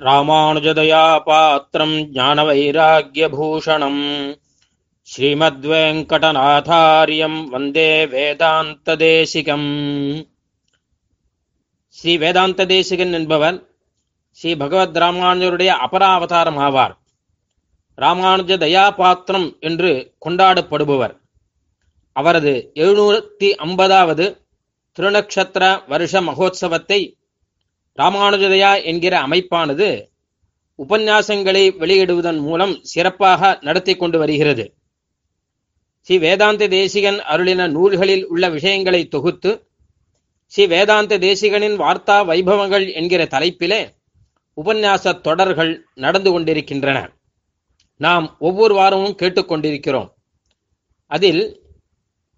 ராமானுஜதயா பாத்திரம் ஞானவைராக்கியபூஷணம். ஸ்ரீமத்வேங்கடநாதாரியம் வந்தே வேதாந்ததேசிகம். ஸ்ரீ வேதாந்த தேசிகன் என்பவர் ஸ்ரீ பகவத் ராமானுஜருடைய அபராவதாரம் ஆவார் ராமானுஜ தயா பாத்திரம் என்று கொண்டாடப்படுபவர். அவரது எழுநூத்தி ஐம்பதாவது திருநக்ஷத்திர வருஷ மகோத்சவத்தை ராமானுஜதயா என்கிற அமைப்பானது உபன்யாசங்களை வெளியிடுவதன் மூலம் சிறப்பாக நடத்தி கொண்டு வருகிறது. ஸ்ரீ வேதாந்த தேசிகன் அருளின நூல்களில் உள்ள விஷயங்களை தொகுத்து ஸ்ரீ வேதாந்த தேசிகனின் வார்த்தா வைபவங்கள் என்கிற தலைப்பிலே உபன்யாச தொடர்கள் நடந்து கொண்டிருக்கின்றன. நாம் ஒவ்வொரு வாரமும் கேட்டுக்கொண்டிருக்கிறோம் அதில்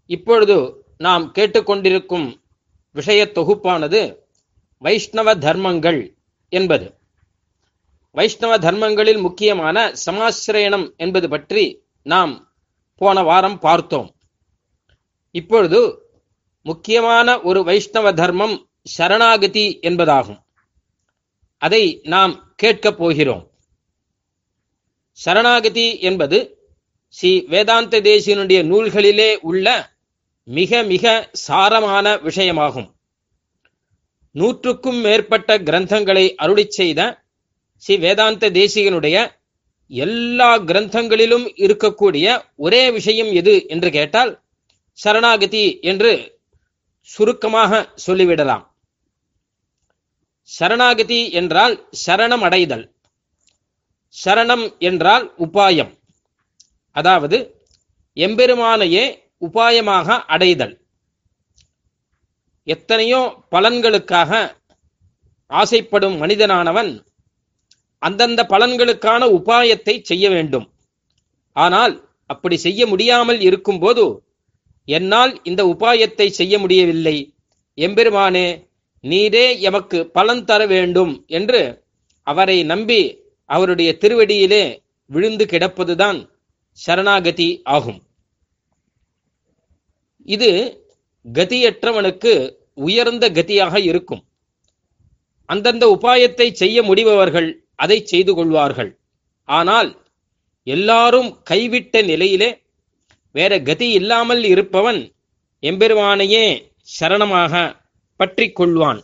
இப்பொழுது நாம் கேட்டுக்கொண்டிருக்கும் விஷய தொகுப்பானது வைஷ்ணவ தர்மங்கள் என்பது. வைஷ்ணவ தர்மங்களில் முக்கியமான சமாசிரயணம் என்பது பற்றி நாம் போன வாரம் பார்த்தோம். இப்பொழுது முக்கியமான ஒரு வைஷ்ணவ தர்மம் சரணாகதி என்பதாகும். அதை நாம் கேட்கப் போகிறோம். சரணாகதி என்பது ஸ்ரீ வேதாந்த தேசியனுடைய நூல்களிலே உள்ள மிக மிக சாரமான விஷயமாகும். நூற்றுக்கும் மேற்பட்ட கிரந்தங்களை அருளி செய்த ஸ்ரீ வேதாந்த தேசிகனுடைய எல்லா கிரந்தங்களிலும் இருக்கக்கூடிய ஒரே விஷயம் எது என்று கேட்டால் சரணாகதி என்று சுருக்கமாக சொல்லிவிடலாம். சரணாகதி என்றால் சரணம் அடைதல். சரணம் என்றால் உபாயம். அதாவது எம்பெருமானையே உபாயமாக அடைதல். எத்தனையோ பலன்களுக்காக ஆசைப்படும் மனிதனானவன் அந்தந்த பலன்களுக்கான உபாயத்தை செய்ய வேண்டும். ஆனால் அப்படி செய்ய முடியாமல் இருக்கும்போது என்னால் இந்த உபாயத்தை செய்ய முடியவில்லை. எம்பெருமானே நீரே எமக்கு பலன் தர வேண்டும் என்று அவரை நம்பி அவருடைய திருவடியிலே விழுந்து கிடப்பதுதான் சரணாகதி ஆகும். இது கதியற்றவனுக்கு உயர்ந்த கதியாக இருக்கும். அந்தந்த உபாயத்தை செய்ய முடிபவர்கள் அதை செய்து கொள்வார்கள். ஆனால் எல்லாரும் கைவிட்ட நிலையிலே வேற கதி இல்லாமல் இருப்பவன் எம்பெருமானையே சரணமாக பற்றி கொள்வான்.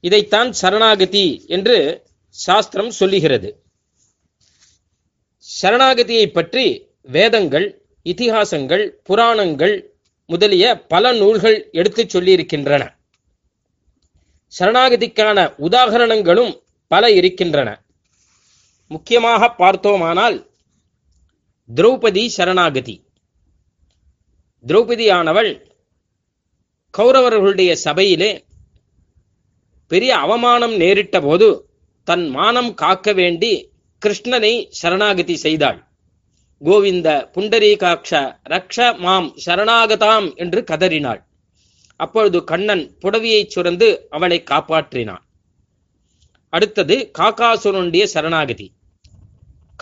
இதைத்தான் சரணாகதி என்று சாஸ்திரம் சொல்லுகிறது. சரணாகதியை பற்றி வேதங்கள் இதிகாசங்கள் புராணங்கள் முதலிய பல நூல்கள் எடுத்துச் சொல்லியிருக்கின்றன. சரணாகதிக்கான உதாகரணங்களும் பல இருக்கின்றன. முக்கியமாக பார்த்தோமானால் திரௌபதி சரணாகதி. திரௌபதியானவள் கௌரவர்களுடைய சபையிலே பெரிய அவமானம் நேரிட்ட போது தன் மானம் காக்க வேண்டி கிருஷ்ணனை சரணாகதி செய்தாள். கோவிந்த புண்டரீகாட்ச ரக்ஷ மாம் சரணாகதாம் என்று கதறினாள். அப்பொழுது கண்ணன் புடவியை சுரந்து அவளை காப்பாற்றினான். அடுத்தது காகாசுரனுடைய சரணாகதி.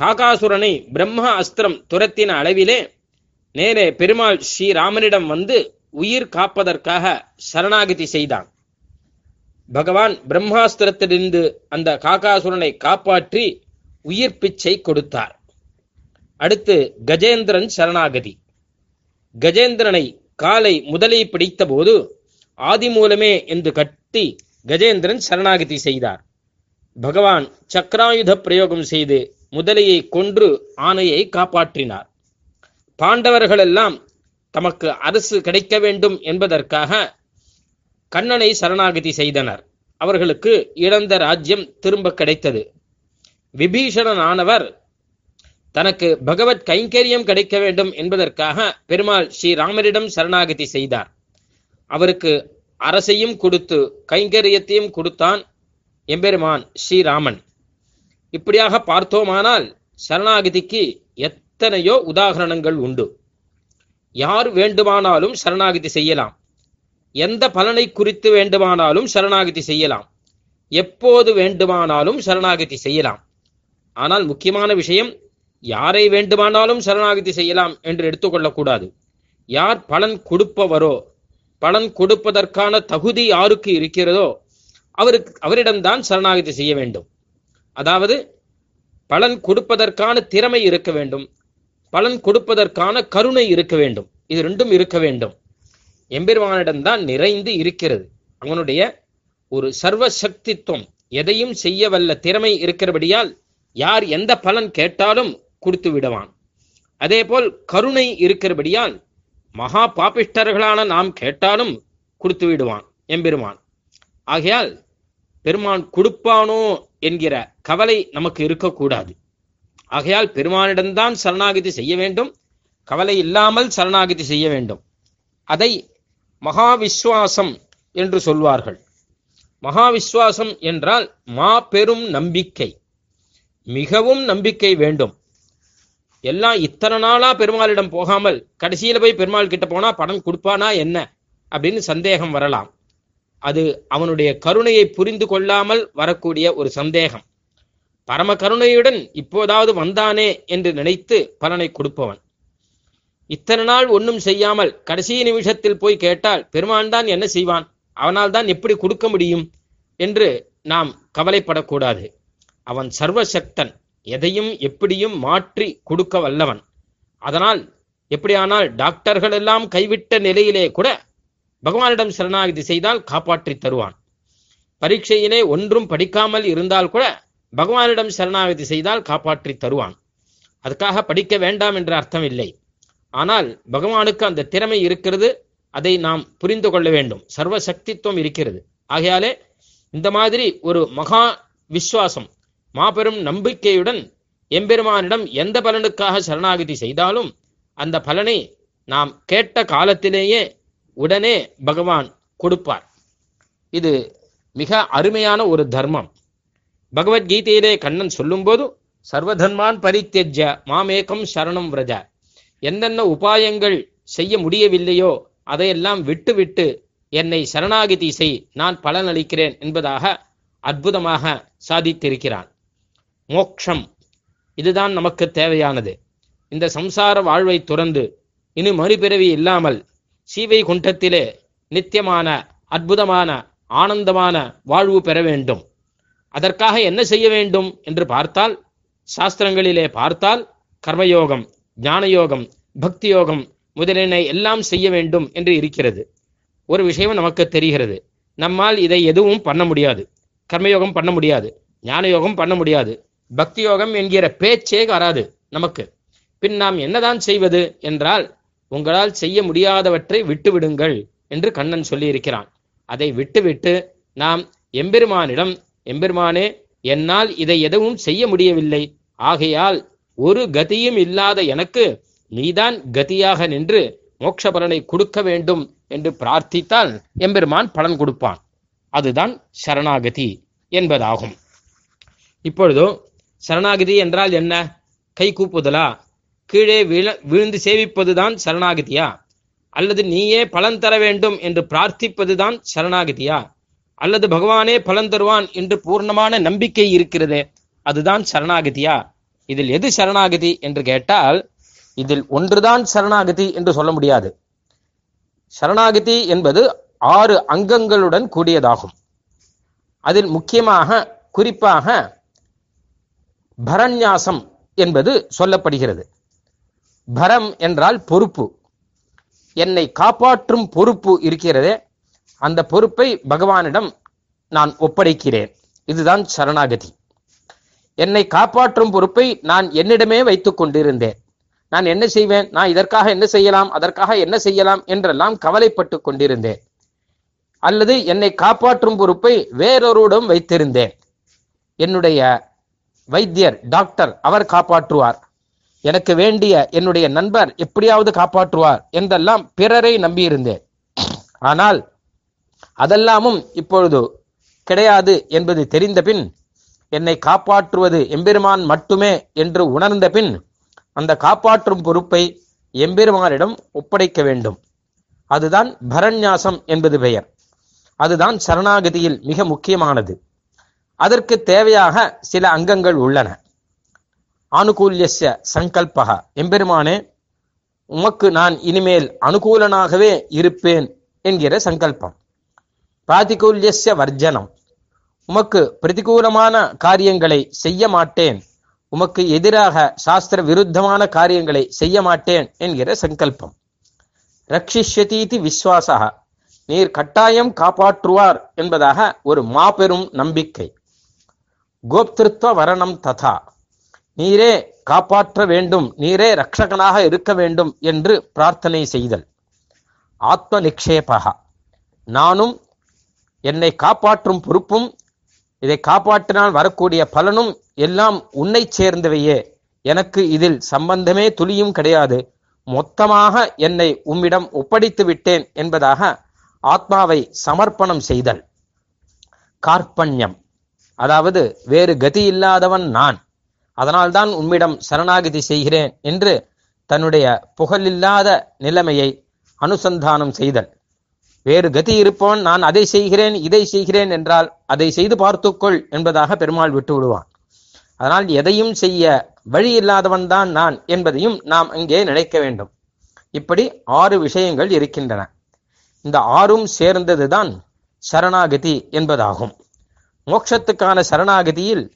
காகாசுரனை பிரம்ம அஸ்திரம் துரத்தின அளவிலே நேரே பெருமாள் ஸ்ரீராமனிடம் வந்து உயிர் காப்பதற்காக சரணாகதி செய்தான். பகவான் பிரம்மாஸ்திரத்திலிருந்து அந்த காகாசுரனை காப்பாற்றி உயிர் பிச்சை கொடுத்தார். அடுத்து கஜேந்திரன் சரணாகதி. கஜேந்திரனை காலை முதலை பிடித்த போது ஆதி மூலமே என்று கட்டி கஜேந்திரன் சரணாகதி செய்தார். பகவான் சக்கராயுத பிரயோகம் செய்து முதலையை கொன்று ஆணையை காப்பாற்றினார். பாண்டவர்களெல்லாம் தமக்கு அரசு கிடைக்க வேண்டும் என்பதற்காக கண்ணனை சரணாகதி செய்தனர். அவர்களுக்கு இழந்த ராஜ்யம் திரும்ப கிடைத்தது. விபீஷணன் ஆனவர் தனக்கு பகவத் கைங்கரியம் கிடைக்க வேண்டும் என்பதற்காக பெருமாள் ஸ்ரீராமரிடம் சரணாகதி செய்தார். அவருக்கு அரசையும் கொடுத்து கைங்கரியத்தையும் கொடுத்தான் எம்பெருமான் ஸ்ரீராமன். இப்படியாக பார்த்தோமானால் சரணாகதிக்கு எத்தனையோ உதாகரணங்கள் உண்டு. யார் வேண்டுமானாலும் சரணாகதி செய்யலாம். எந்த பலனை குறித்து வேண்டுமானாலும் சரணாகதி செய்யலாம். எப்போது வேண்டுமானாலும் சரணாகதி செய்யலாம். ஆனால் முக்கியமான விஷயம் யாரை வேண்டுமானாலும் சரணாகதி செய்யலாம் என்று எடுத்துக்கொள்ளக்கூடாது. யார் பலன் கொடுப்பவரோ பலன் கொடுப்பதற்கான தகுதி யாருக்கு இருக்கிறதோ அவருக்கு அவரிடம்தான் சரணாகதி செய்ய வேண்டும். அதாவது பலன் கொடுப்பதற்கான திறமை இருக்க வேண்டும். பலன் கொடுப்பதற்கான கருணை இருக்க வேண்டும். இது ரெண்டும் இருக்க வேண்டும். எம்பெருமானிடம்தான் நிறைந்து இருக்கிறது. அவனுடைய ஒரு சர்வ சக்தித்துவம் எதையும் செய்ய வல்ல திறமை இருக்கிறபடியால் யார் எந்த பலன் கேட்டாலும் கொடுத்து விடுவான். அதே போல் கருணை இருக்கிறபடியால் மகா பாபிஷ்டர்களான நாம் கேட்டாலும் கொடுத்து விடுவான் எம்பெருமான். ஆகையால் பெருமான் கொடுப்பானோ என்கிற கவலை நமக்கு இருக்கக்கூடாது. ஆகையால் பெருமானிடம்தான் சரணாகதி செய்ய வேண்டும் கவலை இல்லாமல் சரணாகதி செய்ய வேண்டும். அதை மகாவிஸ்வாசம் என்று சொல்வார்கள். மகாவிஸ்வாசம் என்றால் மா பெரும் நம்பிக்கை மிகவும் நம்பிக்கை வேண்டும். எல்லாம் இத்தனை நாளா பெருமாளிடம் போகாமல் கடைசியில போய் பெருமாள் கிட்ட போனா பணம் கொடுப்பானா என்ன? அப்படின்னு சந்தேகம் வரலாம். அது அவனுடைய கருணையை புரிந்து கொள்ளாமல் வரக்கூடிய ஒரு சந்தேகம். பரம கருணையுடன் இப்போதாவது வந்தானே என்று நினைத்து பலனை கொடுப்பவன். இத்தனை நாள் ஒன்றும் செய்யாமல் கடைசி நிமிஷத்தில் போய் கேட்டால் பெருமான் தான் என்ன செய்வான்? அவனால் தான் எப்படி கொடுக்க முடியும்? என்று நாம் கவலைப்படக்கூடாது. அவன் சர்வசக்தன். எதையும் எப்படியும் மாற்றி கொடுக்க வல்லவன். அதனால் எப்படியானால் டாக்டர்கள் எல்லாம் கைவிட்ட நிலையிலே கூட பகவானிடம் சரணாகதி செய்தால் காப்பாற்றி தருவான். பரீட்சையிலே ஒன்றும் படிக்காமல் இருந்தால் கூட பகவானிடம் சரணாகதி செய்தால் காப்பாற்றி தருவான். அதுக்காக படிக்க வேண்டாம் என்ற அர்த்தம் இல்லை ஆனால் பகவானுக்கு அந்த திறமை இருக்கிறது. அதை நாம் புரிந்து கொள்ள வேண்டும். சர்வ சக்தித்துவம் இருக்கிறது. ஆகையாலே இந்த மாதிரி ஒரு மகா விஸ்வாசம் மாபெரும் நம்பிக்கையுடன் எம்பெருமானிடம் எந்த பலனுக்காக சரணாகதி செய்தாலும் அந்த பலனை நாம் கேட்ட காலத்திலேயே உடனே பகவான் கொடுப்பார். இது மிக அருமையான ஒரு தர்மம். பகவத்கீதையிலே கண்ணன் சொல்லும்போது சர்வதர்மான் பரித்தெஜ மாமேகம் சரணம் விரஜ. என்னென்ன உபாயங்கள் செய்ய முடியவில்லையோ அதையெல்லாம் விட்டுவிட்டு என்னை சரணாகிதி செய் நான் பலன் அளிக்கிறேன் என்பதாக அற்புதமாக சாதித்திருக்கிறான். மோக்ஷம். இதுதான் நமக்கு தேவையானது. இந்த சம்சார வாழ்வை துறந்து இனி மறுபிறவி இல்லாமல் சீவை குண்டத்திலே நித்தியமான அற்புதமான ஆனந்தமான வாழ்வு பெற வேண்டும். அதற்காக என்ன செய்ய வேண்டும் என்று பார்த்தால் சாஸ்திரங்களிலே பார்த்தால் கர்மயோகம் ஞானயோகம் பக்தி யோகம் முதலியன எல்லாம் செய்ய வேண்டும் என்று இருக்கிறது. ஒரு விஷயம் நமக்கு தெரிகிறது. நம்மால் இதை எதுவும் பண்ண முடியாது. கர்மயோகம் பண்ண முடியாது. ஞானயோகம் பண்ண முடியாது. பக்தி யோகம் என்கிற பேச்சே வராது நமக்கு. பின் நாம் என்னதான் செய்வது என்றால் உங்களால் செய்ய முடியாதவற்றை விட்டுவிடுங்கள் என்று கண்ணன் சொல்லியிருக்கிறான். அதை விட்டுவிட்டு நாம் எம்பெருமானிடம் எம்பெருமானே என்னால் இதை எதுவும் செய்ய முடியவில்லை. ஆகையால் ஒரு கதியும் இல்லாத எனக்கு நீதான் கதியாக நின்று மோட்ச பலனை கொடுக்க வேண்டும் என்று பிரார்த்தித்தால் எம்பெருமான் பலன் கொடுப்பான். அதுதான் சரணாகதி என்பதாகும். இப்பொழுதோ சரணாகதி என்றால் என்ன? கை கூப்புதலா? கீழே விழ விழுந்து சேவிப்பதுதான் சரணாகதியா? அல்லது நீயே பலன் தர வேண்டும் என்று பிரார்த்திப்பதுதான் சரணாகதியா? அல்லது பகவானே பலன் தருவான் என்று பூர்ணமான நம்பிக்கை இருக்கிறதே அதுதான் சரணாகதியா? இதில் எது சரணாகதி என்று கேட்டால் இதில் ஒன்றுதான் சரணாகதி என்று சொல்ல முடியாது. சரணாகதி என்பது ஆறு அங்கங்களுடன் கூடியதாகும். அதில் முக்கியமாக குறிப்பாக பரநியாசம் என்பது சொல்லப்படுகிறது. பரம் என்றால் பொறுப்பு. என்னை காப்பாற்றும் பொறுப்பு இருக்கிறதே அந்த பொறுப்பை பகவானிடம் நான் ஒப்படைக்கிறேன். இதுதான் சரணாகதி. என்னை காப்பாற்றும் பொறுப்பை நான் என்னிடமே வைத்துக் கொண்டிருந்தேன். நான் என்ன செய்வேன்? நான் இதற்காக என்ன செய்யலாம்? அதற்காக என்ன செய்யலாம்? என்றெல்லாம் கவலைப்பட்டு கொண்டிருந்தேன். அல்லது என்னை காப்பாற்றும் பொறுப்பை வேறொருடம் வைத்திருந்தேன். என்னுடைய வைத்தியர் டாக்டர் அவர் காப்பாற்றுவார். எனக்கு வேண்டிய என்னுடைய நண்பர் எப்படியாவது காப்பாற்றுவார் என்றெல்லாம் பிறரை நம்பியிருந்தேன். ஆனால் அதெல்லாமும் இப்பொழுது கிடையாது என்பது தெரிந்த பின் என்னை காப்பாற்றுவது எம்பெருமான் மட்டுமே என்று உணர்ந்த பின் அந்த காப்பாற்றும் பொறுப்பை எம்பெருமானிடம் ஒப்படைக்க வேண்டும். அதுதான் பரநியாசம் என்பது பெயர். அதுதான் சரணாகதியில் மிக முக்கியமானது. அதற்கு தேவையாக சில அங்கங்கள் உள்ளன. ஆனுகூல்யஸ்ய சங்கல்பக எம்பெருமானே உமக்கு நான் இனிமேல் அனுகூலனாகவே இருப்பேன் என்கிற சங்கல்பம். பிராதிகூல்யஸ்ய வர்ஜனம். உமக்கு பிரதிகூலமான காரியங்களை செய்ய மாட்டேன். உமக்கு எதிராக சாஸ்திர விருத்தமான காரியங்களை செய்ய மாட்டேன் என்கிற சங்கல்பம். ரக்ஷிஷ்யதீதி விஸ்வாசா நீர் கட்டாயம் காப்பாற்றுவார் என்பதாக ஒரு மாபெரும் நம்பிக்கை. கோப்திருத்வ வரணம் ததா. நீரே காப்பாற்ற வேண்டும் நீரே ரக்ஷகனாக இருக்க வேண்டும் என்று பிரார்த்தனை செய்தல். ஆத்ம நிக்ஷேபகா நானும் என்னை காப்பாற்றும் பொறுப்பும் இதை காப்பாற்றினால் வரக்கூடிய பலனும் எல்லாம் உன்னை சேர்ந்தவையே. எனக்கு இதில் சம்பந்தமே துளியும் கிடையாது. மொத்தமாக என்னை உம்மிடம் ஒப்படைத்து விட்டேன் என்பதாக ஆத்மாவை சமர்ப்பணம் செய்தல். கார்பண்யம் அதாவது வேறு கதி இல்லாதவன் நான். அதனால்தான் உம்மிடம் சரணாகதி செய்கிறேன் என்று தன்னுடைய புகழில்லாத நிலைமையை அனுசந்தானம் செய்தல். வேறு கதி இருப்பவன் நான் அதை செய்கிறேன் இதை செய்கிறேன் என்றால் அதை செய்து பார்த்துக்கொள் என்பதாக பெருமாள் விட்டு விடுவான். அதனால் எதையும் செய்ய வழி இல்லாதவன் தான் நான் என்பதையும் நாம் அங்கே நினைக்க வேண்டும். இப்படி ஆறு விஷயங்கள் இருக்கின்றன. இந்த ஆறும் சேர்ந்ததுதான் சரணாகதி என்பதாகும். மோட்சத்துக்கான சரணாகதியில்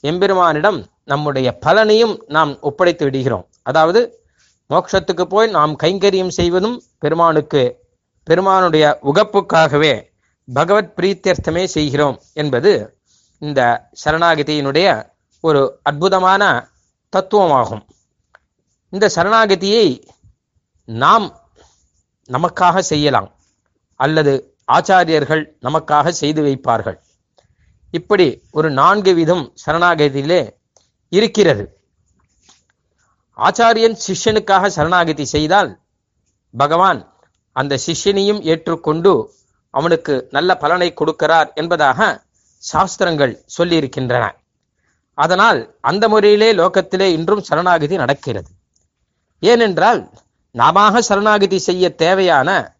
எம்பெருமானிடம் நம்முடைய பலனையும் நாம் ஒப்படைத்து விடுகிறோம். அதாவது மோட்சத்துக்கு போய் நாம் கைங்கரியம் செய்வதும் பெருமானுக்கு பெருமானுடைய உகப்புக்காகவே பகவத் பிரீத்தியர்த்தமே செய்கிறோம் என்பது இந்த சரணாகதியினுடைய ஒரு அற்புதமான தத்துவமாகும். இந்த சரணாகதியை நாம் நமக்காக செய்யலாம். அல்லது ஆச்சாரியர்கள் நமக்காக செய்து வைப்பார்கள். இப்படி ஒரு நான்கு விதம் சரணாகதியிலே இருக்கிறது. ஆச்சாரியன் சிஷ்யனுக்காக சரணாகதி செய்தால் பகவான் அந்த சிஷ்யனையும் ஏற்றுக்கொண்டு அவனுக்கு நல்ல பலனை கொடுக்கிறார் என்பதாக சாஸ்திரங்கள் சொல்லியிருக்கின்றன. அதனால் அந்த முறையிலே லோகத்திலே இன்றும் சரணாகதி நடக்கிறது. ஏனென்றால் நாம சரணாகதி செய்ய தேவையான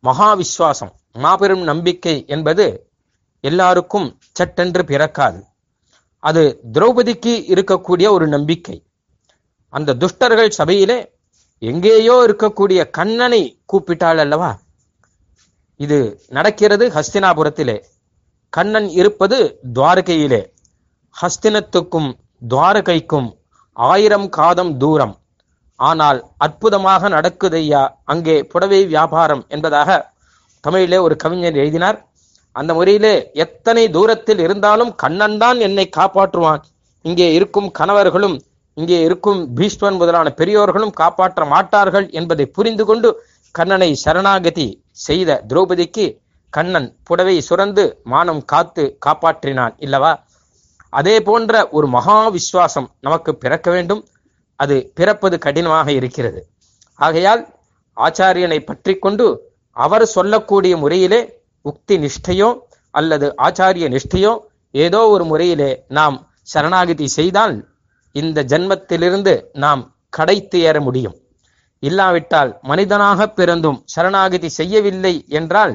மகா விஸ்வாசம் மாபெரும் நம்பிக்கை என்பது எல்லாருக்கும் சட்டென்று பிறக்காது. அது திரௌபதிக்கு இருக்கக்கூடிய ஒரு நம்பிக்கை. அந்த துஷ்டர்கள் சபையிலே எங்கேயோ இருக்கக்கூடிய கண்ணனை கூப்பிட்டாள் அல்லவா? இது நடக்கிறது ஹஸ்தினாபுரத்திலே. கண்ணன் இருப்பது துவாரகையிலே. ஹஸ்தினத்துக்கும் துவாரகைக்கும் ஆயிரம் காதம் தூரம். ஆனால் அற்புதமாக நடக்குதையா அங்கே புடவை வியாபாரம் என்பதாக தமிழிலே ஒரு கவிஞர் எழுதினார். அந்த முறையிலே எத்தனை தூரத்தில் இருந்தாலும் கண்ணன் தான் என்னை காப்பாற்றுவான். இங்கே இருக்கும் கணவர்களும் இங்கே இருக்கும் பீஷ்மன் முதலான பெரியோர்களும் காப்பாற்ற மாட்டார்கள் என்பதை புரிந்து கொண்டு கண்ணனை சரணாகதி செய்த திரௌபதிக்கு கண்ணன் புடவை சுரந்து மானம் காத்து காப்பாற்றினான். இல்லவா? அதே போன்ற ஒரு மகா விஸ்வாசம் நமக்கு பிறக்க வேண்டும். அது பிறப்பது கடினமாக இருக்கிறது. ஆகையால் ஆச்சாரியனை பற்றி கொண்டு அவர் சொல்லக்கூடிய முறையிலே உக்தி நிஷ்டையோ அல்லது ஆச்சாரிய நிஷ்டையோ ஏதோ ஒரு முறையிலே நாம் சரணாகதி செய்தால் இந்த ஜன்மத்திலிருந்து நாம் கடைத்து ஏற முடியும். இல்லாவிட்டால் மனிதனாக பிறந்தும் சரணாகதி செய்யவில்லை என்றால்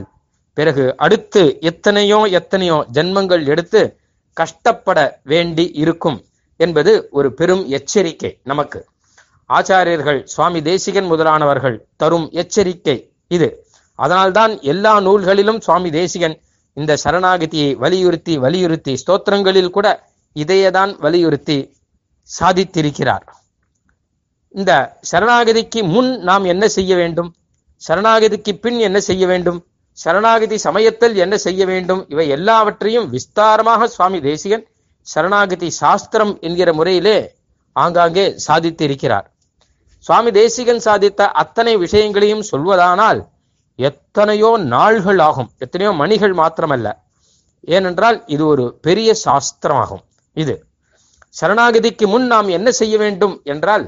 பிறகு அடுத்து எத்தனையோ எத்தனையோ ஜென்மங்கள் எடுத்து கஷ்டப்பட வேண்டி இருக்கும் என்பது ஒரு பெரும் எச்சரிக்கை நமக்கு. ஆச்சாரியர்கள் சுவாமி தேசிகன் முதலானவர்கள் தரும் எச்சரிக்கை இது. அதனால்தான் எல்லா நூல்களிலும் சுவாமி தேசிகன் இந்த சரணாகதியை வலியுறுத்தி வலியுறுத்தி ஸ்தோத்திரங்களில் கூட இதையதான் வலியுறுத்தி சாதித்திருக்கிறார். இந்த சரணாகதிக்கு முன் நாம் என்ன செய்ய வேண்டும்? சரணாகதிக்கு பின் என்ன செய்ய வேண்டும்? சரணாகதி சமயத்தில் என்ன செய்ய வேண்டும்? இவை எல்லாவற்றையும் விஸ்தாரமாக சுவாமி தேசிகன் சரணாகதி சாஸ்திரம் என்கிற முறையிலே ஆங்காங்கே சாதித்திருக்கிறார். சுவாமி தேசிகன் சாதித்த அத்தனை விஷயங்களையும் சொல்வதானால் எத்தனையோ நாள்கள் ஆகும். எத்தனையோ மணிகள் மாத்திரமல்ல. ஏனென்றால் இது ஒரு பெரிய சாஸ்திரமாகும். இது சரணாகதிக்கு முன் நாம் என்ன செய்ய வேண்டும் என்றால்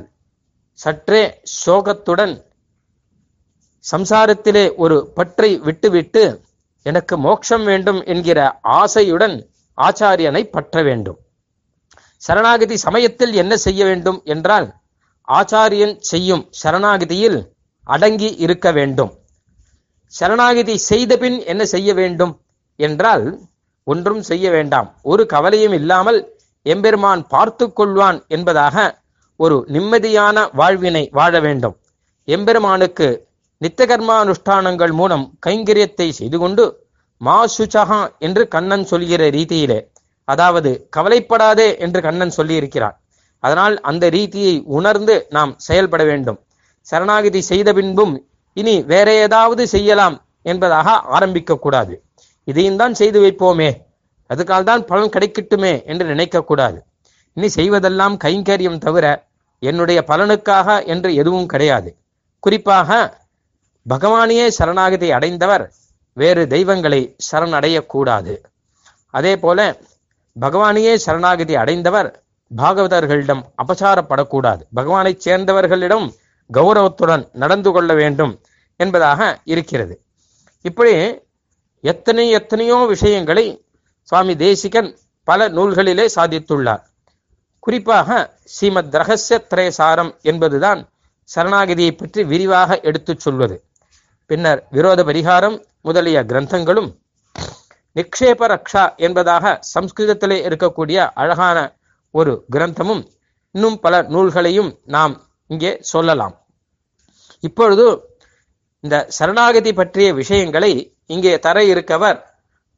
சற்றே சோகத்துடன் சம்சாரத்திலே ஒரு பற்றை விட்டுவிட்டு எனக்கு மோட்சம் வேண்டும் என்கிற ஆசையுடன் ஆச்சாரியனை பற்ற வேண்டும். சரணாகதி சமயத்தில் என்ன செய்ய வேண்டும் என்றால் ஆச்சாரியன் செய்யும் சரணாகதியில் அடங்கி இருக்க வேண்டும். சரணாகதி செய்த பின் என்ன செய்ய வேண்டும்? என்றால் ஒன்றும் செய்ய வேண்டாம். ஒரு கவலையும் இல்லாமல் எம்பெருமான் பார்த்து கொள்வான் என்பதாக ஒரு நிம்மதியான வாழ்வினை வாழ வேண்டும். எம்பெருமானுக்கு நித்தகர்மானுஷ்டானங்கள் மூலம் கைங்கரியத்தை செய்து கொண்டு மா சுச்சகா என்று கண்ணன் சொல்கிற ரீதியிலே அதாவது கவலைப்படாதே என்று கண்ணன் சொல்லியிருக்கிறார். அதனால் அந்த ரீதியை உணர்ந்து நாம் செயல்பட வேண்டும். சரணாகதி செய்த பின்பும் இனி வேற ஏதாவது செய்யலாம் என்பதாக ஆரம்பிக்க கூடாது இதையும் தான் செய்து வைப்போமே. அதுக்கால் தான் பலன் கிடைக்கட்டுமே என்று நினைக்க கூடாது இனி செய்வதெல்லாம் கைங்கரியம் தவிர என்னுடைய பலனுக்காக என்று எதுவும் கிடையாது. குறிப்பாக பகவானையே சரணாகதி அடைந்தவர் வேறு தெய்வங்களை சரணடையக்கூடாது. அதே போல பகவானையே சரணாகதி அடைந்தவர் பாகவதர்களிடம் அபசாரப்படக்கூடாது. பகவானைச் சேர்ந்தவர்களிடம் கௌரவத்துடன் நடந்து கொள்ள வேண்டும் என்பதாக இருக்கிறது. இப்படி எத்தனை எத்தனையோ விஷயங்களை சுவாமி தேசிகன் பல நூல்களிலே சாதித்துள்ளார். குறிப்பாக ஸ்ரீமத் ரகசிய திரேசாரம் என்பதுதான் சரணாகதியை பற்றி விரிவாக எடுத்துச் சொல்வது. பின்னர் விரோத பரிகாரம் முதலிய கிரந்தங்களும் நிக்ஷேப ரக்ஷா என்பதாக சம்ஸ்கிருதத்திலே இருக்கக்கூடிய அழகான ஒரு கிரந்தமும் இன்னும் பல நூல்களையும் நாம் இங்கே சொல்லலாம். இப்பொழுது இந்த சரணாகதி பற்றிய விஷயங்களை இங்கே தர இருக்கவர்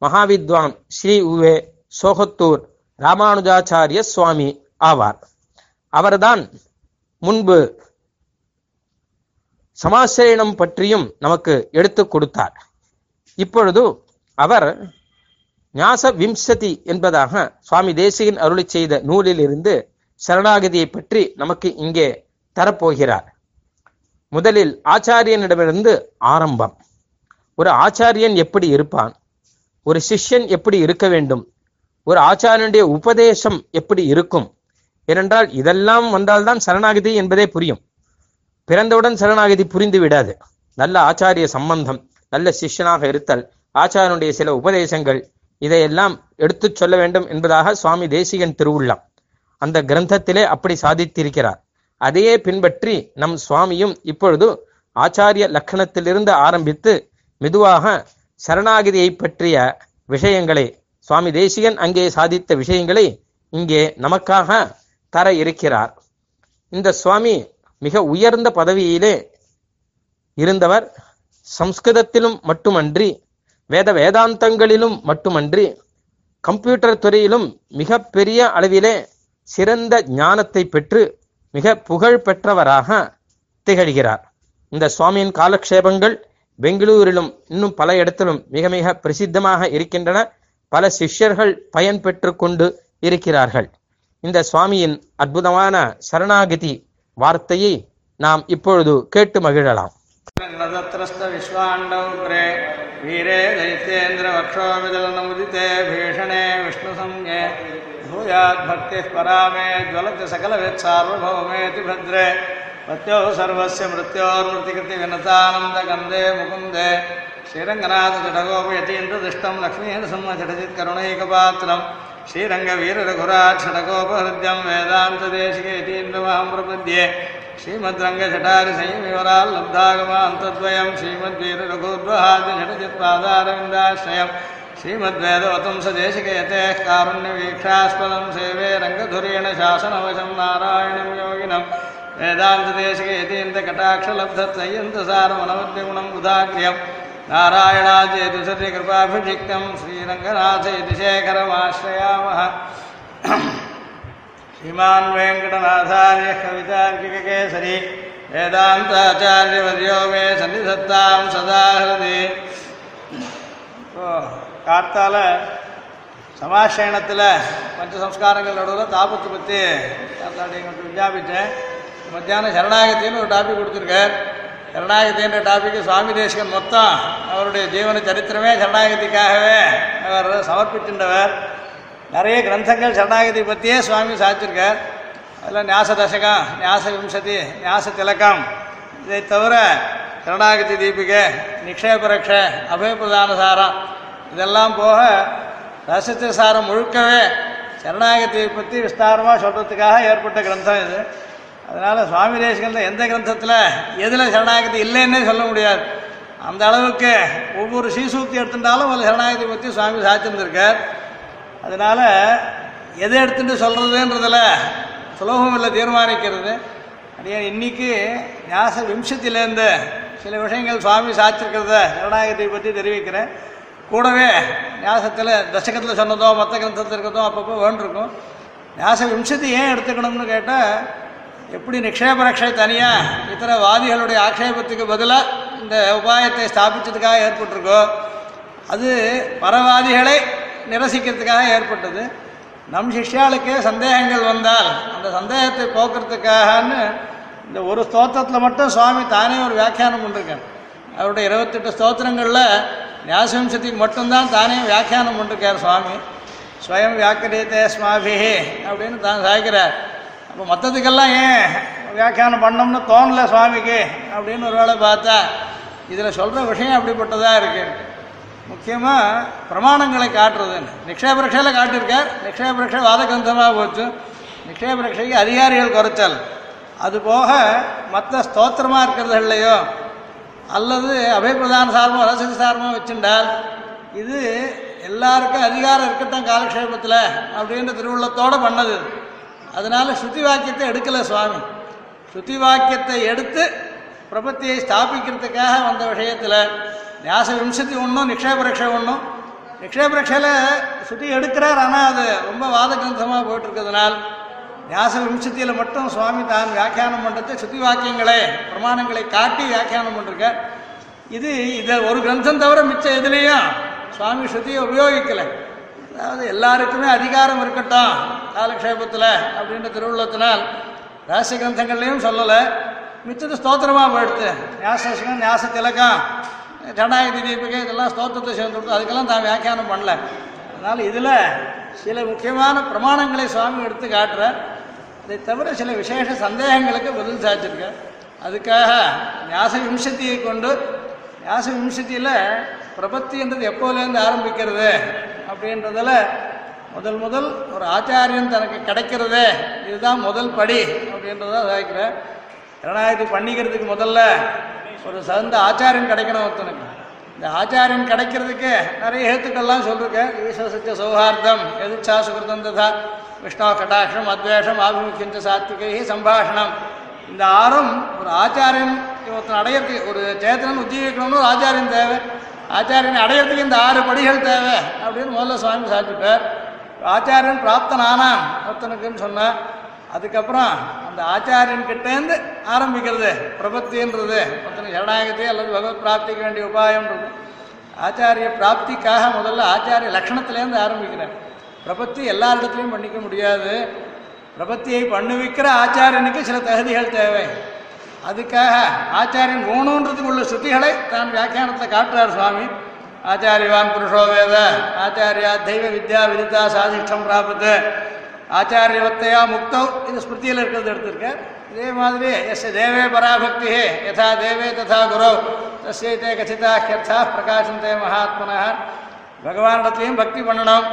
மகாவித்வான் ஸ்ரீ உவே சோகத்தூர் ராமானுஜாச்சாரிய சுவாமி ஆவார். அவர்தான் முன்பு சமாசயனம் பற்றியும் நமக்கு எடுத்து கொடுத்தார். இப்பொழுது அவர் ஞாச விம்சதி என்பதாக சுவாமி தேசிகன் அருளி செய்த நூலில் இருந்து சரணாகதியை பற்றி நமக்கு இங்கே தரப்போகிறார். முதலில் ஆச்சாரியனிடமிருந்து ஆரம்பம். ஒரு ஆச்சாரியன் எப்படி இருப்பான்? ஒரு சிஷ்யன் எப்படி இருக்க வேண்டும்? ஒரு ஆச்சாரியனுடைய உபதேசம் எப்படி இருக்கும்? ஏனென்றால் இதெல்லாம் வந்தால்தான் சரணாகதி என்பதே புரியும். பிறந்தவுடன் சரணாகதி புரிந்து விடாது. நல்ல ஆச்சாரிய சம்பந்தம் நல்ல சிஷ்யனாக இருத்தல் ஆச்சாரனுடைய சில உபதேசங்கள் இதையெல்லாம் எடுத்துச் சொல்ல வேண்டும் என்பதாக சுவாமி தேசிகன் திருவுள்ளம் அந்த கிரந்தத்திலே அப்படி சாதித்திருக்கிறார். அதையே பின்பற்றி நம் சுவாமியும் இப்பொழுது ஆச்சாரிய லக்கணத்திலிருந்து ஆரம்பித்து மெதுவாக சரணாகிதியை பற்றிய விஷயங்களை சுவாமி தேசிகன் அங்கே சாதித்த விஷயங்களை இங்கே நமக்காக தர இருக்கிறார். இந்த சுவாமி மிக உயர்ந்த பதவியிலே இருந்தவர் சம்ஸ்கிருதத்திலும் மட்டுமன்றி வேத வேதாந்தங்களிலும் மட்டுமன்றி கம்ப்யூட்டர் துறையிலும் மிக பெரிய அளவிலே சிறந்த ஞானத்தை பெற்று மிக புகழ் பெற்றவராக திகழ்கிறார். இந்த சுவாமியின் காலக்ஷேபங்கள் பெங்களூரிலும் இன்னும் பல இடத்திலும் மிக மிக பிரசித்தமாக இருக்கின்றன. பல சிஷ்யர்கள் பயன் பெற்று கொண்டு இருக்கிறார்கள். இந்த சுவாமியின் அற்புதமான சரணாகதி வார்த்தையை நாம் இப்பொழுது கேட்டு மகிழலாம். வீரே தைத்தேந்திர வக்ஷோமிதல் நமுதித்தே பீஷணே விஷ்ணு சங்கே भूयाद्भक्तिः परा मे ज्वलति सकलवेत्सार्वभौमेति भद्रे पत्यो सर्वस्य मृत्योर्मृतिकृतिविनतानन्दगन्धे मुकुन्दे श्रीरङ्गनाथजडगोपयतीन्द्रदृष्टं लक्ष्मीनृसिंहझटिचित्करुणैकपात्रं श्रीरङ्गवीररघुराच्छडगोपहृद्यं वेदान्तदेशिकेतीन्द्रमहं प्रपद्ये श्रीमद्रङ्गजटारिसंविवराल्लब्धागमान्तद्वयं श्रीमद्वेदवतं सदेशिकेतेः कारुण्यवीक्षास्पदं सेवे रङ्गधुरेण शासनवशं नारायणं योगिनं वेदान्तदेशिकेतीन्तकटाक्षलब्धत्रयन्तसारमनवद्यगुणं उदाग्र्यं नारायणाद्येतु सतिकृपाभिषिक्तं श्रीरङ्गनाथ इति शेखरमाश्रयामः श्रीमान् वेङ्कटनाथार्यः कवितार्किककेसरी वेदान्ताचार्यवर्यो मे सन्निधत्तां सदा हृदि காத்தால் சமாசயனத்தில் பஞ்ச சம்ஸ்காரங்கள் நடுவில் தாபத்தை பற்றி காத்தாடி கொஞ்சம் விஞ்ஞாபித்தேன். மத்தியானம் சரணாகத்தின்னு ஒரு டாபிக் கொடுத்துருக்கார். சரணாகத்தின்ற டாபிக் சுவாமி தேசிகன் மொத்தம் அவருடைய ஜீவன சரித்திரமே சரணாகதிக்காகவே அவர் சமர்ப்பிக்கின்றவர். நிறைய கிரந்தங்கள் சரணாகதி பற்றியே சுவாமி சாதிச்சிருக்கார் அதில் ஞாச தசகம் ஞாச விம்சதி ஞாச திலக்கம் இதை தவிர சரணாகதி தீபிகை நிக்ஷேபரக்ஷ அபயப்பிரதானசாரம் இதெல்லாம் போக ரசத்து சாரம் முழுக்கவே சரணாகதியை பற்றி விஸ்தாரமாக சொல்கிறதுக்காக ஏற்பட்ட கிரந்தம் இது. அதனால் சுவாமி தேசிகனில் எந்த கிரந்தத்தில் எதில் சரணாகதி இல்லைன்னே சொல்ல முடியாது. அந்த அளவுக்கு ஒவ்வொரு சீசூக்தி எடுத்துட்டாலும் ஒரு சரணாகதி பற்றி சுவாமி சாத்திருந்திருக்கார். அதனால் எதை எடுத்துட்டு சொல்கிறதுன்றதில் சுலோகம் இல்லை தீர்மானிக்கிறது. அப்படியே இன்னைக்கு ஞாச விம்சத்திலேருந்து சில விஷயங்கள் சுவாமி சாத்திருக்கிறத சரணாகதியை பற்றி தெரிவிக்கிறேன். கூடவே ஞாசத்தில் தசகத்தில் சொன்னதோ மற்ற கிரந்தத்தில் இருக்கிறதோ அப்பப்போ வேண்டிருக்கும் ஞாச விம்சதி ஏன் எடுத்துக்கணும்னு கேட்டால் எப்படி நிக்ஷேப ரக்ஷை தனியாக இத்தர வாதிகளுடைய ஆக்ஷேபத்துக்கு பதிலாக இந்த உபாயத்தை ஸ்தாபித்ததுக்காக ஏற்பட்டிருக்கோ அது பரவாதிகளை நிரசிக்கிறதுக்காக ஏற்பட்டது. நம் சிஷ்யாளுக்கே சந்தேகங்கள் வந்தால் அந்த சந்தேகத்தை போக்குறதுக்காகன்னு இந்த ஒரு ஸ்தோத்திரத்தில் மட்டும் சுவாமி தானே ஒரு வியாக்கியானம் பண்ணிருக்கேன் அவருடைய இருபத்தெட்டு ஸ்தோத்திரங்களில் ஞாசவம்சத்துக்கு மட்டும்தான் தானே வியாக்கியானம் பண்ணிருக்கார் சுவாமி. ஸ்வயம் வியாக்கிரியத்தே ஸ்மாபி அப்படின்னு தான் சாய்க்கிறார். அப்போ மற்றதுக்கெல்லாம் ஏன் வியாக்கியானம் பண்ணோம்னு தோணல சுவாமிக்கு அப்படின்னு ஒரு வேளை பார்த்தா இதில் சொல்கிற விஷயம் அப்படிப்பட்டதாக இருக்குது முக்கியமாக பிரமாணங்களை காட்டுறதுன்னு. நிக்ஷேபரக்ஷையில் காட்டியிருக்கார். நிக்ஷேபரக்ஷை வாதகந்தமாக போச்சு. நிக்ஷேபரக்ஷைக்கு அதிகாரிகள் குறைச்சல். அது போக மற்ற ஸ்தோத்திரமாக இருக்கிறதுலையோ அல்லது அபயப்பிரதான சார்பம் அரசு சார்பம் வச்சுட்டால் இது எல்லாருக்கும் அதிகாரம் இருக்கட்டும் காலக்ஷேபத்தில் அப்படின்ற திருவுள்ளத்தோடு பண்ணது. அதனால் ஸ்ருதி வாக்கியத்தை எடுக்கலை சுவாமி. ஸ்ருதி வாக்கியத்தை எடுத்து பிரபத்தியை ஸ்தாபிக்கிறதுக்காக வந்த விஷயத்தில் நியாச விம்சத்தி ஒன்றும் நிக்ஷேபரக்ஷை ஒன்றும் நிக்ஷேபரக்ஷையில் ஸ்ருதி எடுக்கிறார் ஆனால் அது ரொம்ப வாத கிரந்தமாக போயிட்டுருக்கிறதுனால் ஞாச விம்சத்தியில் மட்டும் சுவாமி தான் வியாக்கியானம் பண்ணுறது சுத்தி வாக்கியங்களை பிரமாணங்களை காட்டி வியாக்கியானம் பண்ணிருக்கார் இது இதை ஒரு கிரந்தம் தவிர மிச்சம் எதுலேயும் சுவாமி ஸ்ருதியை உபயோகிக்கலை. அதாவது எல்லாருக்குமே அதிகாரம் இருக்கட்டும் காலக்ஷேபத்தில் அப்படின்ற திருவுள்ளத்தினால் ரகசிய கிரந்தங்கள்லையும் சொல்லலை. மிச்சது ஸ்தோத்திரமாக போயிடுத்து. ஞாசகம் ஞாச திலக்கம் ஜனநாயக தீபிகை இதெல்லாம் ஸ்தோத்திரத்தை சேர்ந்து கொடுத்து அதுக்கெல்லாம் தான் வியாக்கியானம் பண்ணல. அதனால் இதில் சில முக்கியமான பிரமாணங்களை சுவாமி எடுத்து காட்டுறார். இதை தவிர சில விசேஷ சந்தேகங்களுக்கு பதில் சாச்சிருக்கேன் அதுக்காக ஞாச விம்சத்தியை கொண்டு ஞாச விம்சத்தியில் பிரபத்தின்றது எப்போதுலேருந்து ஆரம்பிக்கிறது அப்படின்றதில் முதல் முதல் ஒரு ஆச்சாரியன் தனக்கு கிடைக்கிறதே இதுதான் முதல் படி அப்படின்றத சாய்க்கிறேன் இரண்டாயிரத்தி பண்ணிக்கிறதுக்கு முதல்ல ஒரு சந்த ஆச்சாரியன் கிடைக்கணும் ஒருத்தனுக்கு. இந்த ஆச்சாரியன் கிடைக்கிறதுக்கு நிறைய எழுத்துக்கள்லாம் சொல்லிருக்கேன். ஈஸ்வசத்திய சௌஹார்த்தம் எதிர்ச்சா சுகிருதம் ததா. கிருஷ்ணா கடாட்சம் அத்வேஷம் ஆபிமுக்கியஞ்ச சாத்விகை சம்பாஷணம் இந்த ஆறும் ஒரு ஆச்சாரியன் ஒருத்தன் அடையிறதுக்கு ஒரு சேத்தனன் உத்தியோகிக்கணும்னு ஒரு ஆச்சாரியன் தேவை. ஆச்சாரியனை அடையிறதுக்கு இந்த ஆறு படிகள் தேவை அப்படின்னு முதல்ல சுவாமி சாதிப்பார். ஆச்சாரியன் பிராப்தனானான் ஒருத்தனுக்குன்னு சொன்னான் அதுக்கப்புறம் அந்த ஆச்சாரியன் கிட்டேருந்து ஆரம்பிக்கிறது பிரபத்தின்றது ஒருத்தனுக்கு ஜனநாயகத்தை அல்லது பகவத் பிராப்திக்கு வேண்டிய உபாயம்ன்றது ஆச்சாரிய பிராப்திக்காக முதல்ல ஆச்சாரிய லக்ஷணத்துலேருந்து ஆரம்பிக்கிறேன் பிரபத்தி எல்லா இடத்துலையும் பண்ணிக்க முடியாது. பிரபத்தியை பண்ணுவிக்கிற ஆச்சாரியனுக்கு சில தகுதிகள் தேவை. அதுக்காக ஆச்சாரியன் வேணுன்றதுக்கு உள்ள ஸ்ருதிகளை தான் வியாக்கியானத்தை காட்டுறார் சுவாமி. ஆச்சாரியவான் புருஷோ வேத ஆச்சாரியா தெய்வ வித்யா விதித்தா சாதிஷ்டம் பிராபத்து ஆச்சாரியவத்தையா முக்தோ இது ஸ்மிருதியில் இருக்கிறது எடுத்திருக்கார். இதே மாதிரி எஸ் தேவே பராபக்தி யதா தேவே ததா குரோ தே கச்சிதா ஹியர்த்தா பிரகாசந்தே மகாத்மனா பகவானிடத்துலையும் பக்தி பண்ணணும்.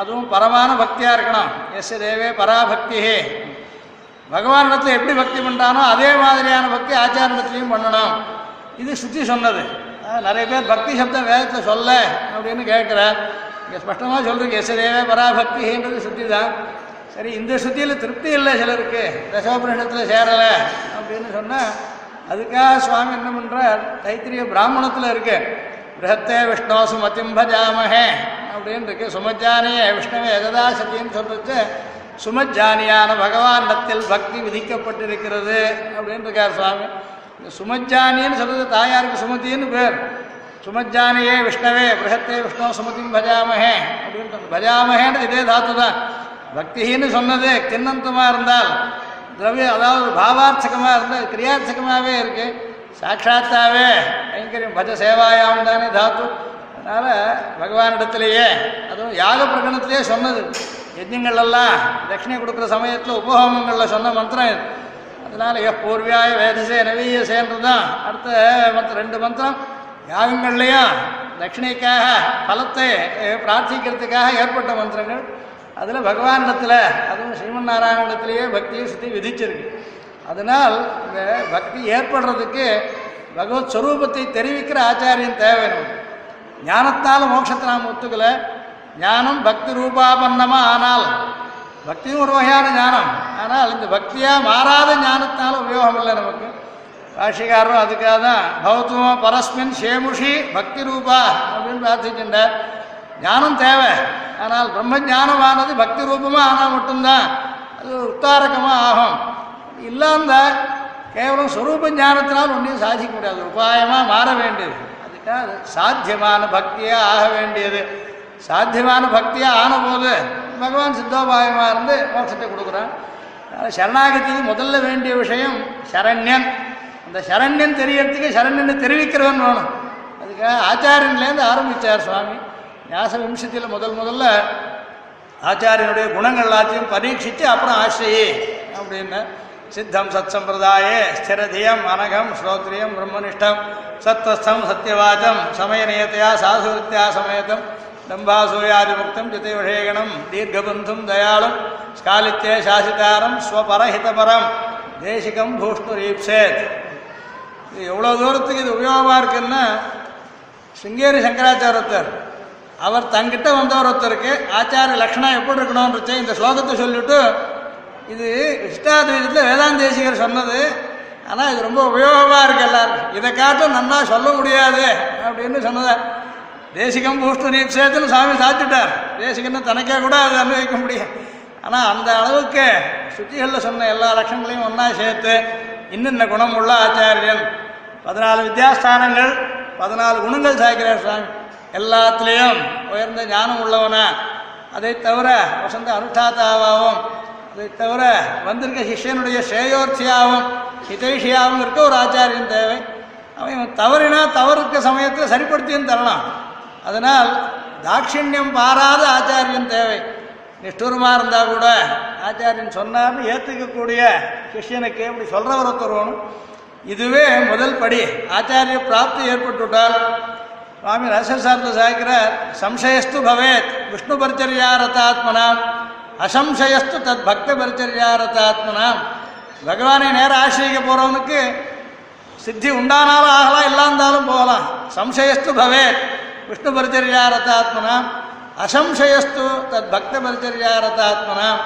அதுவும் பரமான பக்தியாக இருக்கணும். எஸ் தேவே பராபக்தி பகவானிடத்தில் எப்படி பக்தி பண்ணுறானோ அதே மாதிரியான பக்தி ஆச்சாரத்திலையும் பண்ணணும். இது சுற்றி சொன்னது. நிறைய பேர் பக்தி சப்தம் வேதத்தை சொல்ல அப்படின்னு கேட்குறார். இங்கே ஸ்பஷ்டமாக சொல்றீங்க. எஸ் தேவே பராபக்தின்றது சுத்தி தான் சரி இந்த சுத்தியில் திருப்தி இல்லை சிலருக்கு. தசோபனிஷத்தில் சேரலை அப்படின்னு சொன்னால் அதுக்காக சுவாமி என்ன பண்ணுறார் தைத்திரிய பிராமணத்தில் இருக்குது பிரகத்தே விஷ்ணோ சுமதிம் பஜாமஹே அப்படின்னு இருக்கு சுமஜானியே விஷ்ணுவே எததா சத்தின்னு சொல்லிட்டு சுமஜானியான பகவானிடத்தில் பக்தி விதிக்கப்பட்டிருக்கிறது அப்படின்னு இருக்கார் சுவாமி. இந்த சுமஜானின்னு சொல்றது தாயாருக்கு சுமதின்னு பேர். சுமஜானியே விஷ்ணவே பிரகத்தே விஷ்ணோ சுமதிம் பஜாமஹே அப்படின்னு சொல்றது. இதே தாத்து தான் பக்தின்னு சொன்னது கிண்ணந்தமாக இருந்தால் திரவிய அதாவது பாவார்த்தகமாக இருந்தால் கிரியார்த்தகமாகவே இருக்கு. சாட்சாத்தாவே ஐங்கரியம் பஜ சேவாயாம் தானே தாத்து. அதனால் பகவானிடத்திலேயே அதுவும் யாக பிரகடனத்திலேயே சொன்னது. யஜ்ஞங்கள் தட்சிணை கொடுக்குற சமயத்தில் உபஹோமங்களில் சொன்ன மந்திரம் இது. அதனால் ஏ பூர்வியாய வேதசே நவீயசேன்றது தான். அடுத்த மற்ற ரெண்டு மந்திரம் யாகங்கள்லையும் தட்சிணைக்காக பலத்தை பிரார்த்திக்கிறதுக்காக ஏற்பட்ட மந்திரங்கள். அதில் பகவானிடத்தில் அதுவும் ஸ்ரீமன் நாராயணத்திலேயே பக்தியை சுற்றி விதிச்சிருக்கு. அதனால் இந்த பக்தி ஏற்படுறதுக்கு பகவத் ஸ்வரூபத்தை தெரிவிக்கிற ஆச்சாரியன் தேவை ஞானத்தால் மோட்சத்தை நாம் ஒத்துக்கல. ஞானம் பக்தி ரூபாபன்னமாக ஆனால் பக்தியும் ஒரு வகையான ஞானம். ஆனால் இந்த பக்தியாக மாறாத ஞானத்தினால உபயோகம் இல்லை நமக்கு. பாஷிகாரரும் அதுக்காக தான் பௌத்துவ பரஸ்மின் சேமுஷி பக்தி ரூபா அப்படின்னு பிரார்த்திச்சுட்டார் ஞானம் தேவை. ஆனால் பிரம்ம ஞானமானது பக்தி ரூபமாக ஆனால் மட்டும்தான். அது உத்தாரகமாக ஆகும். இல்லாம கேவலம் ஸ்வரூப ஞானத்தினால் ஒன்றையும் சாதிக்க முடியாது. உபாயமாக மாற வேண்டியது. அதுக்காக அது சாத்தியமான பக்தியாக ஆக வேண்டியது. சாத்தியமான பக்தியாக ஆன போது பகவான் சித்தோபாயமாக இருந்து மோட்சத்தை கொடுக்குறான். அதனால சரணாகதிக்கு முதல்ல வேண்டிய விஷயம் சரண்யன். அந்த சரண்யன் தெரியறதுக்கு சரண்யன் தெரிவிக்கிறவன் வேணும். அதுக்காக ஆச்சாரியன்லேருந்து ஆரம்பித்தார் சுவாமி. ஞாச விம்சத்தில் முதல் முதல்ல ஆச்சாரியனுடைய குணங்கள் எல்லாத்தையும் பரீட்சித்து அப்புறம் ஆசிரியே அப்படின்னு சித்தம் சத் சம்பிரதாயே ஸ்திரதியம் அனகம் ஸ்ரோத்ரியம் பிரம்மனிஷ்டம் சத்வஸ்தம் சத்யவாச்சம் சமயநியத்தையா சாசுவித்யா சமயத்தம் தம்பாசூயாதிமுக்தம் ஜிதவிஷேகணம் தீர்க்கபந்தும் தயாளும் ஸ்காலித்யே சாசிதாரம் ஸ்வபரஹிதபரம் தேசிகம் பூஷ்ணுரீப்சேத். இது எவ்வளோ தூரத்துக்கு இது உபயோகமாக இருக்குன்னா சிங்கேரி சங்கராச்சாரத்தர் அவர் தங்கிட்ட வந்தவர் ஒருத்தருக்கு ஆச்சாரிய லக்ஷணம் எப்படி இருக்கணும்ன்றச்சு இந்த ஸ்லோகத்தை சொல்லிவிட்டு இது இஷ்டாத்வைதத்தில் வேதாந்தேசிகர் சொன்னது. ஆனால் இது ரொம்ப உபயோகமாக இருக்கு எல்லாருக்கும். இதை காட்டும் நன்னா சொல்ல முடியாது அப்படின்னு சொன்னதார் தேசிகம் பூஷ்டு நீப்சேத்துன்னு சாமி சாத்திட்டார். தேசிகன்னு தனக்கே கூட அதை அனுபவிக்க முடியும் ஆனால் அந்த அளவுக்கு சுத்திகளில் சொன்ன எல்லா லட்சங்களையும் ஒன்றா சேர்த்து இன்னென்ன குணம் உள்ள ஆச்சாரியன்? பதினாலு வித்யாஸ்தானங்கள் பதினாலு குணங்கள் சாய்க்கிறார் சுவாமி எல்லாத்துலேயும் உயர்ந்த ஞானம் உள்ளவனா. அதை தவிர வசந்த அனுஷ்டாத்தாவாகவும் இதை தவிர வந்திருக்க சிஷ்யனுடைய ஸ்ரேயோர்த்தியாகவும் ஹிதைஷியாவும் இருக்க ஒரு ஆச்சாரியன் தேவை. அவன் தவறினா தவறுக்க சமயத்தில் சரிப்படுத்தியும் தரலாம். அதனால் தாட்சிணியம் பாராத ஆச்சாரியன் தேவை. நிஷ்டூரமாக இருந்தால் கூட ஆச்சாரியன் சொன்னார்னு ஏற்றுக்கக்கூடிய சிஷ்யனுக்கு இப்படி சொல்கிறவர் ஒருத்தர் இதுவே முதல் படி. ஆச்சாரிய பிராப்தி ஏற்பட்டுவிட்டால் சுவாமி ரசசார்ந்த சாய்க்கிறார் சம்சயஸ்து பவேத் விஷ்ணு பரிச்சரியாரதாத்மனாம் அசம்சயஸ்து தத் பக்த பரிச்சரியாரதாத்மனாம் பகவானை நேரம் ஆசிரியிக்க போகிறவனுக்கு சித்தி உண்டானாலும் ஆகலாம் இல்லாந்தாலும் போகலாம். சம்சயஸ்து பவே விஷ்ணு பரிச்சரியாரதாத்மனாம் அசம்சயஸ்து தத் பக்த பரிச்சரியாரதாத்மனாம்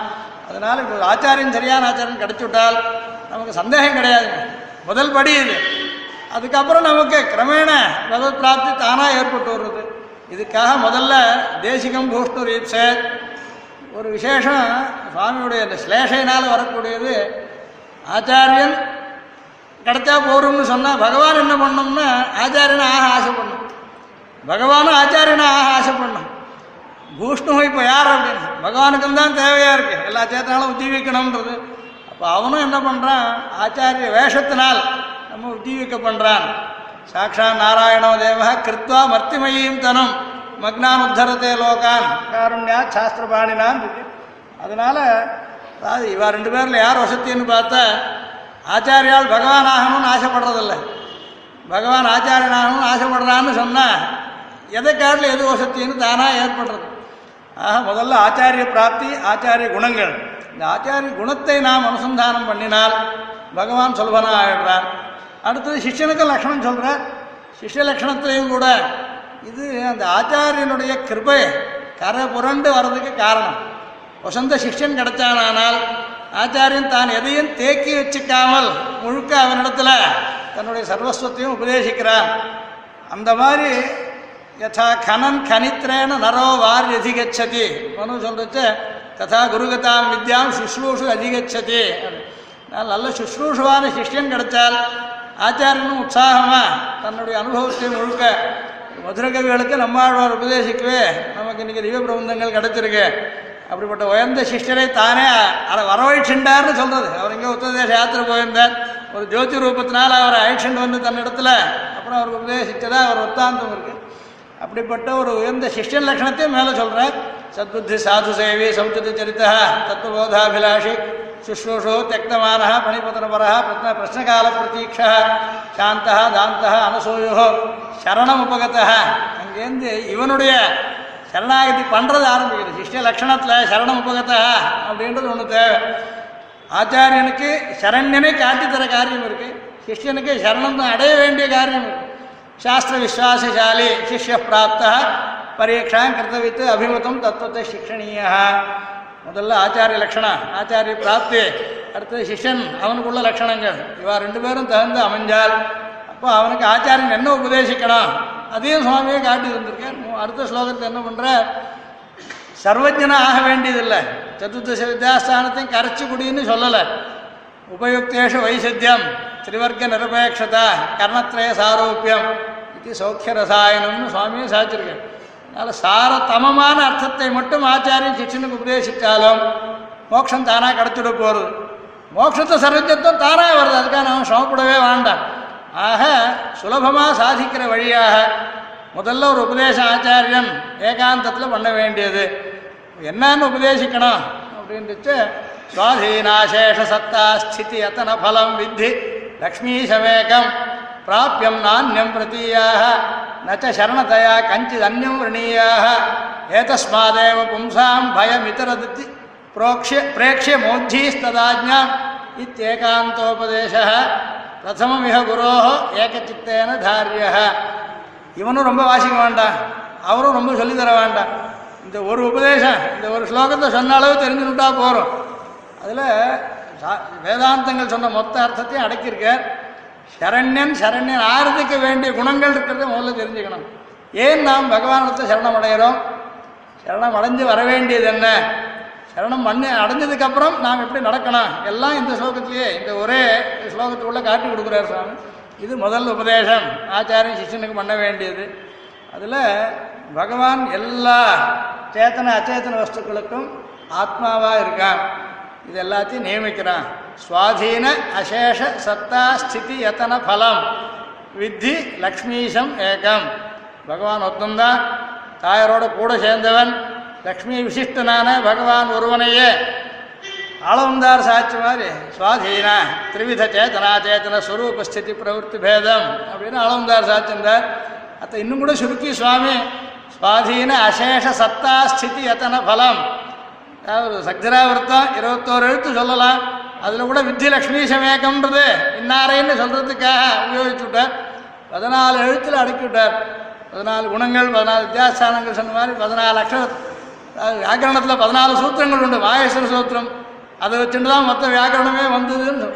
அதனால் இப்போ ஆச்சாரியன் சரியான ஆச்சாரியம் கிடைச்சு விட்டால் நமக்கு சந்தேகம் கிடையாது முதல் படி இது. அதுக்கப்புறம் நமக்கு கிரமேண பகவத் பிராப்தி தானாக ஏற்பட்டு வருது. இதுக்காக முதல்ல தேசிகம் பூஷ்ணு ரீப்சே ஒரு விசேஷம் சுவாமியுடைய இந்த ஸ்லேஷையினால் வரக்கூடியது ஆச்சாரியன் கிடைச்சா போரும்னு சொன்னால் பகவான் என்ன பண்ணோம்னா ஆச்சாரியனை ஆக ஆசைப்படணும். பகவானும் ஆச்சாரியனை ஆக ஆசைப்படணும். பூஷ்ணும் இப்போ யார் அப்படின்னு பகவானுக்கும் தான் தேவையாக இருக்கு. எல்லா சேத்தனாலும் உஜீவிக்கணுன்றது அப்போ அவனும் என்ன பண்ணுறான் ஆச்சாரிய வேஷத்தினால் நம்ம உஜீவிக்க பண்ணுறான் சாட்சா நாராயணோ தேவ கிருத்வா மர்த்திமயீம் தனம் மக்னான் உத்தரத்தே லோகான். காருண்யா சாஸ்திரபாணினான் இருக்கு அதனால அதாவது இவா ரெண்டு பேரில் யார் வசத்தின்னு பார்த்தா ஆச்சாரியால் பகவான் ஆகணும்னு ஆசைப்படுறதில்ல. பகவான் ஆச்சாரியன் ஆகணும்னு ஆசைப்படுறான்னு சொன்னால் எதை காட்டில் எது வசத்தின்னு தானாக ஏற்படுறது. ஆக முதல்ல ஆச்சாரிய பிராப்தி ஆச்சாரிய குணங்கள். இந்த ஆச்சாரிய குணத்தை நாம் அனுசந்தானம் பண்ணினால் பகவான் சுலபனாக ஆகிடுறார் அடுத்தது சிஷ்யனுக்கு லக்ஷணம் சொல்கிறார் சிஷ்ய லக்ஷணத்திலையும் கூட இது அந்த ஆச்சாரியனுடைய கிருபை. கரை புரண்டு வர்றதுக்கு காரணம். வசந்த சிஷ்யன் கிடைச்சானால் ஆச்சாரியன் தான் எதையும் தேக்கி வச்சுக்காமல் முழுக்க அவனிடத்தில் தன்னுடைய சர்வஸ்வத்தையும் உபதேசிக்கிறான். அந்த மாதிரி யதா கனன் கனித்ரேன நரோ வார் அதிகச்சதி. மனு சொல்றச்சு ததா குருகதாம் வித்யாம் சுஷ்ரூஷு அதிகச்சதி. நல்ல சுஷ்ரூஷுவான சிஷ்யன் கிடைச்சால் ஆச்சாரியனும் உற்சாகமாக தன்னுடைய அனுபவத்தை முழுக்க மதுரகவிகளுக்கு நம்மாழ்வார் உபதேசிக்கவே நமக்கு இன்றைக்கி திவ்ய பிரபந்தங்கள் கிடச்சிருக்கு. அப்படிப்பட்ட உயர்ந்த சிஷ்டரை தானே அதை வரவழைச்சுண்டார்னு சொல்கிறது அவர் இங்கே உத்தரதேச யாத்திரை போயிருந்தார். ஒரு ஜோதி ரூபத்தினால் அவர் அழைச்சிட்டு வந்து தன்னிடத்துல அப்புறம் அவருக்கு உபதேசித்ததாக அவர் ஒத்தாந்தம் இருக்குது அப்படிப்பட்ட ஒரு உயர்ந்த சிஷ்யன் லட்சணத்தையும் மேலே சொல்கிறார் சத்புத்தி சாது சேவி சமுச்சித சரித்தா தத்துவபோதாபிலாஷி சுஷ்ரூஷோ தியக்தமான பணிபதனபர பிரத்ன பிரஷ்னகால பிரதீட்சா சாந்தா தாந்தா அனசூயோ சரணம் உபகத அங்கேருந்து இவனுடைய சரணாகதி பண்ணுறது ஆரம்பிக்கிறது சிஷ்ய லட்சணத்தில் சரணம் உபகத அப்படின்றது ஒன்று தேவை. ஆச்சாரியனுக்கு சரண்யனை காட்டித்தர காரியம் இருக்குது சிஷ்யனுக்கு சரணம் தான் அடைய வேண்டிய காரியம் இருக்குது சாஸ்திர விஸ்வாசசாலி சிஷ்ய பிராப்த பரீட்சாம் கிருத்தவித்து அபிமதம் தத்துவத்தை சிக்ஷணீயா முதல்ல ஆச்சாரிய லட்சணம் ஆச்சாரிய பிராப்தி அடுத்தது சிஷ்யன் அவனுக்குள்ள லட்சணங்கள் இவா ரெண்டு பேரும் தகுந்து அமைஞ்சால் அப்போ அவனுக்கு ஆச்சாரியன் என்ன உபதேசிக்கணும்? அதையும் சுவாமியே காட்டி வந்திருக்கேன் அடுத்த ஸ்லோகத்தை என்ன பண்ணுற சர்வஜனா ஆக வேண்டியதில்லை. சதுர்தச வித்யாஸ்தானத்தையும் கரைச்சி குடின்னு சொல்லலை. உபயுக்தேஷு வைசித்தியம் திரிவர்க்க நிரபேட்சதா கர்ணத்ரய சாரூபியம் இது சௌக்கிய ரசாயனம்னு சுவாமியும் சாச்சிருக்கேன் அதனால் சாரதமமான அர்த்தத்தை மட்டும் ஆச்சாரியம் சிக்ஷனுக்கு உபதேசித்தாலும் மோட்சம் தானாக கிடச்சிட போகிறது மோட்சத்தை சர்வஜத்துவம் தானாக வருது அதுக்காக நாம் சிரமப்படவே வேண்டாம் ஆக சுலபமாக சாதிக்கிற வழியாக முதல்ல ஒரு உபதேச ஆச்சாரியன் ஏகாந்தத்தில் பண்ண வேண்டியது என்னன்னு உபதேசிக்கணும் அப்படின்ட்டு சுவாதீனாசேஷ சத்தா ஸ்திதி அத்தன பலம் வித்தி லக்ஷ்மீசமேகம் பிராப்பியம் நானியம் பிரதீயாக நச்ச சரணதயா கஞ்சித் அந்யம் விரணீயாக ஏதஸ்மாதேவ பும்சாம் பயமிதரதி प्रोक्ष्य प्रेक्ष्य मोज्झीस्तदाज्ञाम् इत्येकान्तोपदेशः प्रथममिह गुरोः ஏகச்சித்தேன தாரியः இவனும் ரொம்ப வாசிக்க வேண்டாம் அவரும் ரொம்ப சொல்லி தர வேண்டாம் இந்த ஒரு உபதேசம் இந்த ஒரு ஸ்லோகத்தை சொன்ன அளவு தெரிஞ்சுட்டா போகிறோம் அதில் வேதாந்தங்கள் சொன்ன மொத்த அர்த்தத்தையும் அடக்கியிருக்கார். சரண்யன் சரண்யன் ஆறுதிக்க வேண்டிய குணங்கள் இருக்கிறத முதல்ல தெரிஞ்சுக்கணும். ஏன் நாம் பகவானத்தை சரணம் அடைகிறோம் சரணம் அடைஞ்சு வர வேண்டியது என்ன? சரணம் பண்ணி அடைஞ்சதுக்கப்புறம் நாம் எப்படி நடக்கணும்? எல்லாம் இந்த ஸ்லோகத்திலேயே இந்த ஒரே ஸ்லோகத்துக்குள்ளே காட்டி கொடுக்குறார் சுவாமி. இது முதல் உபதேசம். ஆச்சாரியன் சிஷ்யனுக்கு பண்ண வேண்டியது. அதில் பகவான் எல்லா சேத்தன அச்சேத்தன வஸ்துக்களுக்கும் ஆத்மாவாக இருக்கான் இது எல்லாத்தையும் நியமிக்கிறான். சுவாதீன அசேஷ சத்தா ஸ்திதி யத்தன பலம். வித்தி லக்ஷ்மீசம் ஏகம். பகவான் ஒத்தந்தான் தாயரோட கூட சேர்ந்தவன். லக்ஷ்மி விசிஷ்டனான பகவான் ஒருவனையே. ஆளவந்தார் சாட்சி மாதிரி. சுவாதீன திரிவித சேத்தனா சேத்தன ஸ்வரூப ஸ்திதி பிரவருத்தி பேதம். அப்படின்னு ஆளவந்தார் சாட்சிந்தார் அத்த இன்னும் கூட சுருக்கி சுவாமி. சுவாதீன அசேஷ சத்தா ஸ்திதி யத்தன பலம். அதாவது சக்திராவிரத்தம் இருபத்தோரு எழுத்து சொல்லலாம். அதில் கூட வித்தி லக்ஷ்மி சமேகம்ன்றது இன்னாரைன்னு சொல்கிறதுக்காக உபயோகிச்சு விட்டார் பதினாலு எழுத்தில் அடக்கி விட்டார் பதினாலு குணங்கள் பதினாலு வித்தியாசானங்கள் சொன்ன மாதிரி பதினாலு அக்ஷர வியாக்கரணத்தில் பதினாலு சூத்திரங்கள் உண்டு. மாயேஸ்வர சூத்திரம். அதை வச்சுட்டு தான் மொத்த வியாக்கரணமே வந்ததுன்னு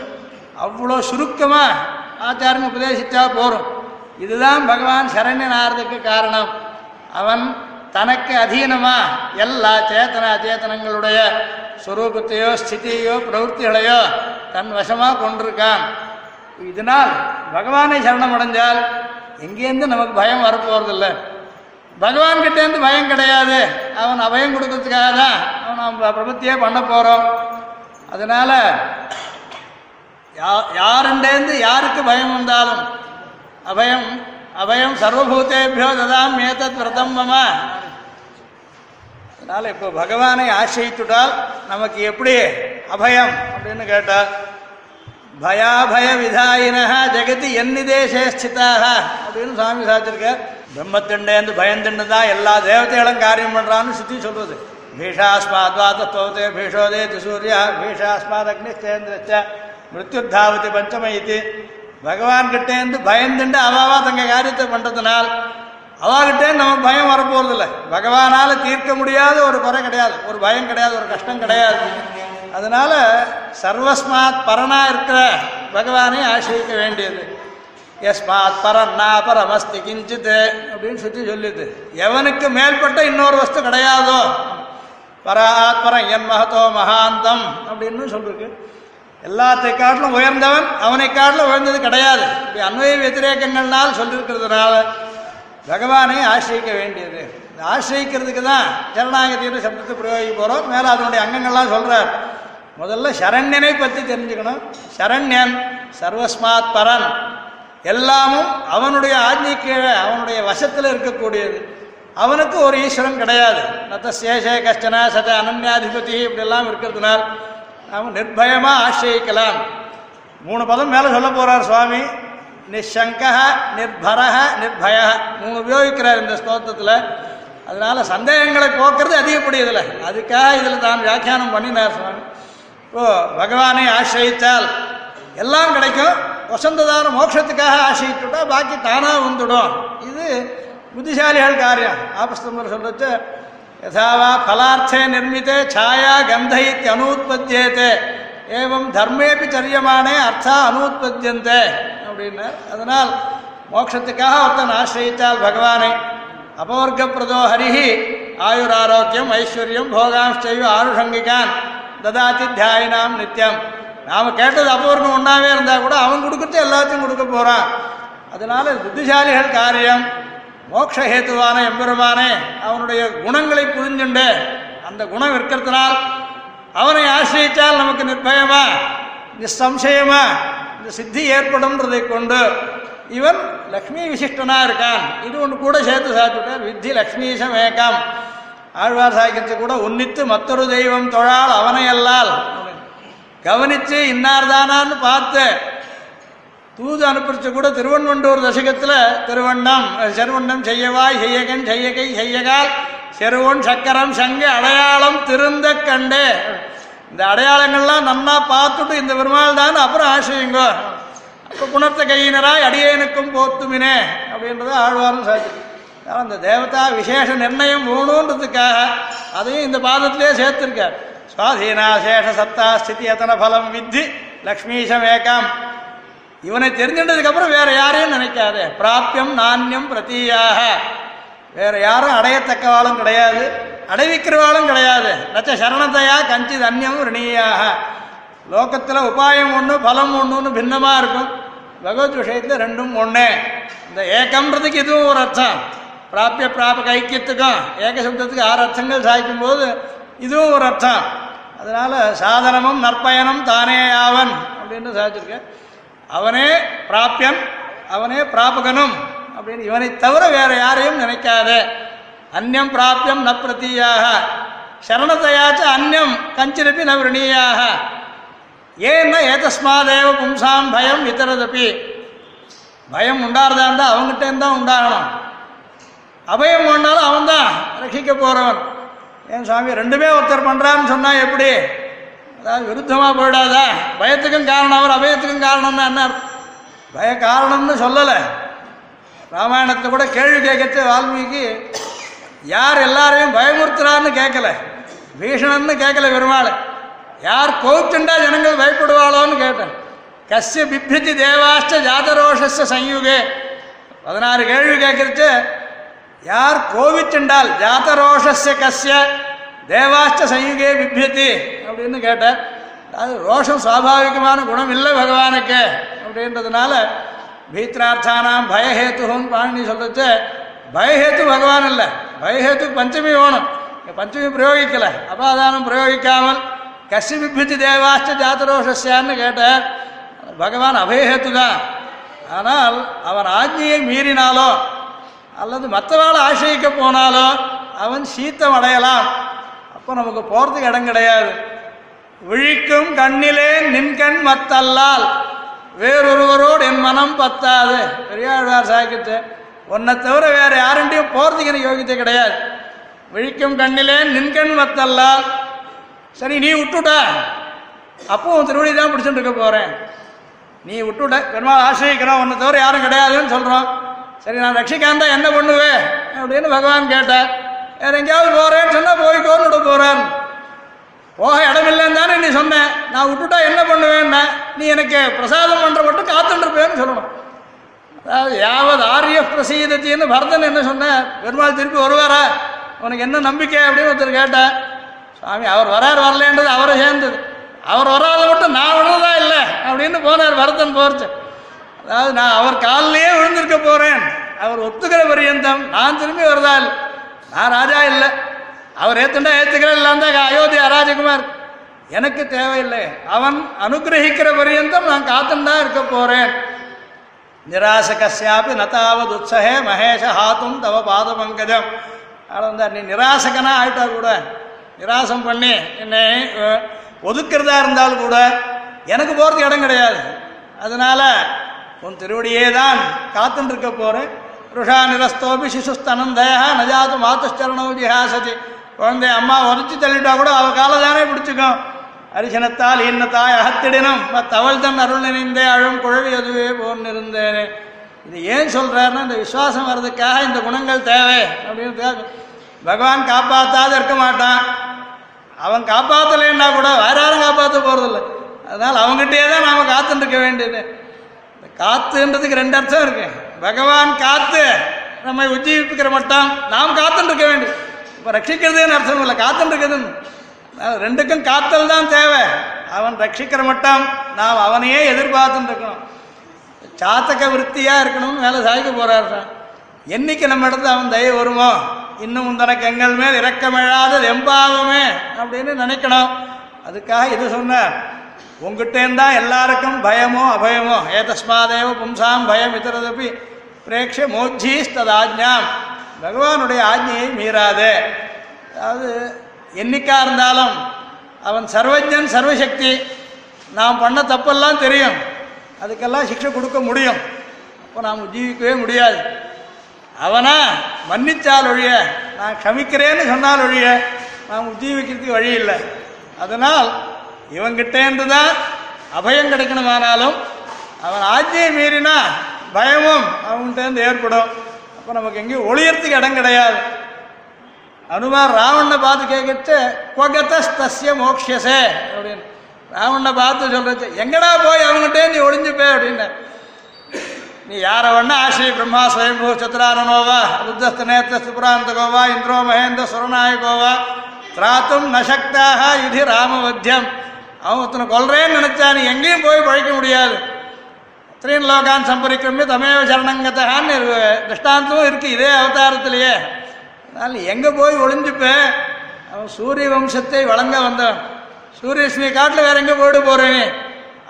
அவ்வளோ சுருக்கமாக ஆச்சாரம் உபதேசித்தா போகிறோம் இதுதான் பகவான் சரண்யன் காரணம். அவன் தனக்கு அதீனமா எல்லா சேத்தன சேத்தனங்களுடைய ஸ்வரூபத்தையோ ஸ்திதியோ பிரவருத்திகளையோ தன் வசமாக கொண்டிருக்கான். இதனால் பகவானை சரணம் அடைஞ்சால் எங்கேருந்து நமக்கு பயம் வரப்போறதில்லை. பகவான் கிட்டேருந்து பயம் கிடையாது. அவன் அபயம் கொடுக்கறதுக்காக தான் அவன் நம்ம பிரபத்தியே பண்ண போகிறோம் அதனால யா யாருண்டேந்து யாருக்கு பயம் வந்தாலும் அபயம் அபயம் சர்வபூதேபியோ ததாம் ஏதத் விரதம் மம அதனால இப்போ பகவானை ஆசிரித்துட்டால் நமக்கு எப்படி அபயம் அப்படின்னு கேட்டால் பயாபய விதாயினஹா ஜெகதி எந்நிதேசே ஸ்திதாக அப்படின்னு சுவாமி சாத்திருக்கார். பிரம்மத்திண்டேந்து பயந்திண்டு தான் எல்லா தேவதைகளும் காரியம் பண்ணுறான்னு சுற்றி சொல்வது பீஷாஸ்மாத்வாத்தோதே பீஷோதே சூர்யா பீஷாஸ்மாத் அக்னிஸ்தேந்திரச்ச மிருத்யுத்தாவதி பஞ்சம இது. பகவான் கிட்டேருந்து பயந்துண்டு அவாவா தங்க காரியத்தை பண்ணுறதுனால் அவாகிட்டே நமக்கு பயம் வரப்போறதில்லை. பகவானால் தீர்க்க முடியாத ஒரு குறை கிடையாது. ஒரு பயம் கிடையாது ஒரு கஷ்டம் கிடையாது. அதனால சர்வஸ்மாத் பரனா இருக்கிற பகவானை ஆசிரிக்க வேண்டியது. எஸ்மாத் பரன்னா பரமஸ்தி கிஞ்சித்து அப்படின்னு சுற்றி சொல்லுது எவனுக்கு மேல்பட்ட இன்னொரு வஸ்து கிடையாதோ பராத் பரம் என் மகத்தோ மகாந்தம் அப்படின்னு சொல்லிருக்கு எல்லாத்தை காட்டிலும் உயர்ந்தவன் அவனை காட்டிலும் உயர்ந்தது கிடையாது. இப்படி அன்வய வத்திரேக்கங்கள்னால் சொல்லியிருக்கிறதுனால பகவானை ஆசிரியிக்க வேண்டியது. இந்த ஆசிரியிக்கிறதுக்கு தான் ஜனநாயகத்தீர சப்தத்தை பிரயோகிக்க போகிறோம் மேலே அதனுடைய அங்கங்கள்லாம் சொல்கிறார் முதல்ல சரண்யனை பற்றி தெரிஞ்சுக்கணும். சரண்யன் சர்வஸ்மாத் பரன் எல்லாமும் அவனுடைய ஆஜ்ஞை கீழே அவனுடைய வசத்தில் இருக்கக்கூடியது. அவனுக்கு ஒரு ஈஸ்வரன் கிடையாது. நத்த சேஷே கஷ்டனா சத அனன்யாதிபதி இப்படிலாம் இருக்கிறதுனால் நாம் நிர்பயமாக ஆசிரியக்கலாம். மூணு பதம் மேலே சொல்ல போகிறார் சுவாமி. நிஷங்க நிர்பர நிர்பய மூணு உபயோகிக்கிறார் இந்த ஸ்தோத்திரத்தில். அதனால சந்தேகங்களை போக்குறது அதிகப்படியதில்லை அதுக்காக இதில் தான் வியாக்கியானம் பண்ணினார் சுவாமி. ஓ பகவானை ஆசிரியித்தால் எல்லாம் கிடைக்கும். வசந்ததான மோட்சத்துக்காக ஆசிரிச்சுட்டா பாக்கி தானாக வந்துடும். இது புத்திசாலிகள் காரியம். ஆபஸ்தம்பர் சொல்றது யதாவா பலார்த்தே நிர்மித்தே சாயா கந்த இத்தியனூத்பத்தியேத்தே ஏவம் தர்மேபி சரியமானே அர்த்தா அனுத்பத்தியந்தே அப்படின்னார். அதனால் மோட்சத்துக்காக ஒருத்தன் ஆசிரியித்தால் பகவானை அபவர்க்கப்பிரதோ ஹரிஹி ஆயுர் ஆரோக்கியம் ஐஸ்வர்யம் போகாம்ஸ்டைவ ஆருஷங்கிகான் ததாதி தியாயினாம் நித்தியம் நாம் கேட்டது அபவர்க்கம் ஒன்றாவே இருந்தால் கூட அவன் கொடுக்கறது எல்லாத்தையும் கொடுக்க போகிறான் அதனால புத்திசாலிகள் காரியம். மோட்சஹேத்துவான எம்பெருமானே அவனுடைய குணங்களை புரிஞ்சுண்டு அந்த குணம் இருக்கிறதுனால் அவனை ஆசிரியத்தால் நமக்கு நிர்பயமா நிசம்சயமா இந்த சித்தி ஏற்படும்ன்றதை கொண்டு இவன் லக்ஷ்மி விசிஷ்டனா இருக்கான். இது ஒன்று கூட சேர்த்து சாப்பிட்டார் வித்தி லக்ஷ்மீசம் ஏக்கம் ஆழ்வார் சாகித்து கூட உன்னித்து மற்றொரு தெய்வம் தொழால் அவனை அல்லால். கவனித்து இன்னார்தானான்னு பார்த்து. தூது அனுப்பிச்சு கூட திருவண்வண்டூர் தசகத்தில் திருவண்ணம் செருவண்ணம் செய்யவாய் செய்யகன் செய்யகை செய்யகால் செருவன் சக்கரம் சங்க அடையாளம் திருந்த கண்டே. இந்த அடையாளங்கள்லாம் நன்னா பார்த்துட்டு இந்த பெருமாள் தான் அப்புறம் ஆசிரியுங்கோ அப்போ குணத்த கையினராய் அடியேனுக்கும் போத்துமினே அப்படின்றது ஆழ்வாரும் சாட்சி அந்த தேவதா விசேஷ நிர்ணயம் வேணுன்றதுக்காக அதையும் இந்த பாதத்திலே சேர்த்திருக்கார். சுவாதீனா சேஷ சத்தா ஸ்திதி எத்தனை பலம் வித்தி லக்ஷ்மீசம் ஏகம். இவனை தெரிஞ்சிட்டதுக்கப்புறம் வேற யாரையும் நினைக்காதே. பிராப்தியம் நானியம் பிரதீயாக. வேற யாரும் அடையத்தக்கவாளும் கிடையாது. அடைவிக்கிறவாளும் கிடையாது. லட்ச சரணத்தையா கஞ்சி தன்யம் ரிணியாக லோகத்தில் உபாயம் ஒன்று பலம் ஒன்றுன்னு பின்னமாக இருக்கும். பகவத் விஷயத்தில் ரெண்டும் ஒன்று இந்த ஏக்கம்ன்றதுக்கு இதுவும் ஒரு அர்த்தம். பிராபிய பிராபக ஐக்கியத்துக்கும் ஏக சப்தத்துக்கு ஆறு அர்த்தங்கள் சாய்க்கும் போது இதுவும் ஒரு அர்த்தம். அதனால் சாதனமும் நற்பயணம் தானே ஆவன் அப்படின்னு சாதிச்சிருக்கேன் அவனே பிராப்பியன் அவனே பிராபகனும் அப்படின்னு இவனை தவிர வேற யாரையும் நினைக்காத. அந்நியம் பிராபியம் ந பிரதீயாக. சரணத்தையாச்ச அந்நியம் கஞ்சிரப்பி ந விரணீயாக. ஏன்னா ஏதஸ்மாதேவ பும்சாம் பயம் இத்தரதப்பி பயம் உண்டாறதா இருந்தால் அவங்ககிட்ட தான் உண்டாகணும். அபயம் பண்ணாலும் அவன் தான் ரட்சிக்க போகிறவன் ஏன் சுவாமி ரெண்டுமே ஒருத்தர் பண்ணுறான்னு சொன்னால் எப்படி? அதாவது விருத்தமாக போயிடாதா? பயத்துக்கும் காரணம் அவர் அபயத்துக்கும் காரணம்னு என்ன பய காரணம்னு சொல்லலை. ராமாயணத்தை கூட கேள்வி கேட்கறது வால்மீகி யார் எல்லாரையும் பயமுறுத்துறான்னு கேட்கல பீஷணன்னு கேட்கல பெருமாள். யார் கோவிச்சுண்டா ஜனங்கள் பயப்படுவாளோன்னு கேட்டேன். கஸ்ய பிப்ரிதி தேவாஷ்ட ஜாதரோஷ சயுகே பதினாறு கேள்வி கேட்கறது யார் கோவிச்சுண்டால் ஜாதரோஷஸ்ய கஸ்ய தேவாஷ்ட சயுகே பிப்யதி அப்படின்னு கேட்டேன். அது ரோஷம் சுவாபாவிகமான குணம் இல்லை பகவானுக்கு அப்படின்றதுனால பீத்ரார்த்தானாம் பயஹேத்துன்னு பாணினி சொல்லச்சு பயஹேத்து பகவான் இல்லை. பயஹேத்து பஞ்சமி வேணும். பஞ்சமி பிரயோகிக்கல. அபாதானம் பிரயோகிக்காமல் கசி பிபித்தி தேவாஷ்ட ஜாதரோஷஸ்யான்னு கேட்டார் பகவான் அபயஹேத்து தான் ஆனால் அவன் ஆஜ்ஞையை மீறினாலோ அல்லது மற்றவாள் ஆசிரியிக்க போனாலோ அவன் சீத்தம் அடையலாம். அப்போ நமக்கு போகிறதுக்கு இடம் கிடையாது. விழிக்கும் கண்ணிலே நின்கண் மத்தல்லால் வேறொருவரோடு என் மனம் பத்தாது. பெரியாழ்வார் சாக்கிட்டு உன்னை தவிர வேற யாருண்டையும் போகிறதுக்கு எனக்கு யோகியத்தை கிடையாது. விழிக்கும் கண்ணிலே நின்கண் வத்தல்ல சரி நீ விட்டுட்ட. அப்போ உன் திருவடி தான் பிடிச்சிட்டு இருக்க போகிறேன் நீ விட்டுட பெருமாள் ஆசிரியக்கிறோம் உன்னை தவிர யாரும் கிடையாதுன்னு சொல்கிறோம் சரி நான் ரட்சிக்காந்தா என்ன பண்ணுவேன் அப்படின்னு பகவான் கேட்டார். வேற எங்கேயாவது போகிறேன்னு சொன்னால் போய்க்கோன்னு விட போகிறான் போக இடமில்லைன்னு தானே நீ சொன்னேன் நான் விட்டுட்டா என்ன பண்ணுவேன்னா நீ எனக்கு பிரசாதம் பண்ணுற மட்டும் காத்துருப்பேன்னு சொல்லணும். யாவது ஆரிய பிரசீதத்தின்னு பரதன் என்ன சொன்னேன் பெருமாள் திருப்பி வருவாரா? உனக்கு என்ன நம்பிக்கை அப்படின்னு ஒருத்தர் கேட்டேன் சுவாமி அவர் வரார் வரலேன்றது அவரை சேர்ந்தது. அவர் வராத மட்டும் நான் விழுந்ததா இல்லை? அப்படின்னு போனார் பரதன் போர்ச்சு. அதாவது நான் அவர் காலிலேயே விழுந்திருக்க போகிறேன் அவர் ஒத்துக்கிற பரியந்தம். நான் திரும்பி வரதா இல்லை? நான் ராஜா இல்லை. அவர் ஏத்துண்டா ஏத்துக்கிறேன் இல்லாம அயோத்தி ராஜகுமார். எனக்கு தேவையில்லை. அவன் அனுகிரகிக்கிற பரியந்தம் நான் காத்துண்டா இருக்க போகிறேன் நிராசகஸ்யாபி நதாவது உற்சகே மகேஷ ஹாத்தும் தவ பாத பங்கஜம் அவள் வந்தார் நீ நிராசகனா ஆயிட்டா கூட நிராசம் பண்ணி என்னை ஒதுக்கிறதா இருந்தாலும் கூட எனக்கு போகிறது இடம் கிடையாது. அதனால உன் திருவடியே தான் காத்துன்னு இருக்க போகிறேன் ருஷா நிரஸ்தோபி சிசுஸ்தனந்தயா நஜாத்து மாத்துச்சரணோ ஜிஹாசதி குழந்தை அம்மா உதச்சி தள்ளிட்டா கூட அவள் காலை தானே பிடிச்சுக்கும். அரிசனத்தால் இன்னத்தாய் அகத்திடினும். தவள் தன் அருள் நினைந்தே அழும் குழவி அதுவே போன் இருந்தேனே இது ஏன் சொல்றாருன்னா இந்த விசுவாசம் வர்றதுக்காக இந்த குணங்கள் தேவை அப்படின்னு பகவான் காப்பாற்றாது இருக்க மாட்டான். அவன் காப்பாற்றலைன்னா கூட வேற யாரும் காப்பாற்ற போறதில்லை. அதனால் அவங்ககிட்டயே தான் நாம் காத்துன்னு இருக்க வேண்டியது. இந்த காத்துன்றதுக்கு ரெண்டு அர்த்தம் இருக்கு. பகவான் காத்து நம்மை உஜ்ஜீவிப்பிக்கிற மட்டும் நாம் காத்துன்னு இருக்க வேண்டியது. இப்போ ரட்சிக்கிறதுன்னு அர்த்தம் இல்லை காத்துன்னு இருக்குதுன்னு ரெண்டுக்கும் காத்தல் தான் தேவை. அவன் ரட்சிக்கிற மட்டும் நாம் அவனையே எதிர்பார்த்துன்னு இருக்கணும். சாத்தக விருத்தியா இருக்கணும்னு மேலே சாய்க்க போறாரு என்னைக்கு நம்ம இடத்துல அவன் தயவு வருமோ? இன்னும் தனக்கு எங்கள் மேல் இறக்கமிழாத எம்பாவமே அப்படின்னு நினைக்கணும். அதுக்காக இது சொன்னார். உங்ககிட்டேருந்தா எல்லாருக்கும் பயமோ அபயமோ? ஏதஸ்மாதேவ பும்சாம் பயம் இதரதப்பி பிரேக்ஷ மோஜ்ஜீஸ்ததாஜ்ஞாம் பகவானுடைய ஆஜ்ஞையை மீறாதே. அதாவது என்னைக்கா இருந்தாலும் அவன் சர்வஜன் சர்வசக்தி. நாம் பண்ண தப்பெல்லாம் தெரியும். அதுக்கெல்லாம் சிக்ஷை கொடுக்க முடியும். அப்போ நாம் ஜீவிக்கவே முடியாது. அவனா மன்னிச்சால் ஒழிய நான் க்ஷமிக்கிறேன்னு சொன்னால் ஒழிய நாம் ஜீவிக்கிறதுக்கு வழி இல்லை அதனால் இவங்கிட்டேருந்து தான் அபயம் கிடைக்கணுமானாலும் அவன் ஆஜ்ஞையை மீறினா பயமும் அவன்கிட்டேருந்து ஏற்படும். அப்போ நமக்கு எங்கேயும் ஒளியறதுக்கு இடம் கிடையாது. அனுமார் ராவணனை பார்த்து கேட்கிட்டு கொகதஸ்தஸ்ய மோக்ஷசே அப்படின்னு. ராவணனை பார்த்து சொல்றது எங்கடா போய் அவங்ககிட்டே நீ ஒளிஞ்சுப்பே அப்படின்னு. நீ யார வேணா ஆஸ்ரீ பிரம்மா ஸ்வயம்பூ சத்ராரணோவா ருத்தஸ்த நேத்திரஸ்து புராந்தகோவா இந்திரோ மகேந்திர சுரநாயகோவா திராத்தும் நசக்தாக இது ராமவத்தியம் அவன் ஒருத்தனை கொல்றேன்னு நினைச்சா நீ எங்கேயும் போய் பழைக்க முடியாது. த்ரீன் லோகான் சம்பரிக்கிரமே தமேவ சரணங்கத்தகான்னு திருஷ்டாந்தமும் இருக்கு இதே அவதாரத்திலேயே. அதனால் எங்கே போய் ஒளிஞ்சுப்பேன்? அவன் சூரிய வம்சத்தை வழங்க வந்தவன். சூரியஸ்மி காட்டில் வேற எங்கே போயிட்டு போறேன்?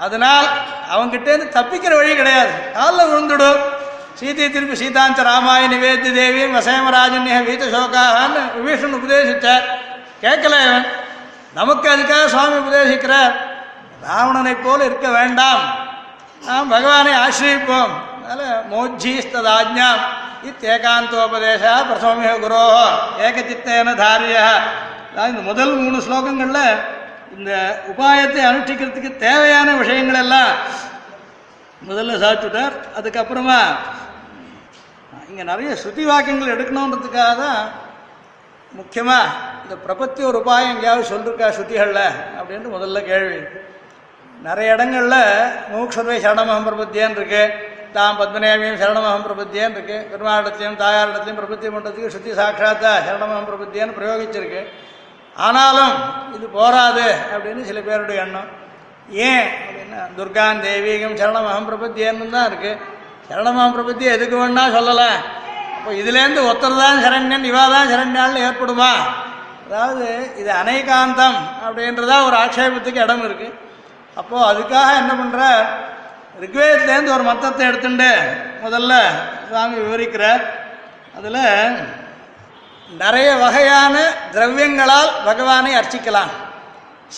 அதனால் அவன்கிட்டேருந்து தப்பிக்கிற வழி கிடையாது. காலில் விழுந்துடும் சீதை திருப்பி சீதாந்த ராமாய நிவேதி தேவி வசயமராஜன்ய வீத சோகான்னு விபீஷன் உபதேசித்தார் கேட்கல இவன். நமக்கு அதுக்காக சுவாமி உபதேசிக்கிறார். ராவணனைப் போல இருக்க வேண்டாம். நாம் பகவானை ஆசிரியப்போம். அதனால் மோஜ்ஜீஸ்ததாஜ்ஞாம் இத்தேகாந்தோபதேச பிரசோமிய குரோ ஏகச்சித்தேன தாரிய இந்த முதல் மூணு ஸ்லோகங்களில் இந்த உபாயத்தை அனுஷ்டிக்கிறதுக்கு தேவையான விஷயங்கள் எல்லாம் முதல்ல சாப்பிட்டுட்டார் அதுக்கப்புறமா இங்கே நிறைய ஸ்ருதி வாக்கியங்கள் எடுக்கணுன்றதுக்காக தான் முக்கியமாக இந்த பிரபத்தி ஒரு உபாயம் எங்கேயாவது சொல்லிருக்கா ஸ்ருதிகளில் அப்படின்ட்டு முதல்ல கேள்வி. நிறைய இடங்களில் மூக்ஷர்வை சரணமகம் பிரபத்தியன் இருக்குது தாம் பத்மநேமியும் சரணமகம் பிரபத்தியன் இருக்கு பெருமாளிடத்தையும் தாயாரிடத்தையும் பிரபத்தி பண்ணுறதுக்கு சுத்தி சாட்சாத்தா சரணமகம் பிரபுத்தியன்னு பிரயோகிச்சிருக்கு ஆனாலும் இது போராது அப்படின்னு சில பேருடைய எண்ணம் ஏன் அப்படின்னா துர்கான் தேவீகம் சரணமகம் பிரபத்தியன்னு தான் இருக்கு சரணமகம் பிரபுத்தி எதுக்கு வேணா சொல்லலாம் அப்போ இதுலேருந்து ஒருத்தர் தான் சரண்யன் இவா தான் சரண்யான்னு ஏற்படுமா அதாவது இது அனைகாந்தம் அப்படின்றதா ஒரு ஆட்சேபத்துக்கு இடம் இருக்கு அப்போது அதுக்காக என்ன பண்ணுற ரிக்வேதத்துலேருந்து ஒரு மத்தத்தை எடுத்துட்டு முதல்ல சுவாமி விவரிக்கிறார். அதில் நிறைய வகையான திரவியங்களால் பகவானை அர்ச்சிக்கலாம்.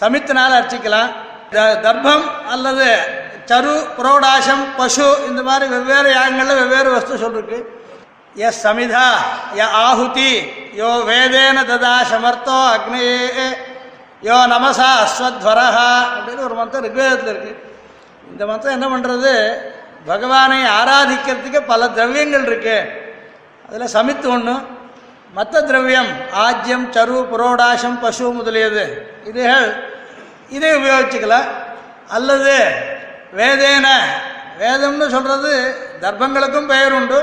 சமித்தினால் அர்ச்சிக்கலாம். த- தர்ப்பம் அல்லது சரு புரோடாசம் பசு இந்த மாதிரி வெவ்வேறு யாகங்களில் வெவ்வேறு வஸ்து சொல்லிருக்கு ய சமிதா ய ஆகுதி யோ வேதேன ததா சமர்த்தோ அக்னே யோ நமசா அஸ்வத்வரஹா அப்படின்னு ஒரு மந்திரம் ரிக்வேதத்தில் இருக்குது இந்த மதம் என்ன பண்ணுறது பகவானை ஆராதிக்கிறதுக்கு பல திரவியங்கள் இருக்கு. அதில் சமித்து ஒன்று மற்ற திரவியம் ஆஜ்யம் சரு புரோடாசம் பசு முதலியது. இதுகள் இதை உபயோகிச்சுக்கலாம் அல்லது வேதேன. வேதம்னு சொல்கிறது தர்ப்பங்களுக்கும் பெயர் உண்டு.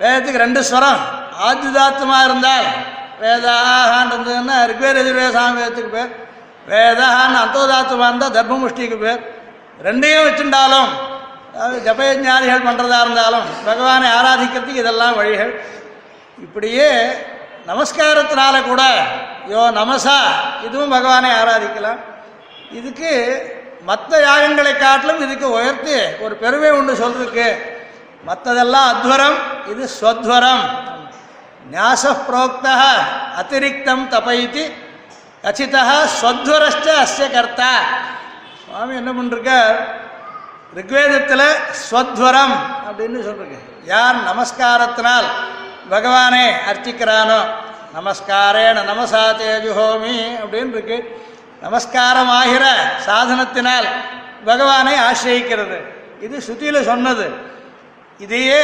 வேதத்துக்கு ரெண்டு ஸ்வரம். ஆத்திதாத்தமாக இருந்தால் வேதாகான் இருந்ததுன்னா ரிக்வேத எதிர்வேத சாமவேதத்துக்கு பேர். வேதான்னு அந்தோதாத்தமாக இருந்தால் தர்ப்பமுஷ்டிக்கு பேர். ரெண்டையும் வச்சுட்டாலும் அதாவது ஜபயஜானிகள் பண்ணுறதா இருந்தாலும் பகவானை ஆராதிக்கிறதுக்கு இதெல்லாம் வழிகள். இப்படியே நமஸ்காரத்தினால கூட யோ நமசா இதுவும் பகவானை ஆராதிக்கலாம். இதுக்கு மற்ற யாகங்களை காட்டிலும் இதுக்கு உயர்த்தி ஒரு பெருமை உண்டு சொல்றதுக்கு மற்றதெல்லாம் அத்வரம் இது ஸ்வத்வரம். ஞாச புரோக்தா அதிரிக்தம் தபைத்தி கச்சிதா ஸ்வத்வரஸ்ட அஸ்ய கர்த்தா. சுவாமி என்ன பண்ணிருக்கார் ரிக்வேதத்தில் ஸ்வத்வரம் அப்படின்னு சொல்றீங்க யார் நமஸ்காரத்தினால் பகவானே அர்ச்சிக்கிறானோ நமஸ்காரேன நமசா தேஜுஹோமி அப்படின்னு இருக்கு. நமஸ்காரம் ஆகிற சாதனத்தினால் பகவானை ஆசிரியிக்கிறது. இது ஸ்ருதியில் சொன்னது. இதையே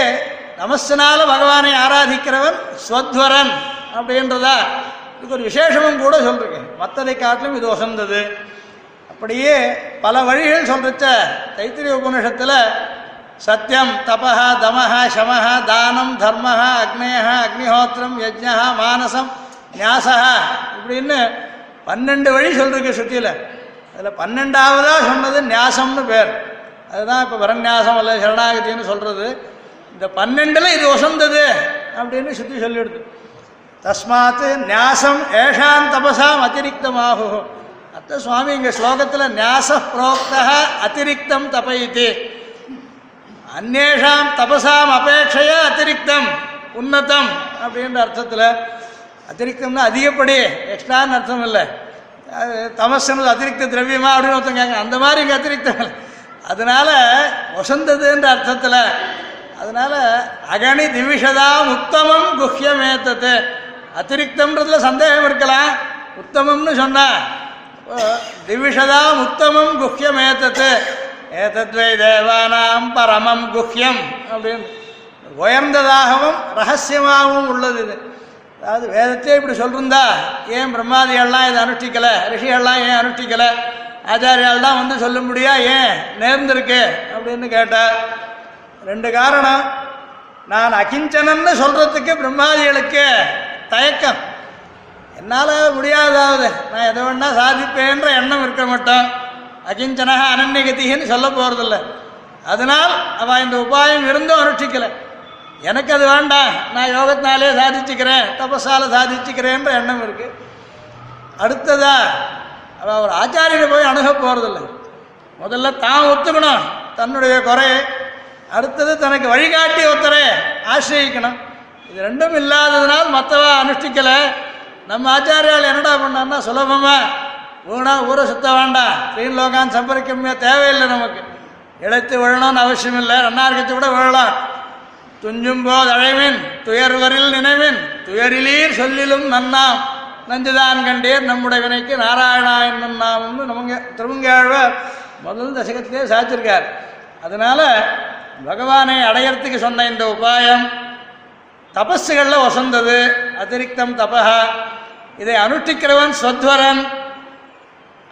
நமஸ்தனால பகவானை ஆராதிக்கிறவன் ஸ்வத்வரன் அப்படின்றதா. இதுக்கு ஒரு விசேஷமும் கூட சொல்றேன் மற்றதை காட்டிலும் இது வசந்தது அப்படியே பல வழிகள் சொல்றச்ச தைத்திரிய உபனிஷத்தில் சத்தியம் தபஹ தமஹா சமஹா தானம் தர்மஹா அக்னேயா அக்னிஹோத்திரம் யஜ்ஞா மானசம் நியாசா இப்படின்னு பன்னெண்டு வழி சொல்லிருக்கு சுத்தியில் அதில் பன்னெண்டாவதா சொன்னது நியாசம்னு பேர். அதுதான் இப்போ வரநியாசம் அல்ல சரணாகதின்னு சொல்றது. இந்த பன்னெண்டில் இது ஒசந்தது அப்படின்னு சுத்தி சொல்லிடுது. தஸ்மாத் ஞாசம் ஏஷான் தபசாம் அதிரிக்தமாகும் அத்த சுவாமி இங்க ஸ்லோகத்தில் நியாச புரோக்தா அதிரிக்தம் தபயித்து அந்நேஷாம் தபசாம் அபேட்சையா அதிரிக்தம் உன்னதம் அப்படின்ற அர்த்தத்தில். அதிரிக்தம்னா அதிகப்படி எக்ஸ்ட்ரான்னு அர்த்தம் இல்லை. அது தமசுன்னு அதிரிக்த திரவியமா அப்படின்னு ஒருத்தங்க அந்த மாதிரி இங்கே அதிரிக்தம் இல்லை. அதனால வசந்ததுன்ற அர்த்தத்தில் அதனால அகணி திவிஷதாம் உத்தமம் குஹ்யமேத்தது. அதிரிக்தம்ன்றதுல சந்தேகம் இருக்கலாம். உத்தமம்னு சொன்னா திவிஷதாம் உத்தமம் குஹ்யமேத்தது ஏதத்வை தேவானாம் பரமம் குஹ்யம் அப்படின்னு உயர்ந்ததாகவும் ரகசியமாகவும் உள்ளது இது. அதாவது வேதத்தை இப்படி சொல்லிருந்தா ஏன் பிரம்மாதிகள்லாம் இதை அனுஷ்டிக்கல? ரிஷிகள்லாம் ஏன் அனுஷ்டிக்கல? ஆச்சாரியால் தான் வந்து சொல்ல முடியா? ஏன்? நேர்ந்திருக்கு அப்படின்னு கேட்டார் ரெண்டு காரணம். நான் அகிஞ்சனன்னு சொல்றதுக்கு பிரம்மாதிகளுக்கு தயக்கம். என்னால் முடியாதாவது நான் எதை வேணால் சாதிப்பேன்ற எண்ணம் இருக்க மாட்டோம். அகிஞ்சனக அனன்யகதின்னு சொல்ல போகிறதில்ல அதனால் அவள் இந்த உபாயம் இருந்தும் அனுஷ்டிக்கலை. எனக்கு அது வேண்டாம். நான் யோகத்தினாலே சாதிச்சுக்கிறேன். தபஸால சாதிச்சுக்கிறேன்ற எண்ணம் இருக்குது அடுத்ததா அவள் ஒரு ஆச்சாரியனை போய் அணுக போகிறதில்ல முதல்ல தான் ஒத்துக்கணும். தன்னுடைய குறையை. அடுத்தது தனக்கு வழிகாட்டி ஒருத்தரை ஆசிரியக்கணும். இது ரெண்டும் இல்லாததுனால் மற்றவ அனுஷ்டிக்கலை. நம்ம ஆச்சாரியால் என்னடா பண்ணான்னா சுலபமா. ஊனா ஊரை சுத்த வேண்டாம். ஸ்ரீன் லோகான் சம்பரிக்கமே தேவையில்லை நமக்கு. இழைத்து விழணும்னு அவசியம் இல்லை ரெண்டாயிரத்து கூட விழலாம். துஞ்சும் போது அழைவின் துயர்வரில் நினைவின் துயரிலீர் சொல்லிலும் நன்னாம். நஞ்சுதான் கண்டீர் நம்முடைய வினைக்கு நாராயணா என்னும் நாமம்னு நமங்க திருமங்கேழ்வர் முதல் தசகத்திலே சாச்சிருக்கார் அதனால பகவானை அடையறதுக்கு சொன்ன இந்த உபாயம் தபஸுகளில் வசந்தது அதிரிக்தம் தபஹா. இதை அனுஷ்டிக்கிறவன் ஸ்வத்வரன்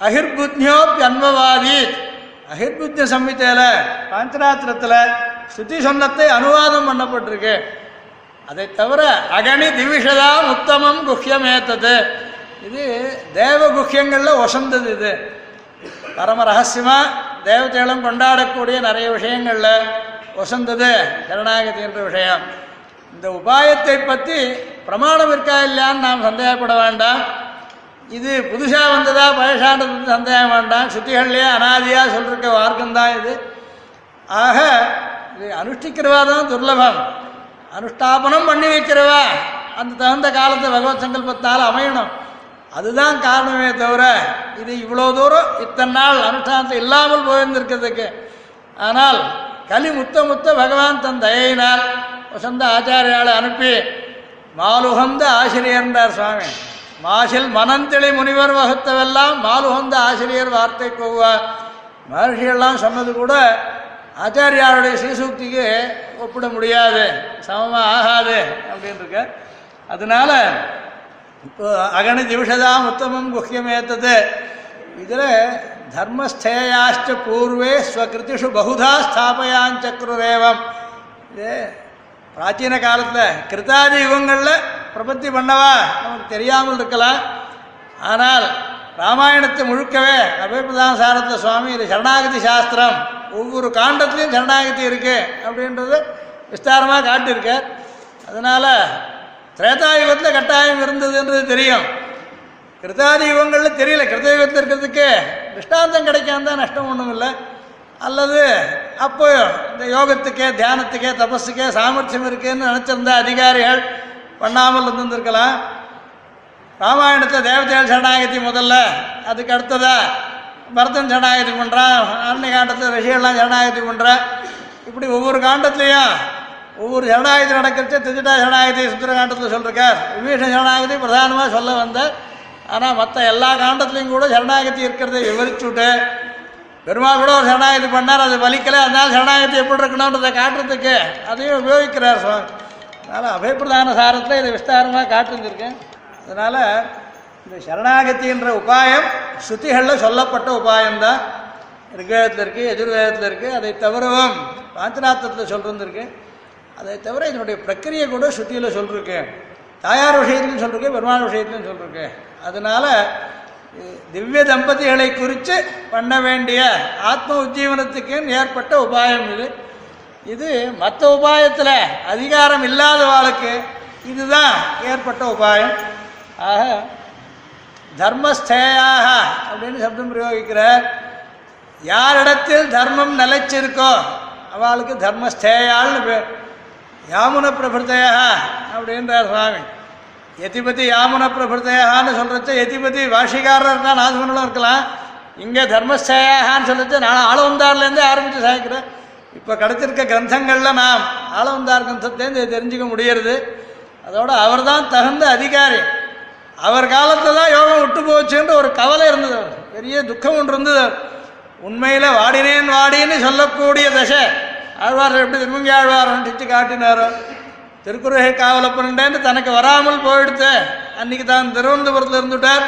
அகிர்புத்யோப் அன்மவாதி அகிர்புத்திய சம்ஹிதையில் பாஞ்சராத்திரத்தில் ஸ்ருதி சொன்னத்தை அனுவாதம் பண்ணப்பட்டிருக்கு. அதை தவிர அகனி திவிஷதா உத்தமம் குஹ்யமேத்தது இது தேவ குஹ்யங்களில் ஒசந்தது இது. பரம ரகசியமாக தேவதைகளும் கொண்டாடக்கூடிய நிறைய விஷயங்களில் ஒசந்தது. சரணாகதி என்ற விஷயம். இந்த உபாயத்தை பற்றி பிரமாணம் இருக்கா இல்லையான்னு நாம் சந்தேகப்பட வேண்டாம். இது புதுசாக வந்ததா பழசானது சந்தேகம் வேண்டாம். சுத்திகள்லேயே அனாதியாக சொல்லிருக்க மார்க்கம் தான் இது. ஆக இது அனுஷ்டிக்கிறவா தான் துர்லபம். அனுஷ்டாபனம் பண்ணி வைக்கிறவா? அந்த தகுந்த காலத்தை பகவத் சங்கல்பத்தால் அமையணும். அதுதான் காரணமே தவிர இது இவ்வளோ தூரம் இத்தனை நாள் அனுஷ்டானத்தை இல்லாமல் போயிருந்திருக்கிறதுக்கு. ஆனால் கலி முத்த முத்த பகவான் தன் தயையினால் வசந்த ஆச்சாரியால் அனுப்பி மாலுகந்த ஆசிரியர்ன்றார் சுவாமி. மாசில் மனந்தெளி முனிவர் வகுத்தவெல்லாம் மாலுகந்த ஆசிரியர் வார்த்தை கோவா மகர்ஷியெல்லாம் சொன்னது கூட ஆச்சாரியாருடைய ஸ்ரீசூக்திக்கு ஒப்பிட முடியாது சமமாக ஆகாது அப்படின்னு இருக்க அதனால இப்போ அகணி திவிஷதாம் உத்தமம் குஹ்யமேத்தது. இதில் தர்மஸ்தேயாச்ச பூர்வே ஸ்வகிருதிஷு பகுதா ஸ்தாபயாஞ்சக்ருரேவம் இது பிராச்சீன காலத்தில் கிருத்தாதி யுகங்களில் பிரபத்தி பண்ணவா நமக்கு தெரியாமல் இருக்கலாம். ஆனால் ராமாயணத்தை முழுக்கவே அபயப்பிரதான சாரத சுவாமி இது சரணாகதி சாஸ்திரம் ஒவ்வொரு காண்டத்துலேயும் சரணாகதி இருக்கு அப்படின்றது விஸ்தாரமாக காட்டியிருக்கார் அதனால் திரேதாயுகத்தில் கட்டாயம் இருந்ததுன்றது தெரியும். கிருத்தாதி யுகங்களில் தெரியல. கிருத்த யுகத்தில் இருக்கிறதுக்கு திருஷ்டாந்தம் கிடைக்காம தான் நஷ்டம் ஒன்றும் இல்லை அல்லது அப்போ இந்த யோகத்துக்கே தியானத்துக்கே தபஸுக்கே சாமர்த்தியம் இருக்குன்னு நினச்சிருந்த அதிகாரிகள் பண்ணாமல் இருந்திருக்கலாம். ராமாயணத்தை தேவதைகள் சரணாகதி முதல்ல அதுக்கு அடுத்ததா பரதன் சரணாகதி பண்ணுறான் அன்னை காண்டத்தில் ரிஷிகள்லாம் சரணாகதி பண்ணுறேன் இப்படி ஒவ்வொரு காண்டத்துலேயும் ஒவ்வொரு சரணாகதி நடக்கிறச்சு திஜிட்டா சரணாகதி சுந்தரகாண்டத்தில் சொல்லிருக்கார். விபீஷண சரணாகதி பிரதானமாக சொல்ல வந்த ஆனால் மற்ற எல்லா காண்டத்துலேயும் கூட சரணாகதி இருக்கிறதை விவரிச்சுட்டு பெருமாள் கூட ஒரு சரணாகதி பண்ணார் அது வலிக்கலை. அதனால சரணாகதி எப்படி இருக்கணுன்றதை காட்டுறதுக்கு அதையும் உபயோகிக்கிறார் சுவாமி. அதனால் அபயப்பிரதான சாரத்தில் இதை விஸ்தாரமாக காட்டிருந்திருக்கேன். அதனால் இந்த சரணாகத்தின்ற உபாயம் ஸ்ருதிகளில் சொல்லப்பட்ட உபாயம்தான். ரிக்வேதத்தில் இருக்குது எதிர்வேதத்தில் இருக்குது அதை தவிரவும் பாஞ்சநாத்தத்தில் சொல்கிறது அதை தவிர இதனுடைய பிரக்கிரியை கூட ஸ்ருதியில் சொல்லிருக்கு தாயார் விஷயத்துலையும் சொல்லிருக்கு பெருமாள் விஷயத்துலையும் சொல்லிருக்கு அதனால் திவ்ய தம்பதிகளை குறித்து பண்ண வேண்டிய ஆத்ம உஜ்ஜீவனத்துக்கு ஏற்பட்ட உபாயம் இது. இது மற்ற உபாயத்தில் அதிகாரம் இல்லாதவாளுக்கு இதுதான் ஏற்பட்ட உபாயம். ஆக தர்மஸ்தேயாக அப்படின்னு சப்தம் பிரயோகிக்கிறார். யாரிடத்தில் தர்மம் நிலைச்சிருக்கோ அவளுக்கு தர்மஸ்தேயாள்னு பேர். யாமுன பிரபுத்தையா அப்படின்றார் சுவாமி. எதிபதி யாமுன பிரபுதையான்னு சொல்றச்ச எதிபதி வாஷிகாரர் தான் நாசமனும் இருக்கலாம். இங்கே தர்மஸ்தேயான்னு சொல்லிச்சு நான் ஆளவந்தார்லேருந்தே ஆரம்பித்து சாய்க்கிறேன். இப்போ கிடைச்சிருக்க கிரந்தங்களில் நாம் ஆளவந்தார் கிரந்தத்திலேருந்து தெரிஞ்சுக்க முடியறது. அதோட அவர்தான் தகுந்த அதிகாரி. அவர் காலத்தில் தான் யோகம் விட்டு போச்சுன்ற ஒரு கவலை இருந்தது பெரிய துக்கம் ஒன்று இருந்தது. உண்மையில் வாடினேன் வாடின்னு சொல்லக்கூடிய தசை. ஆழ்வார் எப்படி திருமங்கி ஆழ்வார் காட்டினாரோ காட்டினாரோ திருக்குறளை காவலப்பன்டேன்னு தனக்கு வராமல் போயிடுத்து அன்னைக்கு தான் திருவனந்தபுரத்தில் இருந்துட்டார்.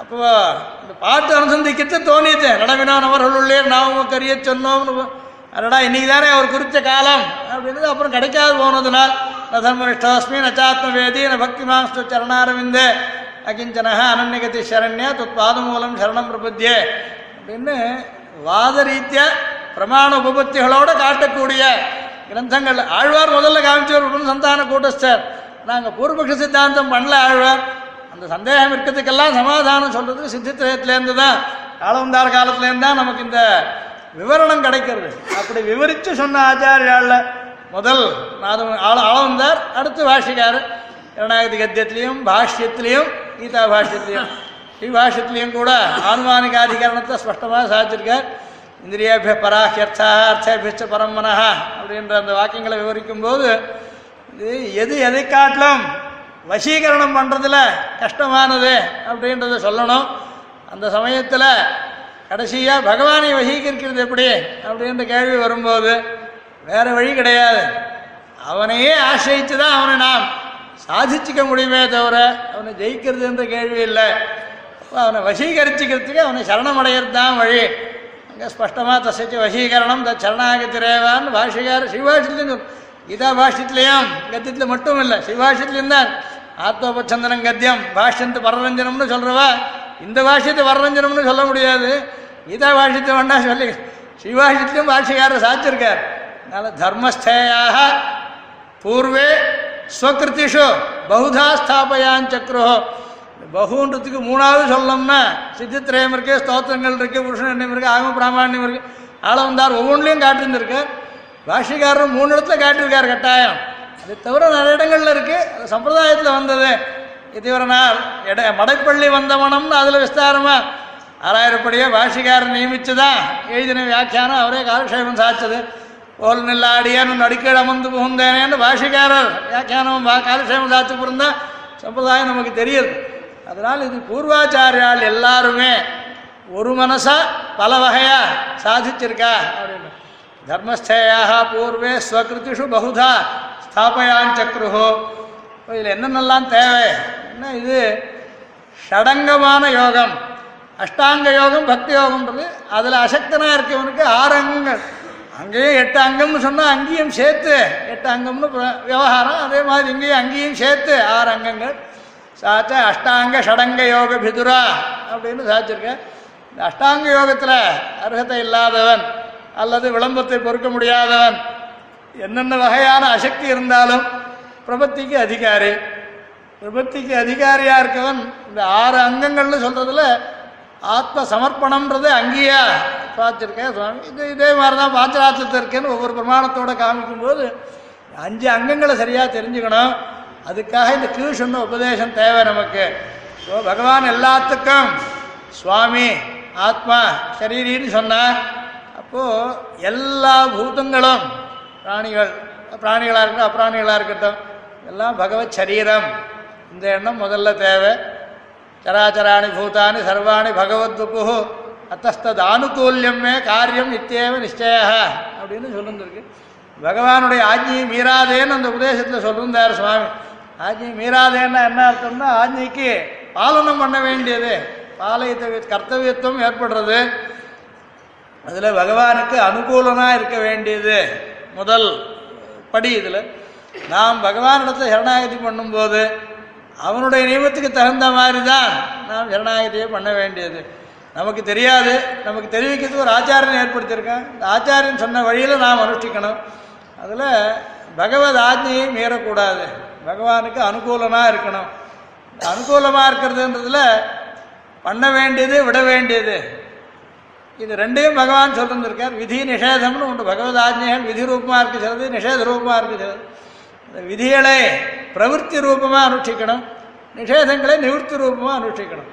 அப்போ இந்த பாட்டு அனுசந்திக்கிட்டு தோணிச்சு. நடவினான் அவர்களுள்ளே நாமும் கரிய சொன்னோம்னு அடடா இன்னைக்கு தானே அவர் குறித்த காலம். அப்படின்னு அப்புறம் கிடைக்காது போனதுனால் ந தர்மனிஷ்டாஸ்மி நச்சாத்ம வேதி ந பக்தி மாஸ்து சரணாரவிந்தே. அகிஞ்சனக அனன்யகதி சரண்யா துத் பாதமூலம் சரணம் பிரபத்தியே அப்படின்னு வாத ரீதியா பிரமாண உபபத்திகளோடு காட்டக்கூடிய கிரந்தங்கள். ஆழ்வார் முதல்ல காமிச்சவர் சந்தான கூட்டஸ்தர். நாங்கள் பூர்வபக்ஷ சித்தாந்தம் பண்ணல ஆழ்வார். அந்த சந்தேகம் இருக்கிறதுக்கெல்லாம் சமாதானம் சொல்றது சித்தித்திரயத்திலேருந்து தான் காலவந்தார் காலத்துலேருந்து தான் நமக்கு இந்த விவரணம் கிடைக்கிறது. அப்படி விவரித்து சொன்ன ஆச்சாரியால முதல் நாதம் ஆள ஆளவந்தார் அடுத்து பாஷிக்கார் இரண்டாயிரத்தி கத்தியத்திலையும் பாஷ்யத்திலையும் கீதா பாஷ்யத்திலையும். ஸ்ரீ பாஷ்யத்திலையும் கூட ஆனுமானிக அதிகரணத்தை ஸ்பஷ்டமாக சாதிச்சிருக்கார். இந்திரியாபிய பராஹ்யர்த்தா அர்த்தபிச்ச பரமனஹ அப்படின்ற அந்த வாக்கியங்களை விவரிக்கும் போது இது எது எதை காட்டிலும் வசீகரணம் பண்ணுறதுல கஷ்டமானது அப்படின்றத சொல்லணும். அந்த சமயத்தில் கடைசியாக பகவானை வசீகரிக்கிறது எப்படி அப்படின்ற கேள்வி வரும்போது வேற வழி கிடையாது. அவனையே ஆசிரியித்து தான் அவனை நாம் சாதிச்சுக்க முடியுமே தவிர அவனை ஜெயிக்கிறது என்ற கேள்வி இல்லை. அவனை வசீகரிச்சுக்கிறதுக்கு அவனை சரணமடைகிறது தான் வழி. இங்கே ஸ்பஷ்டமாக தசைச்சு வசீகரணம் த சரணாகத்திரேவான் பாஷிகார் சிவாஷத்துலையும் கீதா பாஷ்யத்திலையும் கத்தியத்தில் மட்டும் இல்லை சிவாஷத்துலையும் தான் ஆத்மோபச்சந்தனம் கத்தியம் பாஷ்யந்து பரரஞ்சனம்னு சொல்கிறவா இந்த பாஷ்யத்தை வரரஞ்சனம்னு சொல்ல முடியாது. கீதா பாஷ்யத்தை வேணா சொல்லி சிவாஷித்திலும் பாஷ்யக்காரர் சாச்சிருக்கார் அதனால் தர்மஸ்தேயாக பூர்வே ஸ்வகிருத்திஷு பகுதா ஸ்தாபயான் சக்ரோ பகுன்றதுக்கு மூணாவது சொல்லணும்னா சித்தித்திரயம் இருக்கு ஸ்தோத்திரங்கள் இருக்கு புருஷன் எண்ணம் இருக்கு ஆகம பிராமணியம் இருக்கு. ஆளவந்தார் ஒவ்வொன்றிலையும் காட்டியிருந்திருக்கார் பாஷிகாரரும் மூணு இடத்துல காட்டியிருக்கார் கட்டாயம். அது தவிர நிறைய இடங்கள்ல இருக்கு. அது சம்பிரதாயத்தில் வந்தது. இதுவரை நாள் எட மடைப்பள்ளி வந்தவனம்னு அதில் விஸ்தாரமா ஆறாயிரப்படியே பாஷிகாரர் நியமிச்சு தான் எழுதின வியாக்கியானம். அவரே காலக்ஷேபம் சாய்ச்சது. ஓல் நில்லாடியன் நடுக்கீழ் அமர்ந்து புகுந்தேனேன்னு பாஷிகாரர் வியாக்கியானம் காலக்ஷேபம் சாய்ச்சி பிறந்தா சம்பிரதாயம் நமக்கு தெரியுது அதனால் இது பூர்வாச்சாரியால் எல்லாருமே ஒரு மனசா பல வகையா சாதிச்சிருக்கா? அப்படின்னு தர்மஸ்தேயாக பூர்வே ஸ்வகிருத்திஷு பகுதா ஸ்தாபயான் சக்ருஹோ. இதில் என்னென்னலாம் தேவை? என்ன இது? ஷடங்கமான யோகம். அஷ்டாங்க யோகம் பக்தி யோகம்ன்றது அதில் அசக்தனாக இருக்கவனுக்கு ஆறு அங்கங்கள். அங்கேயும் எட்டு அங்கம்னு சொன்னால் அங்கேயும் சேர்த்து எட்டு அங்கம்னு விவகாரம். அதே மாதிரி இங்கேயும் அங்கேயும் சேர்த்து ஆறு அங்கங்கள். சாச்ச அஷ்டாங்க ஷடங்க யோக பிதுரா அப்படின்னு சாதிச்சிருக்கேன் இந்த அஷ்டாங்க யோகத்தில் அர்ஹத்தை இல்லாதவன் அல்லது விளம்பரத்தை பொறுக்க முடியாதவன் என்னென்ன வகையான அசக்தி இருந்தாலும் பிரபத்திக்கு அதிகாரி. பிரபத்திக்கு அதிகாரியாக இருக்கவன் இந்த ஆறு அங்கங்கள்னு சொல்கிறதுல ஆத்ம சமர்ப்பணம்ன்றது அங்கேயா பார்த்துருக்கேன் சுவாமி. இது இதே மாதிரி தான் பாஞ்சராத்திரத்தில் இருக்கேன்னு ஒவ்வொரு பிரமாணத்தோடு காமிக்கும்போது அஞ்சு அங்கங்களை சரியாக தெரிஞ்சுக்கணும். அதுக்காக இந்த கீழ் சொன்ன உபதேசம் தேவை நமக்கு. ஸோ பகவான் எல்லாத்துக்கும் சுவாமி ஆத்மா சரீரின்னு சொன்னார் அப்போது எல்லா பூதங்களும் பிராணிகள் பிராணிகளாக இருக்கட்டும் அப்பிராணிகளாக இருக்கட்டும் எல்லாம் பகவத் சரீரம். இந்த எண்ணம் முதல்ல தேவை. சராச்சராணி பூதானி சர்வாணி பகவத்வபு அத்தஸ்தது ஆனுகூல்யமே காரியம் நித்தியேவ நிச்சய அப்படின்னு சொல்லிருக்கு பகவானுடைய ஆஜ்ஞியை மீறாதேன்னு அந்த உபதேசத்தில் சொல்லியிருந்தார் சுவாமி. ஆஜ்ஞை மீறாதேன்னா என்ன அர்த்தம்னா ஆஜ்ஞைக்கு பாலனம் பண்ண வேண்டியது. பாலயத்தை கர்த்தவியத்துவம் ஏற்படுறது. அதில் பகவானுக்கு அனுகூலமாக இருக்க வேண்டியது. முதல் படி இதில். நாம் பகவானிடத்தில் சரணாகதி பண்ணும்போது அவனுடைய நியமத்துக்கு தகுந்த மாதிரி தான் நாம் சரணாகதியை பண்ண வேண்டியது. நமக்கு தெரியாது. நமக்கு தெரிவிக்கிறதுக்கு ஒரு ஆச்சாரியன் ஏற்படுத்தியிருக்கான். இந்த ஆச்சாரியன் சொன்ன வழியில் நாம் அனுஷ்டிக்கணும். அதில் பகவத் ஆஜ்ஞையை மீறக்கூடாது. பகவானுக்கு அனுகூலமாக இருக்கணும். அனுகூலமாக இருக்கிறதுன்றதுல பண்ண வேண்டியது விட வேண்டியது. இது ரெண்டையும் பகவான் சொல்லிருந்திருக்கார். விதி நிஷேதம்னு உண்டு. பகவத் ஆஜ்ஞைகள் விதி ரூபமாக இருக்கு சிலது நிஷேத ரூபமாக இருக்கு சிலது. இந்த விதிகளை பிரவൃத்தி ரூபமாக அனுஷ்டிக்கணும். நிஷேதங்களை நிவர்த்தி ரூபமாக அனுஷ்டிக்கணும்.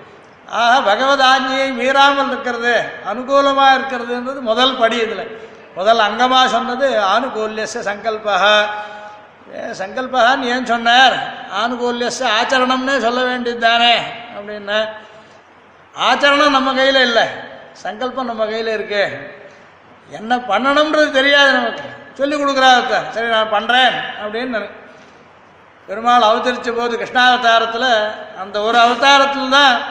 ஆக பகவத் மீறாமல் இருக்கிறது அனுகூலமாக இருக்கிறதுன்றது முதல் படி இதில். முதல் அங்கமாக சொன்னது ஆனுகூல்யச சங்கல்பா சங்கல்பகான்னு ஏன் சொன்னார்? ஆனுகூல்யச ஆச்சரணம்னே சொல்ல வேண்டியது தானே அப்படின்னா ஆச்சரணம் நம்ம கையில் இல்லை சங்கல்பம் நம்ம கையில் இருக்கு. என்ன பண்ணணுன்றது தெரியாது நமக்கு. சொல்லி கொடுக்குறாத்த சரி நான் பண்ணுறேன் அப்படின்னு பெருமாள் அவதரித்த போது கிருஷ்ணாவதாரத்தில் அந்த ஒரு அவதாரத்தில் தான்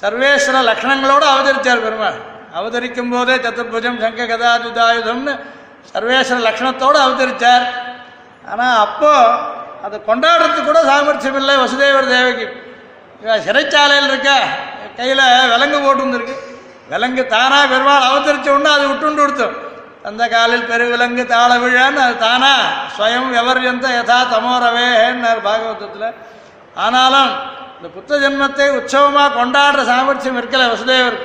சர்வேஸ்வர லக்ஷணங்களோடு அவதரித்தார் பெருமாள். அவதரிக்கும் போதே சத்துர்புஜம் சங்க கதாயுதாயுதம்னு சர்வேஸ்வர லக்ஷணத்தோடு அவதரித்தார் ஆனால் அப்போது அதை கொண்டாடுறதுக்கு கூட சாமர்த்தியம் இல்லை. வசுதேவர் தேவகி. சிறைச்சாலையில் இருக்க கையில் விலங்கு போட்டுருந்துருக்கு விலங்கு தானாக பெருமாள் அவதரிச்ச உடனே அது விட்டுண்டு கொடுத்தோம். அந்த காலில் பெருவிலங்கு தாள விழான்னு அது தானா ஸ்வயம் விவரியந்த யதா தமோரவேன்னார் பாகவதத்தில். ஆனாலும் இந்த புத்த ஜென்மத்தை உற்சவமாக கொண்டாடுற சாமர்த்தியம் இருக்கல வசுதேவர்.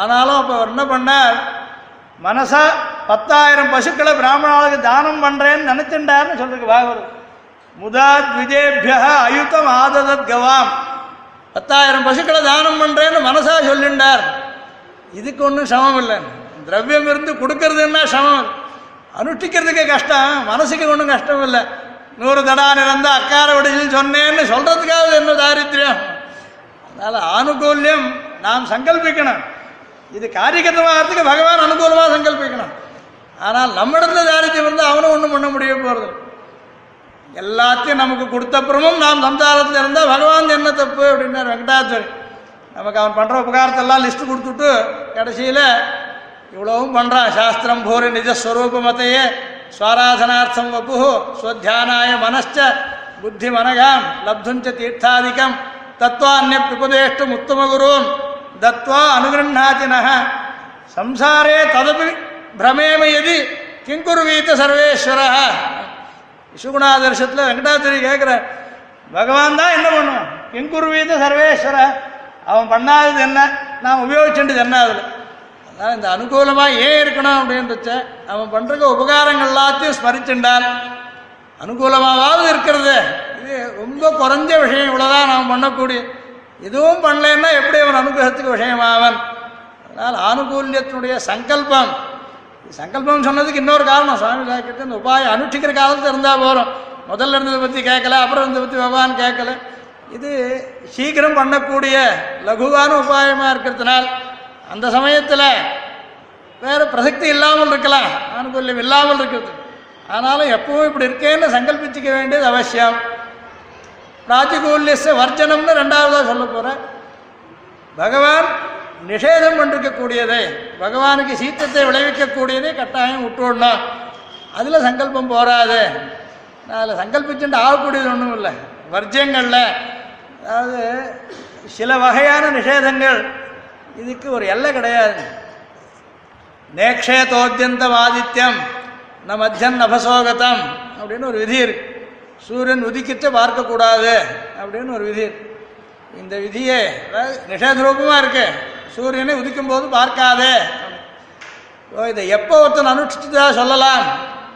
ஆனாலும் அப்போ என்ன பண்ணார்? மனசா பத்தாயிரம் பசுக்களை பிராமணாளுக்கு தானம் பண்ணுறேன்னு நினைச்சுட்டார்னு சொல்லிருக்கு பாகவதம் முதாத் விஜேபியா அயுத்தம் ஆததத் கவாம். பத்தாயிரம் பசுக்களை தானம் பண்ணுறேன்னு மனசா சொல்லிண்டார் இதுக்கு ஒன்றும் சமம் இல்லை. திரவியம் இருந்து கொடுக்கறதுன்னா சமம். அனுஷ்டிக்கிறதுக்கே கஷ்டம். மனசுக்கு ஒன்றும் கஷ்டம் இல்லை. நூறு தடா இறந்த அக்கார விடையில் சொன்னேன்னு சொல்கிறதுக்காவது என்ன தாரித்திரியம் அதனால் ஆனுகூல்யம் நாம் சங்கல்பிக்கணும். இது காரியகத்தமாகிறதுக்கு பகவான் அனுகூலமாக சங்கல்பிக்கணும். ஆனால் நம்மிடத்துல தாரித்யம் இருந்தால் அவனும் ஒன்றும் பண்ண முடிய போகிறது எல்லாத்தையும் நமக்கு கொடுத்தப்புறமும் நாம் சம்சாரத்தில் இருந்தால் பகவான் என்ன தப்பு அப்படின்னார் வெங்கடாச்சரி. நமக்கு அவன் பண்ணுற உபகாரத்தெல்லாம் லிஸ்ட்டு கொடுத்துட்டு கடைசியில் இவ்வளவும் பண்ணுறான் சாஸ்திரம் போர் நிஜஸ்வரூப மத்தையே ஸ்வராதனார்த்தம் வபு ஸ்வத்தியானாய மனశ్చ புத்தி மனகாம் லப்துஞ்ச தீர்த்தாதிக்கம் தத்வான்யப்யுபதேஷ்டும் உத்தமகுருன் தத்வா அனுகிருண்ணாதினः சம்சாரே ததபி பிரமேமயதி கிங்குருவீத்த சர்வேஸ்வரः. விசுகுணாதர்ஷத்தில் வெங்கடாச்சரி கேட்குற பகவான் தான் என்ன பண்ணுவான்? கிங்குருவீத சர்வேஸ்வர. அவன் பண்ணாதது என்ன? நான் உபயோகிச்சுட்டு என்ன அதில்? அதான் இந்த அனுகூலமாக ஏன் இருக்கணும் அப்படின்றச்ச அவன் பண்ணுற உபகாரங்கள் எல்லாத்தையும் ஸ்மரிச்சுண்டான் அனுகூலமாவது இருக்கிறது. இது ரொம்ப குறைஞ்ச விஷயம் இவ்வளோதான் நாம் பண்ணக்கூடிய எதுவும் பண்ணலைன்னா எப்படி அவன் அனுகிரகத்துக்கு விஷயமாவன்? அதனால் ஆனுகூல்யத்தினுடைய சங்கல்பம். சங்கல்பம் சொன்னதுக்கு இன்னொரு காரணம். சுவாமி சாக்கிட்டு இந்த உபாயம் அனுஷ்டிக்கிற காலத்தில் இருந்தால் போகிறோம் முதல்ல இருந்ததை பற்றி கேட்கல அப்புறம் இருந்ததை பற்றி பகவான் கேட்கல. இது சீக்கிரம் பண்ணக்கூடிய லகுவான உபாயமாக இருக்கிறதுனால் அந்த சமயத்தில் வேறு பிரசக்தி இல்லாமல் இருக்கலாம். ஆனுகூல்யம் இல்லாமல் இருக்கிறது. ஆனாலும் எப்பவும் இப்படி இருக்கேன்னு சங்கல்பிச்சுக்க வேண்டியது அவசியம். பிராத்திகூல்யச வர்ஜனம்னு ரெண்டாவதாக சொல்ல போகிறேன் பகவான் நிஷேதம் பண்ணிருக்கக்கூடியதை பகவானுக்கு சீத்தத்தை விளைவிக்கக்கூடியதை கட்டாயம் விட்டுவிடணும் அதில் சங்கல்பம் போராது அதில் சங்கல்பிச்சுட்டு ஆகக்கூடியது ஒன்றும் இல்லை. வர்ஜங்களில் அதாவது சில வகையான நிஷேதங்கள் இதுக்கு ஒரு எல்லை கிடையாது. நேக்ஷே தோத்தியந்தம் ஆதித்யம் ந மத்தியன் நபசோகதம் அப்படின்னு ஒரு விதி இருக்கு. சூரியன் உதிக்கிட்டு பார்க்கக்கூடாது அப்படின்னு ஒரு விதி. இந்த விதியே அதாவது ரூபமாக இருக்கு. சூரியனை உதிக்கும் போது பார்க்காதே. ஓ இதை எப்போ ஒருத்தன் அனுஷ்டிச்சதா சொல்லலாம்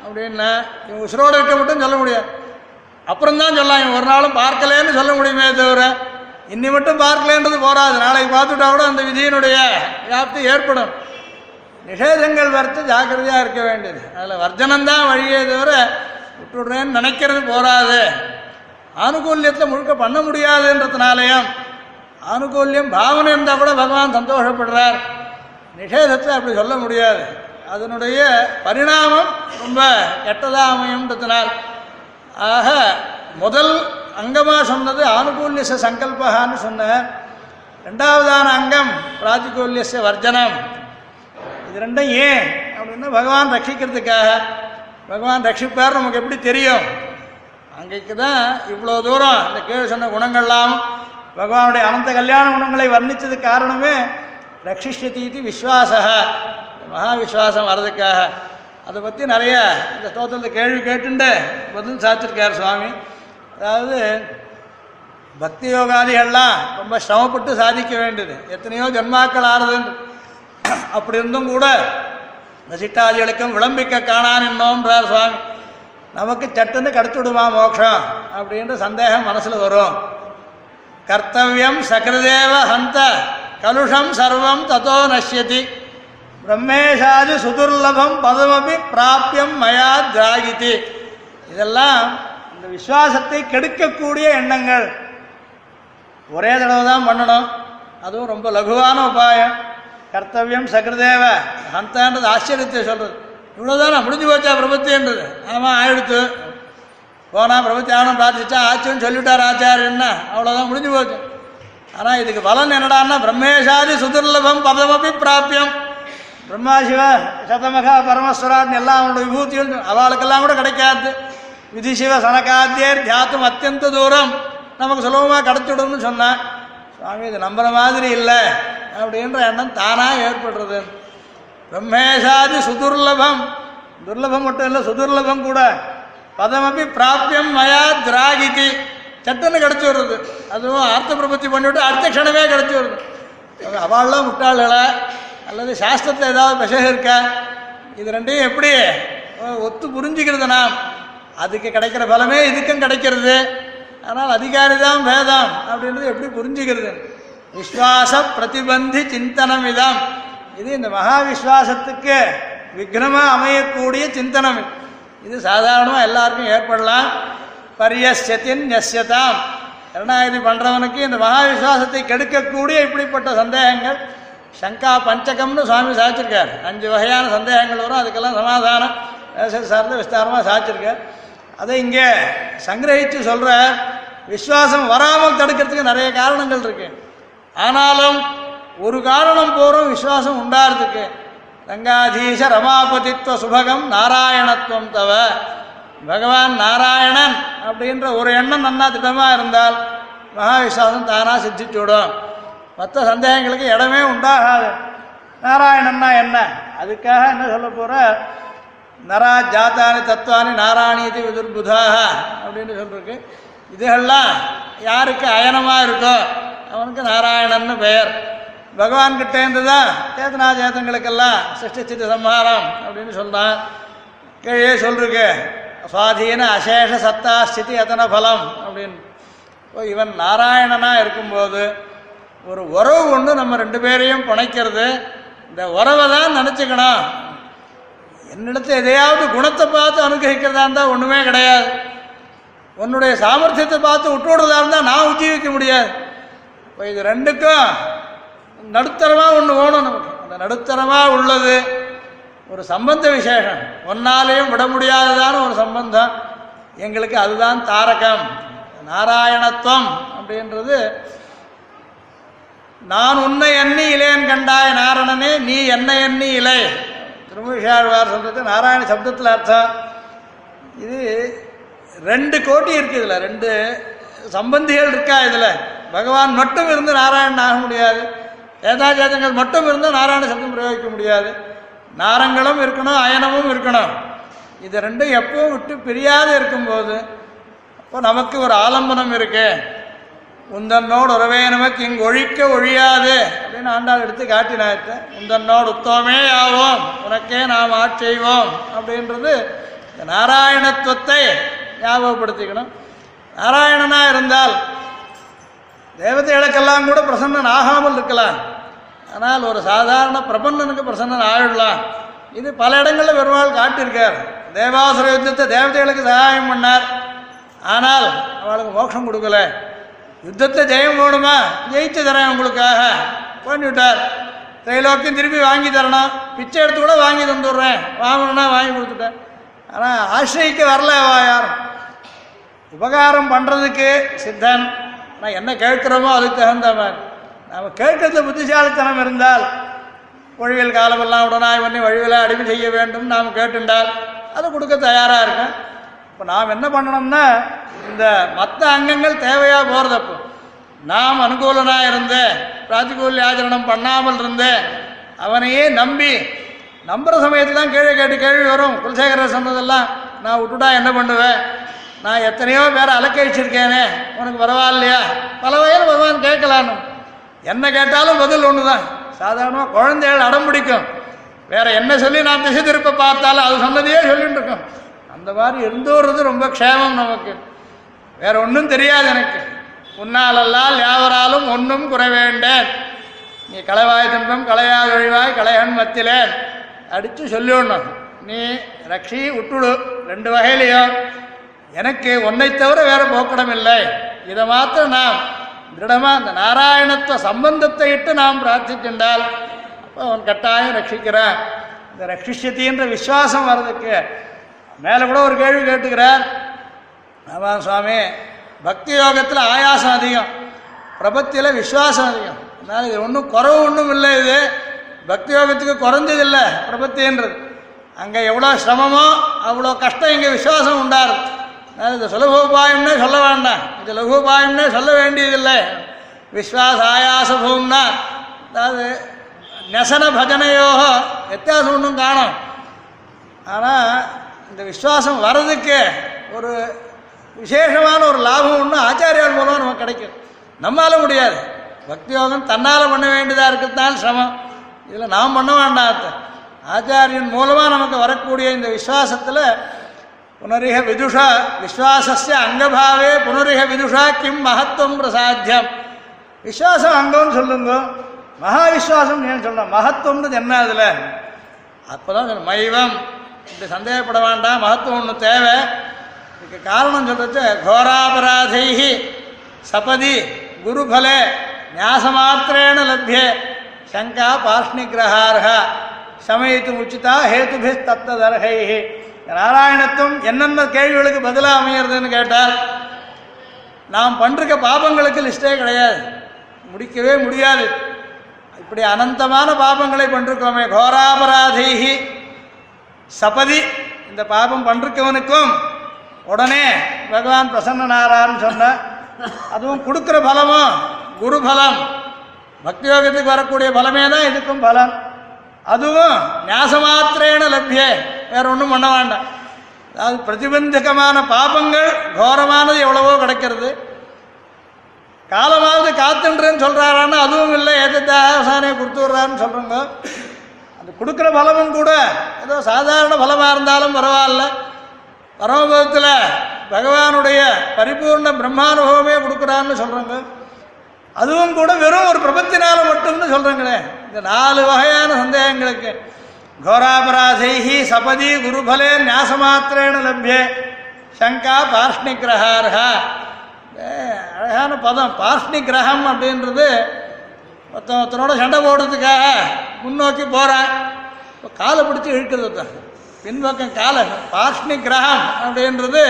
அப்படின்னா இவன் உசுரோடு இருக்க மட்டும் சொல்ல முடியாது. அப்புறம் தான் சொல்லலாம் இவன் ஒரு நாளும் பார்க்கலன்னு சொல்ல முடியுமே தவிர இன்னி மட்டும் பார்க்கலன்றது போராது நாளைக்கு பார்த்துட்டா கூட அந்த விதியினுடைய வியாப்தி ஏற்படும். நிஷேதங்கள் வரைத்து ஜாக்கிரதையாக இருக்க வேண்டியது. அதில் வர்ஜனம்தான் வழியே தவிர விட்டுடுறேன்னு நினைக்கிறது போராது ஆனுகூல்யத்தில் முழுக்க பண்ண முடியாதுன்றதுனாலையும் ஆனுகூல்யம் பாவனை இருந்தால் கூட பகவான் சந்தோஷப்படுறார். நிஷேதத்தில் அப்படி சொல்ல முடியாது. அதனுடைய பரிணாமம் ரொம்ப கெட்டதாக அமையும்ன்றதுனால் ஆக முதல் அங்கமாக சொன்னது ஆனுகூல்யச சங்கல்பகான்னு சொன்ன ரெண்டாவதான அங்கம் பிராதிகூல்யச வர்ஜனம். இது ரெண்டும் ஏன்? அப்படின்னா பகவான் ரட்சிக்கிறதுக்காக பகவான் ரட்சிப்பார் நமக்கு எப்படி தெரியும்? அங்கேக்கு தான் இவ்வளோ தூரம் இந்த கீழே சொன்ன குணங்கள்லாம் பகவானுடைய அனந்த கல்யாண குணங்களை வர்ணித்தது காரணமே ரட்சிஷ்யதி இது விஸ்வாச மகா விஸ்வாசம் வர்றதுக்காக. அதை பற்றி நிறைய இந்த ஸ்தோத்திரத்தில் கேள்வி கேட்டுண்டு பதில் சாத்திருக்கார் சுவாமி. அதாவது பக்தி யோகாதிகள்லாம் ரொம்ப சிரமப்பட்டு சாதிக்க வேண்டியது. எத்தனையோ ஜன்மாக்கள் ஆறுது அப்படி இருந்தும் கூட நசிட்டாதிகளுக்கும் விளம்பிக்க காணான் என்னோன்றார் சுவாமி. நமக்கு சட்டுன்னு கிடச்சுடுமா மோட்சம் அப்படின்ற சந்தேகம் மனசில் வரும். கர்த்தவியம் சகிருதேவ ஹந்த கலுஷம் சர்வம் ததோ நஷ்யதி. பிரம்மேஷாதி சுதுர்லபம் பதமபி பிராபியம் மயா திராகிதி இதெல்லாம் இந்த விசுவாசத்தை கெடுக்கக்கூடிய எண்ணங்கள். ஒரே தடவை தான் பண்ணணும். அதுவும் ரொம்ப லகுவான உபாயம். கர்த்தவியம் சக்கரதேவ ஹந்தான்றது ஆச்சரியத்தை சொல்றது. இவ்வளோதானே முடிஞ்சு போச்சா பிரபத்தின்றது? ஆமாம் ஆயிடுத்து. போனால் பிரபத்தி ஆகணும் பிரார்த்திச்சா ஆச்சுன்னு சொல்லிவிட்டார் ஆச்சாரியன்னா அவ்வளோதான் முடிஞ்சு போச்சு. ஆனால் இதுக்கு பலன் என்னடான்னா பிரம்மேஷாதி சுதுர்லபம் பதமபி பிராப்பியம் பிரம்மா சிவ சதமகா பரமஸ்வராட்னு எல்லாம் அவனோட விபூத்தியும் அவளுக்கெல்லாம் கூட கிடைக்காது. விதி சிவ சனகாத்தியர் தியாத்தும் அத்தியந்த தூரம். நமக்கு சுலபமாக கிடைச்சிடும்னு சொன்னான். சுவாமி இது நம்புற மாதிரி இல்லை. அப்படின்ற எண்ணம் தானாக ஏற்படுறது. பிரம்மேஷாதி சுதுர்லபம். துர்லபம் மட்டும் இல்லை சுதுர்லபம் கூட. பதமபி பிராப்பியம் மயா திராகிதி. சட்டுன்னு கிடச்சி வருது. அதுவும் அர்த்த பிரபத்தி பண்ணிவிட்டு அடுத்த க்ஷணமே கிடச்சி வருது. அவள்லாம் முட்டாள்களா? அல்லது சாஸ்திரத்தில் ஏதாவது விஷயம் இருக்கா? இது ரெண்டையும் எப்படி ஒத்து புரிஞ்சுக்கிறது நாம்? அதுக்கு கிடைக்கிற பலமே இதுக்கும் கிடைக்கிறது. ஆனால் அதிகாரி தான் வேதம் அப்படின்றது எப்படி புரிஞ்சுக்கிறது? விஸ்வாச பிரதிபந்தி சிந்தனம் இது இந்த மகா விஸ்வாசத்துக்கு விக்னமாக அமையக்கூடிய சிந்தனம். இது. சாதாரணமாக எல்லாருக்கும் ஏற்படலாம். பரியஸ்யத்தின் நெஸ்யதாம் கருணாநிதி பண்ணுறவனுக்கு இந்த மகாவிஸ்வாசத்தை கெடுக்கக்கூடிய இப்படிப்பட்ட சந்தேகங்கள். சங்கா பஞ்சகம்னு சுவாமி சாதிச்சிருக்கார். அஞ்சு வகையான சந்தேகங்கள் வரும். அதுக்கெல்லாம் சமாதானம். சார்ந்து விஸ்தாரமாக சாதிச்சிருக்கார். அதை இங்கே சங்கிரகித்து சொல்கிற விஸ்வாசம் வராமல் தடுக்கிறதுக்கு நிறைய காரணங்கள் இருக்குது ஆனாலும் ஒரு காரணம் போகிறோம் விஸ்வாசம் உண்டாகிறதுக்கு ரங்காதீச ரமாபதித்வ சுபகம் நாராயணத்துவம் தவ. பகவான் நாராயணன் அப்படின்ற ஒரு எண்ணம் நன்னா திட்டமாக இருந்தால் மகாவிஸ்வாசம் தானாக சித்திச்சுடும் மற்ற சந்தேகங்களுக்கு இடமே உண்டாகாது. நாராயணன்னா என்ன? அதுக்காக என்ன சொல்ல போகிற நரா ஜாத்தானி தத்துவானி நாராயணீதி விதுர்புதாக அப்படின்னு சொல்லிருக்கு இதுகள்லாம் யாருக்கு அயனமாக இருக்கோ அவனுக்கு நாராயணன்னு பெயர். பகவான் கிட்டேருந்து தான் சேத்தனா சேத்தங்களுக்கெல்லாம் சிருஷ்டிச்சித்து சம்ஹாரம் அப்படின்னு சொல்கிறான் கீழே சொல்லிருக்கு சுவாதீன அசேஷ சத்தா ஸ்திதி எத்தனை பலம் அப்படின்னு. இவன் நாராயணனாக இருக்கும்போது ஒரு உறவு ஒன்று நம்ம ரெண்டு பேரையும் பிணைக்கிறது இந்த உறவை தான் நினச்சிக்கணும். என்னிடத்து எதையாவது குணத்தை பார்த்து அனுகிரகிக்கிறதா இருந்தால் ஒன்றுமே கிடையாது. உன்னுடைய சாமர்த்தியத்தை பார்த்து விட்டுவிடுறதா இருந்தால் நான் உஜீவிக்க முடியாது. இப்போ இது ரெண்டுக்கும் நடுத்தரமாக ஒன்று வேணும் நமக்கு. அந்த நடுத்தரமாக உள்ளது ஒரு சம்பந்த விசேஷம். ஒன்னாலேயும் விட முடியாததான ஒரு சம்பந்தம். எங்களுக்கு அதுதான் தாரகம். நாராயணத்துவம் அப்படின்றது நான் உன்னை எண்ணி இளையன் கண்டாய நாரணனே நீ என்னை எண்ணி இலை. திருமூஷாழ்வார் சொல்றது நாராயண சப்தத்தில் அர்த்தம். இது ரெண்டு கோட்டி இருக்கு இதுல ரெண்டு சம்பந்திகள் இருக்கா இதுல? பகவான் மட்டும் இருந்து நாராயணன் ஆக முடியாது. ஏதாஜாதங்கள் மட்டும் இருந்து நாராயண சப்தம் பிரயோகிக்க முடியாது. நாரங்களும் இருக்கணும் அயனமும் இருக்கணும். இது ரெண்டும் எப்பவும் விட்டு பிரியாது இருக்கும்போது இப்போ நமக்கு ஒரு ஆலம்பனம் இருக்கு. உந்தன்னோடு உறவே நமக்கு இங்கு ஒழிக்க ஒழியாது அப்படின்னு ஆண்டாள் எடுத்து காட்டினாத்த உந்தன்னோடு உத்தமே ஆவோம் உனக்கே நாம் ஆட்செய்வோம் அப்படின்றது நாராயணத்துவத்தை ஞாபகப்படுத்திக்கணும். நாராயணனாக இருந்தால் தேவதைகளுக்கெல்லாம் கூட பிரசன்னன் ஆகாமல் இருக்கலாம். ஆனால் ஒரு சாதாரண பிரபன்னனுக்கு பிரசன்னன் ஆயிடலாம். இது பல இடங்களில் பெருமாள் காட்டியிருக்கார். தேவாசுர யுத்தத்தை தேவதைகளுக்கு சகாயம் பண்ணார். ஆனால் அவளுக்கு மோட்சம் கொடுக்கல. யுத்தத்தை ஜெயம் போடுமா? ஜெயிச்சு தரேன் உங்களுக்காக. பண்ணிவிட்டார். திரைலோக்கியம் திருப்பி வாங்கி தரணும். பிச்சை எடுத்து கூட வாங்கி தந்துடுறேன். வாங்கணும்னா வாங்கி கொடுத்துட்டேன். ஆனால் ஆசிரியக்க வரல யார் யாரும் உபகாரம் பண்ணுறதுக்கு சித்தன். ஆனால் என்ன கேட்குறோமோ அதுக்கு தகுந்த மாதிரி நாம் கேட்கறது புத்திசாலித்தனம் இருந்தால் ஒழிவில் காலமெல்லாம் உடனாய் பண்ணி வழிவில் அடிமை செய்ய வேண்டும் நாம் கேட்டுண்டால் அது கொடுக்க தயாராக இருக்கும் இப்போ நாம் என்ன பண்ணணும்னா இந்த மற்ற அங்கங்கள் தேவையாக போகிறதப்போ நாம் அனுகூலனாக இருந்தேன் பிராத்திகூல்ய ஆச்சரணம் பண்ணாமல் இருந்தேன் அவனையே நம்பி நம்புகிற சமயத்தில் தான் கீழே கேட்டு கேள்வி வரும். குலசேகரர் சொன்னதெல்லாம் நான் விட்டுட்டா என்ன பண்ணுவேன்? நான் எத்தனையோ பேரை அலக்கழிச்சிருக்கேனே உனக்கு பரவாயில்லையா பல வகையில் பகவான் கேட்கலான்னு. என்ன கேட்டாலும் பதில் ஒன்று தான் சாதாரணமாக குழந்தைகள் அடம் பிடிக்கும். வேற என்ன சொல்லி நான் திசை திருப்ப பார்த்தாலும் அது சொன்னதையே சொல்லிட்டு இருக்கோம். அந்த மாதிரி இருந்தோறது ரொம்ப க்ஷேமம் நமக்கு. வேற ஒன்றும் தெரியாது எனக்கு. உன்னாலல்லால் யாவராலும் ஒன்றும் குறைவேண்டேன் நீ களைவாய் துன்பம் களையாது ஒழிவாய் களையன் மத்திலேன் அடித்து சொல்லிவிடணும் நீ ரக்ஷி விட்டுடு. ரெண்டு வகையிலையும் எனக்கு உன்னை தவிர வேற போக்கடம் இல்லை இதை மாத்திரம் நாம் திருடமாக அந்த நாராயணத்துவ சம்பந்தத்தை இட்டு நாம் பிரார்த்திக்கின்றால் அப்போ அவன் கட்டாயம் ரட்சிக்கிறான். இந்த ரட்சிஷத்தின்ற விசுவாசம் வர்றதுக்கு மேலே கூட ஒரு கேள்வி கேட்டுக்கிறார். ஆமாம் சுவாமி பக்தி யோகத்தில் ஆயாசம் அதிகம். பிரபத்தியில் விசுவாசம் அதிகம். அதனால் இது ஒன்றும் குறவு ஒன்றும் இல்லை இது. பக்தி யோகத்துக்கு குறைஞ்சது இல்லை பிரபத்தின்றது அங்கே எவ்வளோ சிரமமோ அவ்வளோ கஷ்டம் இங்கே விசுவாசம் உண்டார் இந்த இது சுலபோபாயம்னே சொல்ல வேண்டாம். இது லகுபாயம்னே சொல்ல வேண்டியதில்லை. விஸ்வாச ஆயாசபூம்னா அதாவது நெசன பஜனையோக வித்தியாசம் ஒன்றும் காணும். ஆனால் இந்த விசுவாசம் வர்றதுக்கு ஒரு விசேஷமான ஒரு லாபம் ஒன்று ஆச்சாரியால் மூலம் நமக்கு கிடைக்கும். நம்மளால முடியாது. பக்தி யோகம் தன்னால் பண்ண வேண்டியதாக இருக்கிறதுனால சிரமம். இதில் நாம் பண்ண வேண்டாம். ஆச்சாரியன் மூலமாக நமக்கு வரக்கூடிய இந்த விஸ்வாசத்தில் புனரிக விதுஷா விஸ்வாசஸ்ய அங்கபாவே புனரிக விதுஷா கிம் மகத்துவம் பிரசாத்தியம் விஸ்வாசம் அங்கம்னு சொல்லுங்க. மகா விஸ்வாசம் ஏன் சொல்லலாம் மகத்துவம்ன்றது என்ன அதில்? அப்போதான் மைவம். இப்படி சந்தேகப்பட வேண்டாம். மகத்துவம் ஒன்று தேவை. இதுக்கு காரணம் சொல்றது கோராபராதைஹி சபதி குருபலே ஞாசமாத்திரேண லப்யே. சங்கா பார்ஷ்ணிகிரகார்ஹ சமயத்து உச்சிதா ஹேதுபி தத்ததர்ஹைஹி நாராயணத்துவம் என்னென்ன கேள்விகளுக்கு பதிலாக அமையிறதுன்னு கேட்டால் நாம் பண்ணிருக்க பாபங்களுக்கு லிஸ்டே கிடையாது. முடிக்கவே முடியாது. இப்படி அனந்தமான பாபங்களை பண்ணிருக்கோமே கோராபராதைஹி. சபதி இந்த பாபம் பண்ணிருக்கவனுக்கும் உடனே பகவான் பிரசன்னனாரான்னு சொன்ன அதுவும் கொடுக்குற பலமும் குரு பலம் பக்தி யோகத்துக்கு வரக்கூடிய பலமே தான் இதுக்கும் பலம் அதுவும் ஞாசமாத்திரேன லப்யே. வேற ஒன்றும் பண்ண வேண்டாம். அதாவது பிரதிபந்தகமான பாபங்கள் கோரமானது எவ்வளவோ கிடைக்கிறது. காலமாவது காத்துன்றேன்னு சொல்கிறாரான்னு அதுவும் இல்லை. ஏதத்தை கொடுத்து விட்றான்னு சொல்கிறோங்க அது கொடுக்குற பலமும் கூட ஏதோ சாதாரண பலமாக இருந்தாலும் பரவாயில்ல. பரமபதத்தில் பகவானுடைய பரிபூர்ண பிரம்மானுபவமே கொடுக்குறான்னு சொல்கிறாங்க அதுவும் கூட வெறும் ஒரு பிரபத்தினால மட்டும்னு சொல்கிறேங்களே இந்த நாலு வகையான சந்தேகங்களுக்கு. கோராபராதைஹி சபதி குருபலே நியாசமாத்திரேன லப்யே. சங்கா பார்ஷ்ணிகிரஹார்ஹா ஏ, அழகான பதம். பார்ஷ்ணி கிரகம் அப்படின்றது ஒருத்தன் ஒருத்தனோட சண்டை போடுறதுக்காக முன்னோக்கி போகிறான் இப்போ காலை பிடிச்சி இழுக்கிறது தான் பின்பக்கம் காலை. பார்ஷ்ணி கிரகம் அப்படின்றது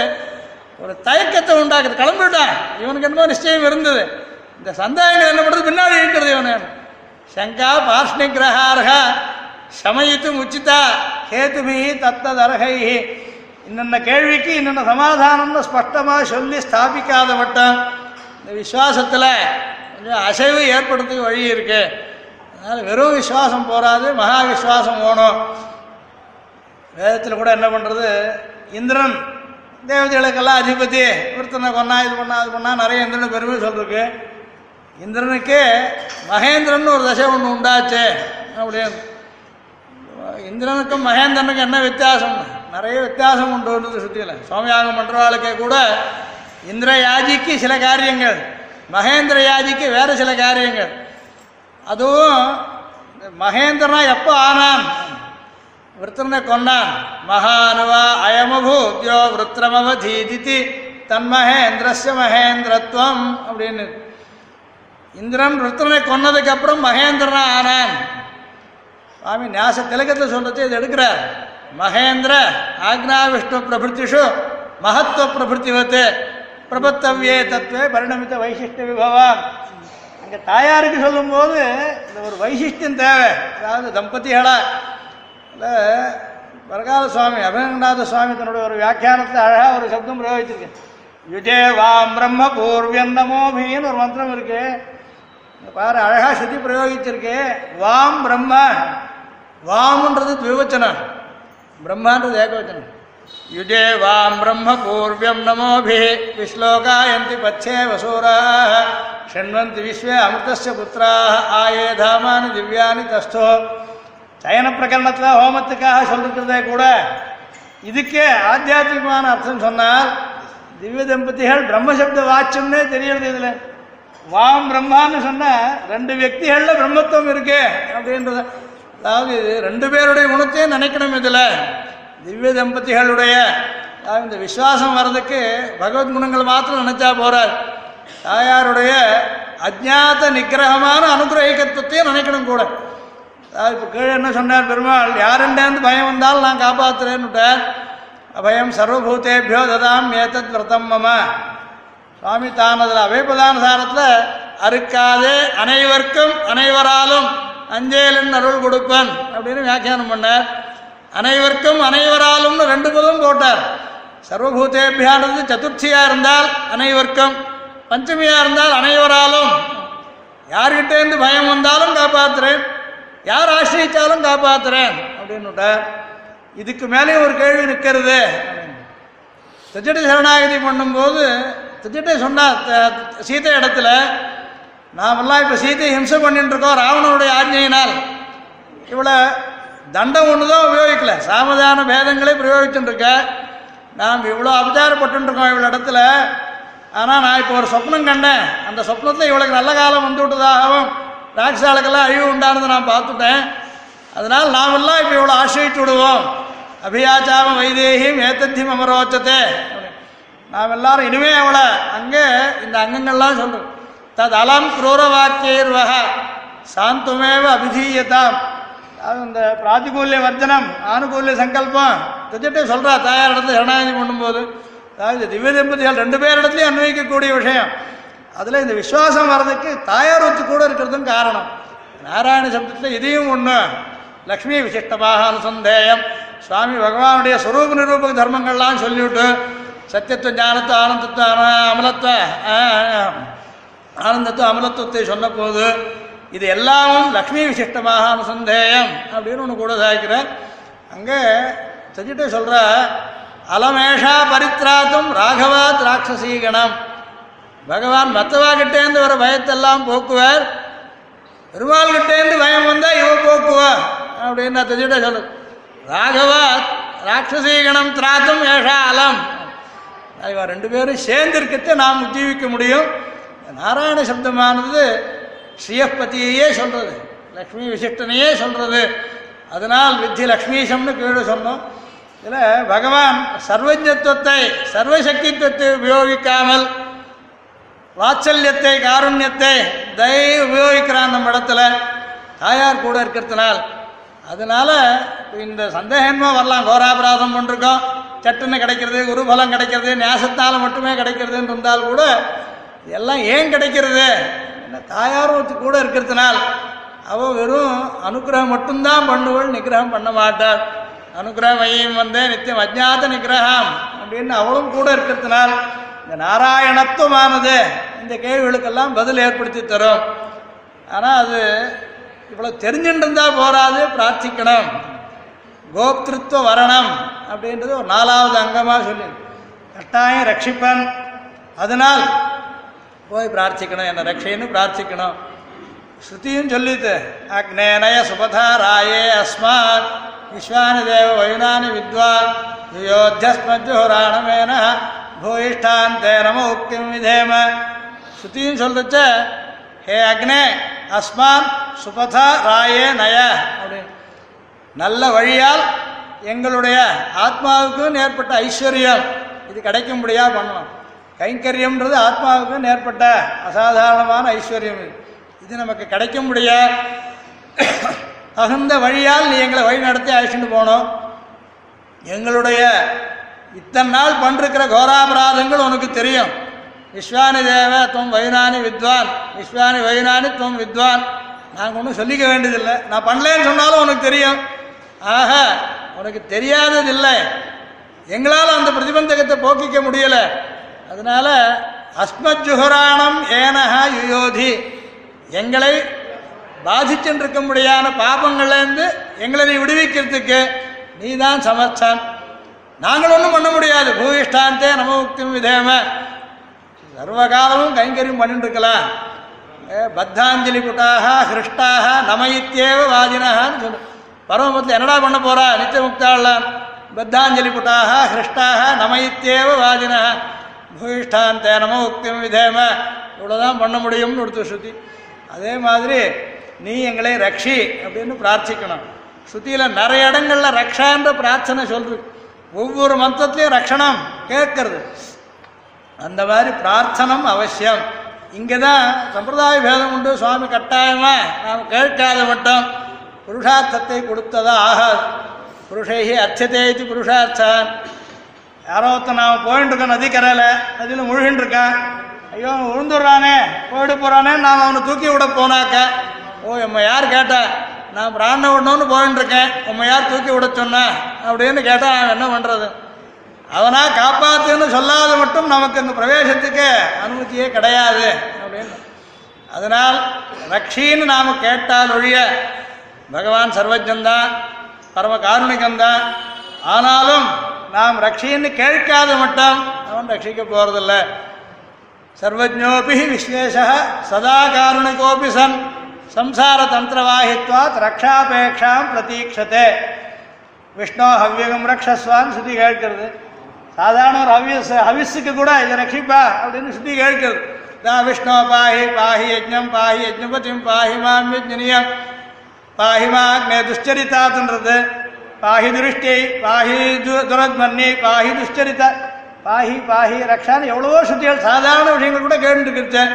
ஒரு தயக்கத்தை உண்டாக்குது. கிளம்பிவிட்டான் இவனுக்கு என்னமோ நிச்சயம் இருந்தது. இந்த சந்தேகங்கள் என்ன பண்ணுறது பின்னாடி இருக்கிறது இவனு. சங்கா பாஷ்ணி கிரகார்ஹா சமயித்து உச்சிதா ஹேதுமி தத்ததர்ஹை இன்னென்ன கேள்விக்கு இன்னென்ன சமாதானம்னு ஸ்பஷ்டமாக சொல்லி ஸ்தாபிக்காத மட்டும் இந்த விசுவாசத்தில் கொஞ்சம் அசைவு ஏற்படுறதுக்கு வழி இருக்கு. அதனால் வெறும் விசுவாசம் போராது மகா விசுவாசம் போகணும். வேதத்தில் கூட என்ன பண்ணுறது இந்திரன் தேவதைகளுக்கெல்லாம் அதிபதி ஒருத்தனை கொண்டா இது பண்ணா அது பண்ணா நிறைய இந்திரன் பெருமை சொல்லிருக்கு இந்திரனுக்கு மகேந்திரன் ஒரு தசை ஒன்று உண்டாச்சு. அப்படின்னு இந்திரனுக்கும் மகேந்திரனுக்கும் என்ன வித்தியாசம்? நிறைய வித்தியாசம் உண்டு சுற்றியில் சோமயாகம் பண்ணுறவாளுக்கே கூட இந்திர யாஜிக்கு சில காரியங்கள் மகேந்திர யாஜிக்கு வேறு சில காரியங்கள். அதுவும் மகேந்திரனா எப்போ ஆனான்? விருத்தனை கொண்டான் மகானுவா அயமபூத்யோ விருத்திரமவதீதிதி. தன்மகேந்திரஸ்ய மகேந்திரத்துவம் அப்படின்னு. இந்திரன் ருத்ரனை கொன்னதுக்கு அப்புறம் ஆனான். சுவாமி ஞாச திலகத்தில் சொல்றது இது எடுக்கிறார். மகேந்திர ஆக்னா விஷ்ணு பிரபிருத்திஷு மகத்துவ பிரபிருத்திவத்து பிரபத்தவ்யே தத்துவ பரிணமித்த வைசிஷ்ட விபவம். அங்கே தாயாருக்கு சொல்லும்போது இந்த ஒரு வைசிஷ்டியம் தேவை. அதாவது தம்பதிகளா இல்லை வரகால சுவாமி அபிநங்கநாத சுவாமி தன்னுடைய ஒரு வியாக்கியானத்தை அழகாக ஒரு சப்தம் பிரயோகிச்சிருக்கேன் யுஜே வாம் பிரம்ம பூர்வியம் நமோபின்னு ஒரு மந்திரம் இருக்கு. பாரு அழகா சுத்தி பிரயோகிச்சிருக்கு. வாம் பிரம்மா. வாம்ன்றது திவிவச்சனம் பிரம்மான்றது ஏகவச்சனம் யுஜே வாம் பிரம்ம பூர்வியம் நமோபி. விஸ்லோகாயந்தி பச்சே வசூரா. ஷண்வந்தி விஸ்வே அமிர்தஸ்ய புத்திரா ஆயே தாமானி திவ்யானி தஸ்தோ. சயன பிரகரணத்தில் ஹோமத்துக்காக சொல்லிருக்கிறதே கூட. இதுக்கே ஆத்தியாத்மிகமான அர்த்தம் சொன்னால் திவ்ய தம்பதிகள் பிரம்மசப்த வாட்சம்னே தெரியறது இதில். வாம் பிரம்மான்னு சொன்னா ரெண்டு வியக்திகள்ல பிரம்மத்துவம் இருக்கு அப்படின்றது அதாவது ரெண்டு பேருடைய குணத்தையும் நினைக்கணும் இதுல. திவ்ய தம்பதிகளுடைய இந்த விசுவாசம் வர்றதுக்கு பகவத் குணங்கள் மாத்திரம் நினைச்சா போறார். தாயாருடைய அஜாத நிக்கிரகமான அனுகிரகிக்கத்துவத்தையும் நினைக்கணும் கூட. அதாவது இப்போ கீழே என்ன சொன்னார் பெருமாள் யாருண்டேந்து பயம் வந்தாலும் நான் காப்பாத்துறேன்னுட்டார். அபயம் சர்வபூதேபியோ ததாம் ஏதத் விரதம் மம. சுவாமி தான் அதில் அவைபதான சாரத்தில் அறுக்காதே அனைவருக்கும் அனைவராலும் அஞ்சேலன் அருள் கொடுப்பன் அப்படின்னு வியாக்கியானம் பண்ணார். அனைவருக்கும் அனைவராலும்னு ரெண்டு பதம் போட்டார். சர்வபூதேபியானது சதுர்த்தியாக இருந்தால் அனைவருக்கும் பஞ்சமியாக இருந்தால் அனைவராலும். யார்கிட்டேருந்து பயம் வந்தாலும் காப்பாற்றுறேன் யார் ஆசிரியித்தாலும் காப்பாற்றுறேன் அப்படின்னுட்டார் இதுக்கு மேலே ஒரு கேள்வி நிற்கிறது. சஜடி சரணாகதி பண்ணும்போது திஜட்டை சொன்னார் சீதை இடத்துல நாமெல்லாம் இப்போ சீதையை ஹிம்சை பண்ணிட்டு இருக்கோம் ராவணனுடைய ஆజ్ఞையினால் இவளை தண்டம் ஒன்று தான் உபயோகிக்கல. சாமதான பேதங்களை பிரயோகிச்சுட்டு இருக்க நாம் இவ்வளோ அபச்சாரப்பட்டு இருக்கோம் இவ்வளோ இடத்துல. ஆனால் நான் இப்போ ஒரு சொப்னம் கண்டேன். அந்த சொப்னத்தில் இவளுக்கு நல்ல காலம் வந்து விட்டதாகவும் ராட்சாளுக்கெல்லாம் அழிவு உண்டானதை நான் பார்த்துட்டேன். அதனால் நாமெல்லாம் இப்போ இவ்வளோ ஆசிரியிட்டு விடுவோம் அபியாச்சாம வைதேகியும் ஏத்தத்தியம் அமரோச்சத்தை நாம் எல்லாரும் இனிமே அவளை அங்கே இந்த அங்கங்கள்லாம் சொல்லும். தத் அலம் குரூர வாக்கியர்வக அபிதீயதாம். இந்த பிராதிகூல்ய வர்ஜனம் ஆனுகூல்ய சங்கல்பம் திஜட்டே சொல்கிறா தாயார் இடத்துல சரணாகி பண்ணும்போது அதாவது திவ்ய தம்பதிகள் ரெண்டு பேர் இடத்துலையும் அன்வயிக்கக்கூடிய விஷயம். அதில் இந்த விசுவாசம் வர்றதுக்கு தாயார் ஒத்து கூட இருக்கிறதும் காரணம். நாராயண சப்தத்தில் இதையும் ஒன்று லக்ஷ்மி விசிஷ்டமாக அனுசந்தேயம் சுவாமி பகவானுடைய ஸ்வரூப நிரூபக தர்மங்கள்லாம் சொல்லிவிட்டு சத்தியத்துவ ஞானத்துவ ஆனந்தத்துவ அன- அமலத்துவ ஆனந்தத்துவ அமலத்துவத்தை சொன்ன போது இது எல்லாமும் லக்ஷ்மி விசிஷ்டமாக அனுசந்தேயம் அப்படின்னு ஒன்று கூட சாய்க்கிற. அங்கே செஞ்சுட்டு சொல்கிற அலமேஷா பரித்ராத்தும் ராகவா திராட்சசீகணம் பகவான் மற்றவாகிட்டேருந்து வர பயத்தெல்லாம் போக்குவார். பெருமாள் கிட்டேருந்து பயம் வந்தால் இவ போக்குவா அப்படின்னு நான் தெரிஞ்சுட்டே சொல்லு ராகவா ராட்சசீகணம் திராத்தும் ஏஷா அலம். இவ ரெண்டு பேரும் சேர்ந்திருக்கத்தை நாம் உஜீவிக்க முடியும். நாராயண சப்தமானது ஸ்ரீயப்பதியையே சொல்றது லக்ஷ்மி விசிஷ்டனையே சொல்றது. அதனால் வித்தி லக்ஷ்மீசம்னு கீழே சொன்னோம். இதில் பகவான் சர்வஜத்துவத்தை சர்வசக்தித்துவத்தை உபயோகிக்காமல் வாத்சல்யத்தை காருண்யத்தை தயை உபயோகிக்கிறான் நம்ம இடத்துல. தாயார் கூட இருக்கிறதுனால். அதனால இந்த சந்தேகமாக வரலாம் கோராபராதம் பண்ணிருக்கோம். சட்டுன்னு கிடைக்கிறது குருபலம் கிடைக்கிறது நேசத்தால் மட்டுமே கிடைக்கிறதுன்னு இருந்தால் கூட எல்லாம் ஏன் கிடைக்கிறது? என்ன தாயாரும் கூட இருக்கிறதுனால் அவ வெறும் அனுகிரகம் மட்டும்தான் பண்ணுவள் நிகிரகம் பண்ண மாட்டாள். அனுகிரகம் வையும் வந்தே நித்தியம் அஜ்ஞாத நிகிரகம் அப்படின்னு அவளும் கூட இருக்கிறதுனால் இந்த நாராயணத்துவமானது இந்த கேள்விகளுக்கெல்லாம் பதில் ஏற்படுத்தி தரும். ஆனால் அது இவ்வளோ தெரிஞ்சுட்டு இருந்தால் போராது பிரார்த்திக்கணும். கோப்திருத்துவ வரணம் அப்படின்றது ஒரு நாலாவது அங்கமாக சொல்லி. கட்டாயம் ரட்சிப்பன். அதனால் போய் பிரார்த்திக்கணும். என்னை ரட்சைன்னு பிரார்த்திக்கணும். ஸ்ருதியும் சொல்லித்து அக்னேனய சுபதாராயே அஸ்மான். விஸ்வானி தேவ வயுனானி வித்வான். யோத்தியஸ்மஜுராணமேன பூயிஷ்டான் தே நம உக்திம் விதேம. ஸ்ருதியும் சொல்லுச்ச ஹே அக்னே அஸ்மான் சுபதா ராயே நய அப்படின்னு. நல்ல வழியால் எங்களுடைய ஆத்மாவுக்கும் ஏற்பட்ட ஐஸ்வர்யம் இது கிடைக்கும்படியா பண்ணணும். கைங்கரியம்ன்றது ஆத்மாவுக்கும் ஏற்பட்ட அசாதாரணமான ஐஸ்வர்யம் இது. நமக்கு கிடைக்கும்படியா தகுந்த வழியால் நீ எங்களை வழி நடத்தி அழைச்சிட்டு போனோம். எங்களுடைய இத்தனை நாள் பண்ணிருக்கிற கோராபராதங்கள் உனக்கு தெரியும். விஸ்வானி தேவ துவம் வைனானி வித்வான். விஸ்வானி வைனானி துவம் வித்வான். நாங்கள் ஒன்றும் சொல்லிக்க வேண்டியதில்லை. நான் பண்ணலேன்னு சொன்னாலும் உனக்கு தெரியும். ஆஹா உனக்கு தெரியாததில்லை. எங்களால் அந்த பிரதிபந்தகத்தை போக்கிக்க முடியல. அதனால அஸ்மஜுஹுராணம் ஏனஹா யுயோதி. எங்களை பாதிச்சுருக்கும்படியான பாபங்கள்லேருந்து எங்களை நீ விடுவிக்கிறதுக்கு நீ தான் சமர்த்தன். நாங்கள் ஒன்றும் பண்ண முடியாது. பூயிஷ்டாந்தே நம முக்திம் விதேம. சர்வகாலமும் கைங்கரியம் பண்ணிட்டு இருக்கலாம் ஏ, பத்தாஞ்சலி குட்டாக ஹிருஷ்டாக நமயித்தேவ வாதினஹான்னு சொல்லு பரமபத்தில் என்னடா பண்ண போறா? நித்திய முக்தாளான் பத்தாஞ்சலி புட்டாக ஹிருஷ்டாக நமைத்தேவ வாதினஹ பூயிஷ்டாந்தே நம முக்திம் விதேம. இவ்வளோதான் பண்ண முடியும்னு கொடுத்து ஸ்ருதி அதே மாதிரி நீ எங்களை ரக்ஷி அப்படின்னு பிரார்த்திக்கணும். ஸ்ருதியில் நிறைய இடங்களில் ரக்ஷான்ற பிரார்த்தனை சொல்றது. ஒவ்வொரு மந்தத்திலையும் ரக்ஷணம் கேட்கறது. அந்த மாதிரி பிரார்த்தனம் அவசியம். இங்கே தான் சம்பிரதாய பேதம் உண்டு. சுவாமி கட்டாயமா நாம் கேட்காத மட்டும் புருஷார்த்தத்தை கொடுத்ததா ஆகாது புருஷேகி அர்ச்சதே இது புருஷார்த்தான். யாரோ ஒருத்தன் நாம் போயிட்டு இருக்கோம் நதிக்கரையில் நதியில் முழுகின்னு இருக்கான் ஐயோ அவன் விழுந்துடுறானே போயிட்டு போகிறானே நாம் அவனை தூக்கி விட போனாக்க. ஓ எம்ம யார் கேட்டா நான் பிராண விடணும்னு போயின்னு இருக்கேன் உம்மை யார் தூக்கி விட சொன்னா? அப்படின்னு கேட்டால் அவன் என்ன பண்ணுறது அவனா காப்பாத்துன்னு சொல்லாத மட்டும் நமக்கு இந்த பிரவேசத்துக்கு அனுமதியே கிடையாது அப்படின்னு. அதனால் ரக்ஷின்னு நாம் கேட்டால் ஒழிய பகவான் சர்வஜந்தான் பரம காருணிகம்தான் ஆனாலும் நாம் ரக்ஷின்னு கேட்காத மட்டும் அவன் ரட்சிக்க போகிறதில்ல சர்வஜோபி விசேஷ சதா காருணிகோபி சன். சம்சார தந்திரவாகித்வாத் ரக்ஷாபேக்ஷாம் பிரதீட்சதே விஷ்ணு ஹவ்யகம் ரக்ஷஸ்வான்னு சுத்தி கேட்கிறது. சாதாரண ஒரு ஹவ்யஸ் ஹவிஸுக்கு கூட இதை ரட்சிப்பா அப்படின்னு சுத்தி கேட்கிறது. தான் விஷ்ணு பாஹி பாஹி யஜ்ஞம் பாஹி யஜ்ஞபதிம் பாஹி மாம் யஜ்னியம் பாஹி மாக்னே பாஹி துருஷ்டி பாஹி து- துரத்மன்னி பாஹி துஷ்சரிதா. பாஹி பாஹி ரக்ஷான்னு எவ்வளவோ சுத்திகள் சாதாரண விஷயங்கள் கூட கேட்டுருக்குச்சேன்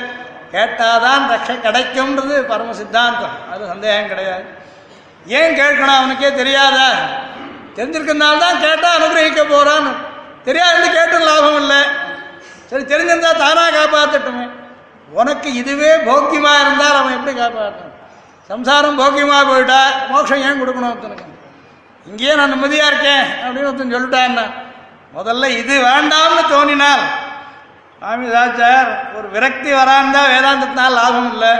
கேட்டாதான் ரக்ஷை கிடைக்கும்ன்றது பரம சித்தாந்தம். அது சந்தேகம் கிடையாது. ஏன் கேட்கணும்? அவனுக்கே தெரியாதா? தெரிஞ்சிருக்கனால தான் கேட்டால் அனுகிரகிக்க போகிறான்னு தெரியாது கேட்டும் லாபம் இல்லை. சரி தெரிஞ்சிருந்தா தானா காப்பாற்றட்டுமே உனக்கு இதுவே போக்கியமா இருந்தால் அவன் எப்படி காப்பாற்றணும் சம்சாரம் போக்கியமாக போயிட்டா மோட்சம் ஏன் கொடுக்கணும் ஒருத்தனுக்கு? இங்கேயே நான் நிம்மதியாக இருக்கேன் அப்படின்னு ஒருத்தன் சொல்லிட்டான் முதல்ல இது வேண்டாம்னு தோணினால் சுவாமிதாச்சார் ஒரு விரக்தி வராந்தா வேதாந்தத்தினால் லாபம் இல்லை.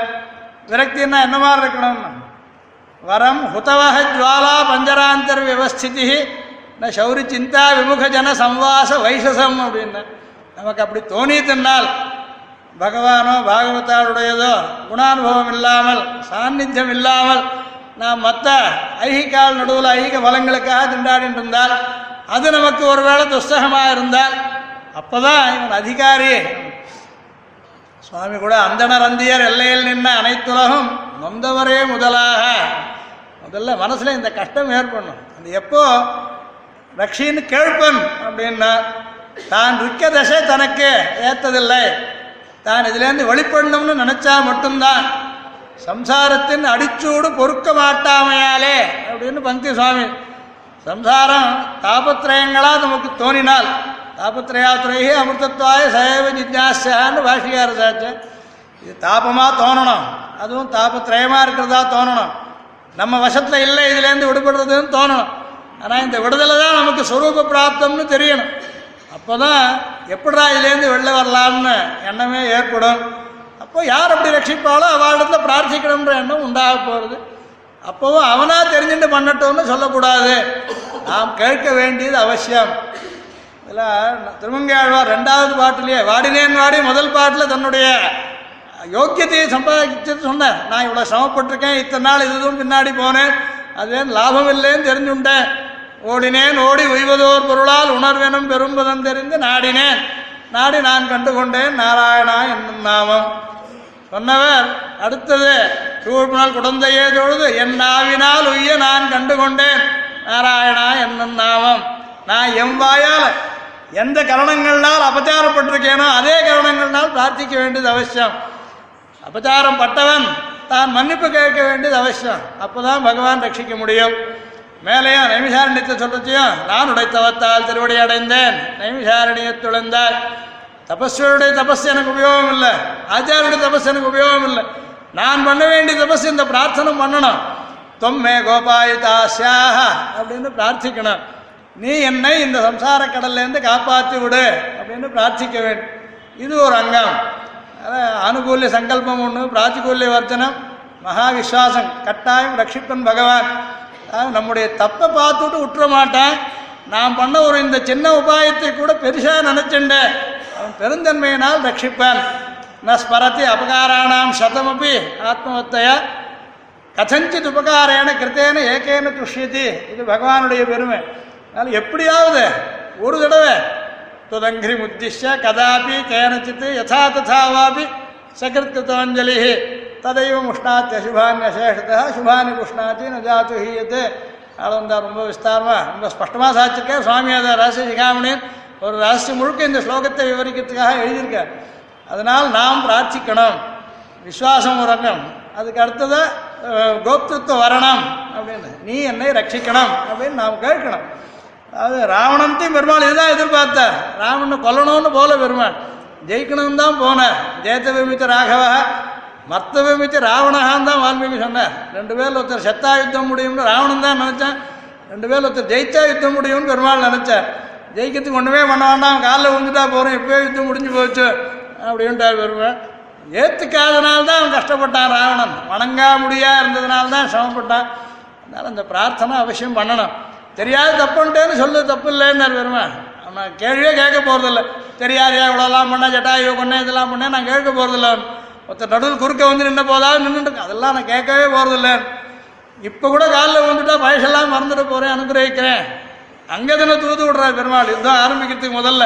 விரக்தின்னா என்ன மாதிரி இருக்கணும்னா வரம் ஹுதவக ஜுவாலா பஞ்சராந்தர் விவஸ்திதி ந சௌரி சிந்தா விமுக ஜன சம்வாச வைசசம் அப்படின்னு. நமக்கு அப்படி தோணித்தினால் பகவானோ பாகவதாருடையதோ குணானுபவம் இல்லாமல் சாநித்தியம் இல்லாமல் நாம் மற்ற ஐகிக்கால் நடுவில் ஐகிக பலங்களுக்காக திண்டாடிட்டு இருந்தால் அது நமக்கு ஒருவேளை துஸ்தகமாக இருந்தால் அப்போதான் இவன் அதிகாரி. சுவாமி கூட அந்தணர் அந்தியர் எல்லையில் நின்ன அனைத்துலகும் நொந்தவரே முதலாக. முதல்ல மனசில் இந்த கஷ்டம் ஏற்படணும். அது எப்போ? ரக்ஷின்னு கேட்பன் அப்படின்னா தான் இருக்க தசை தனக்கு ஏற்றதில்லை தான் இதுலேருந்து வெளிப்படணும்னு நினைச்சா மட்டும்தான். சம்சாரத்தின் அடிச்சூடு பொறுக்க மாட்டாமையாலே அப்படின்னு பங்கி சுவாமி சம்சாரம் தாபத்திரயங்களா நமக்கு தோணினால் தாபத்திரயாத்திரையே அமிர்தத்வாய சைவ ஜிஜாசான்னு பாஷிகார சாச்சு இது தாபமாக தோணணும். அதுவும் தாபத்திரயமாக இருக்கிறதா தோணணும். நம்ம வசத்தில் இல்லை இதுலேருந்து விடுபடுறதுன்னு தோணணும். ஆனால் இந்த விடுதலை தான் நமக்கு சுரூப பிராப்தம்னு தெரியணும். அப்போ தான் எப்படிடா இதுலேருந்து வெளில வரலாம்னு எண்ணமே ஏற்படும். அப்போ யார் அப்படி ரட்சிப்பாலோ அவளிடத்துல பிரார்த்திக்கணுன்ற எண்ணம் உண்டாக போகிறது அப்போவும் அவனாக தெரிஞ்சுட்டு பண்ணட்டும்னு சொல்லக்கூடாது. நாம் கேட்க வேண்டியது அவசியம். இதில் திருமங்கையாழ்வார் ரெண்டாவது பாட்டிலேயே வாடினேன் வாடி முதல் பாட்டில் தன்னுடைய யோக்கியத்தையை சம்பாதிச்சது சொன்னேன். நான் இவ்வளோ சிரமப்பட்டிருக்கேன் இத்தனை நாள் இதுவும் பின்னாடி போனேன். அதுவே லாபம் இல்லைன்னு தெரிஞ்சுட்டேன். ஓடினேன் ஓடி உய்வதோர் பொருளால் உணர்வெனும் பெரும்பதம் தெரிந்து நாடினேன். நாடி நான் கண்டுகொண்டேன் நாராயணா என்னும் நாமம். சொன்னவர் அடுத்தது சூழ்நாள் குடந்தையே தொழுது என் நாவினால் உய்ய நான் கண்டுகொண்டேன் நாராயணா என்னும் நாமம். நான் எம் வாயால் எந்த கரணங்கள்னால் அபச்சாரப்பட்டிருக்கேனோ அதே கரணங்கள்னால் பிரார்த்திக்க வேண்டியது அவசியம். அபச்சாரம் பட்டவன் தான் மன்னிப்பு கேட்க வேண்டியது அவசியம். அப்போதான் பகவான் ரட்சிக்க முடியும். மேலேயும் நைமிசாரண்யத்தை சொல்றதையும் நான் உடைத்தவத்தால் திருவடி அடைந்தேன். நைமிசாரணியத் துளைந்தாய் தபஸ்வருடைய தபஸ் எனக்கு உபயோகம் இல்லை ஆச்சாரியுடைய தபஸ் எனக்கு உபயோகம் இல்லை நான் பண்ண வேண்டிய தபஸ் இந்த பிரார்த்தனை பண்ணணும். தொம்மே கோபாயுதாஸ்யாக அப்படின்னு பிரார்த்திக்கணும். நீ என்னை இந்த சம்சார கடல்லேருந்து காப்பாற்றி விடு அப்படின்னு பிரார்த்திக்க வேண்டும் இது ஒரு அங்கம். அதான் சங்கல்பம் ஒன்று பிராத்திகூல்ய வர்த்தனம் மகா விஸ்வாசம் கட்டாயம் ரட்சிப்பன் பகவான். நம்முடைய தப்பை பார்த்துட்டு விட்டுற மாட்டேன். நான் பண்ண ஒரு இந்த சின்ன உபாயத்தை கூட பெருசாக நினைச்சுண்டேன் அவன் பெருந்தன்மையினால் ரட்சிப்பான். ந ஸ்மரதி அபகாராணாம் சதமபி ஆத்மவத்தையா கதஞ்சித் உபகாரேன கிருத்தேன ஏகேன துஷ்யதி. இது பகவானுடைய பெருமை. அதனால் எப்படியாவது ஒரு தடவை துதங்கிரி முத்திஷ கதாபி கேனச்சித்து யதா ததாவாபி சகிருத்கிருதாஞ்சலி ததைவ முஷ்ணாத்தி அசுபான்யசேஷத்தா சுபானி புஷ்ணாத்தி நஜாத்து ஜாத்து ஹீயத்து அது வந்து ரொம்ப விஸ்தாரமாக ரொம்ப ஸ்பஷ்டமாக சாதிச்சிருக்கேன் சுவாமி அதை ரகசிய சிகாமணியன் ஒரு ரகசியம் முழுக்க இந்த ஸ்லோகத்தை விவரிக்கிறதுக்காக எழுதியிருக்கார். அதனால் நாம் பிரார்த்திக்கணும். விஸ்வாசம் உறங்கும். அதுக்கு அடுத்தது அஹ், வரணம் அப்படின்னு. நீ என்னை ரட்சிக்கணும் அப்படின்னு நாம் கேட்கணும். அது ராவணன்த்தையும் பெருமாள் இதுதான் எதிர்பார்த்தார்? ராவணனை கொல்லணும்னு போல பெருமாள். ஜெயிக்கணும்னு தான் போனார். ஜெயத்த விமித்த ராகவா மத்த விமித்த ராவணகான் தான் வால்மீகி சொன்னார். ரெண்டு பேர் ஒருத்தர் செத்தா யுத்தம் முடியும்னு ராவணன் தான் நினச்சேன். ரெண்டு பேர் ஒருத்தர் ஜெயிச்சா யுத்தம் முடியும்னு பெருமாள் நினச்சேன் ஜெயிக்கிறதுக்கு ஒன்றுமே பண்ண வேண்டாம். காலில் விழுந்துட்டா போகிறோம் எப்பயோ யுத்தம் முடிஞ்சு போச்சு. அப்படின்ட்டார் பெருமாள். ஏற்றுக்காதனால தான் அவன் கஷ்டப்பட்டான் ராவணன். வணங்கா முடியா இருந்ததுனால தான் சிரமப்பட்டான். அதனால் அந்த பிரார்த்தனை அவசியம் பண்ணணும். தெரியாது தப்புன்ட்டேன்னு சொல்லு தப்பு இல்லைன்னார் பெருமாள். அவனை கேள்வியே கேட்க போகிறதில்ல தெரியாதையா இவ்வளோலாம் பண்ணேன் ஜட்டாயோ பண்ணேன் இதெல்லாம் பண்ணேன் நான் கேட்க போகிறதில்ல ஒருத்தர் நடுவில் குறுக்க வந்து நின்ன போதாவது நின்றுட்டு அதெல்லாம் நான் கேட்கவே போகிறதில்ல இப்போ கூட காலில் வந்துட்டா வயசெல்லாம் மறந்துட்டு போகிறேன் அனுகிரகிக்கிறேன். அங்கே தானே தூது விடுறார் பெருமாள். யுத்தம் ஆரம்பிக்கிறதுக்கு முதல்ல.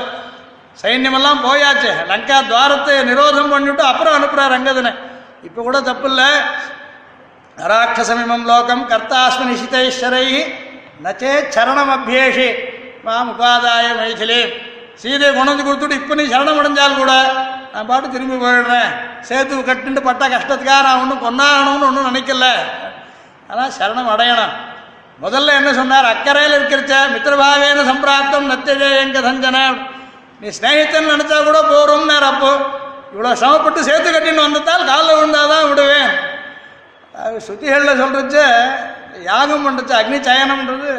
சைன்யமெல்லாம் போயாச்சு. லங்கா துவாரத்தை நிரோதம் பண்ணிவிட்டு அப்புறம் அனுப்புகிறார் அங்கதனை இப்போ கூட தப்பு இல்லை நராட்சசமிமம் லோகம் கர்த்தாஸ்மி நிஷிதைஸ்வரை நச்சே சரணம் அபியேஷி மாம் உபாதாய மைசிலே சீதையை கொண்டு வந்து கொடுத்துட்டு இப்போ நீ சரணம் அடைஞ்சால் கூட நான் பாட்டு திரும்பி போயிடுறேன். சேர்த்து கட்டுண்டு பட்ட கஷ்டத்துக்காக நான் ஒன்றும் கொண்டாடணும்னு ஒன்றும் நினைக்கல. ஆனால் சரணம் அடையணும். முதல்ல என்ன சொன்னார்? அக்கறையில் இருக்கிறச்ச மித்திரபாவேன சம்பிராப்தம் நத்தஜே எங்க சஞ்சன நீ ஸ்நேகித்தன் நினைச்சா கூட போறோம்னார் அப்போ. இவ்வளோ சிரமப்பட்டு சேர்த்து கட்டின்னு வந்ததால் காலில் விழுந்தாதான் விடுவேன். அது சுத்திகளில் சொல்கிறச்ச யாகம் பண்ணுறச்சு அக்னி சயனம்ன்றது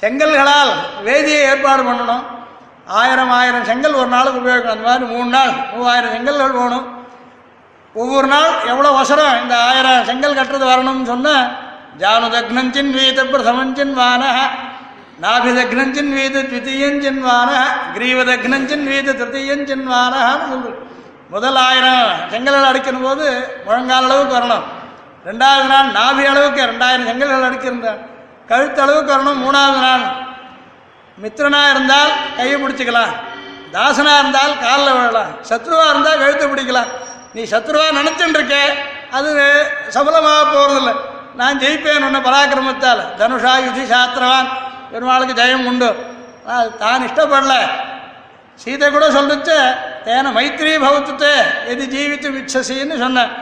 செங்கல்களால் வேதியை ஏற்பாடு பண்ணணும். ஆயிரம் ஆயிரம் செங்கல் ஒரு நாளுக்கு உபயோகிக்கணும். அந்த மாதிரி மூணு நாள் மூவாயிரம் செங்கல்கள் போகணும் ஒவ்வொரு நாள் எவ்வளோ அவசரம்? இந்த ஆயிரம் செங்கல் கட்டுறது வரணும்னு சொன்னால் ஜானுதக்னஞ்சின் வீத பிரதமஞ்சின் வானக நாபிதக்னஞ்சின் வீத த்விதீயஞ்சின் வானக கிரீவதக்னஞ்சின் வீத திருத்தியஞ்சின் வானகான்னு சொல்லு முதல் ஆயிரம் செங்கல்கள் அடிக்கணும் போது முழங்கால் அளவுக்கு வரணும். ரெண்டாவது நாள் நாபி அளவுக்கு ரெண்டாயிரம் செங்கல்கள் அடிக்கிருந்தார் கழுத்து அளவுக்கு வரணும் மூணாவது நாள். மித்திரனா இருந்தால் கையை பிடிச்சிக்கலாம். தாசனா இருந்தால் காலில் விழலாம். சத்ருவா இருந்தால் கழுத்தை பிடிக்கலாம். நீ சத்ருவா நினைச்சுட்டு இருக்க அது சபலமாக போகிறதில்ல நான் ஜெயிப்பேன் உன்ன பராக்கிரமத்தால். தனுஷா யுதி சாத்திரவான் பெருமாளுக்கு ஜெயம் உண்டு. ஆனால் தான் இஷ்டப்படல. சீதை கூட சொல்லிச்சு தேன மைத்ரி பௌத்தத்தை எது ஜீவித்து விச்சசின்னு சொன்னேன்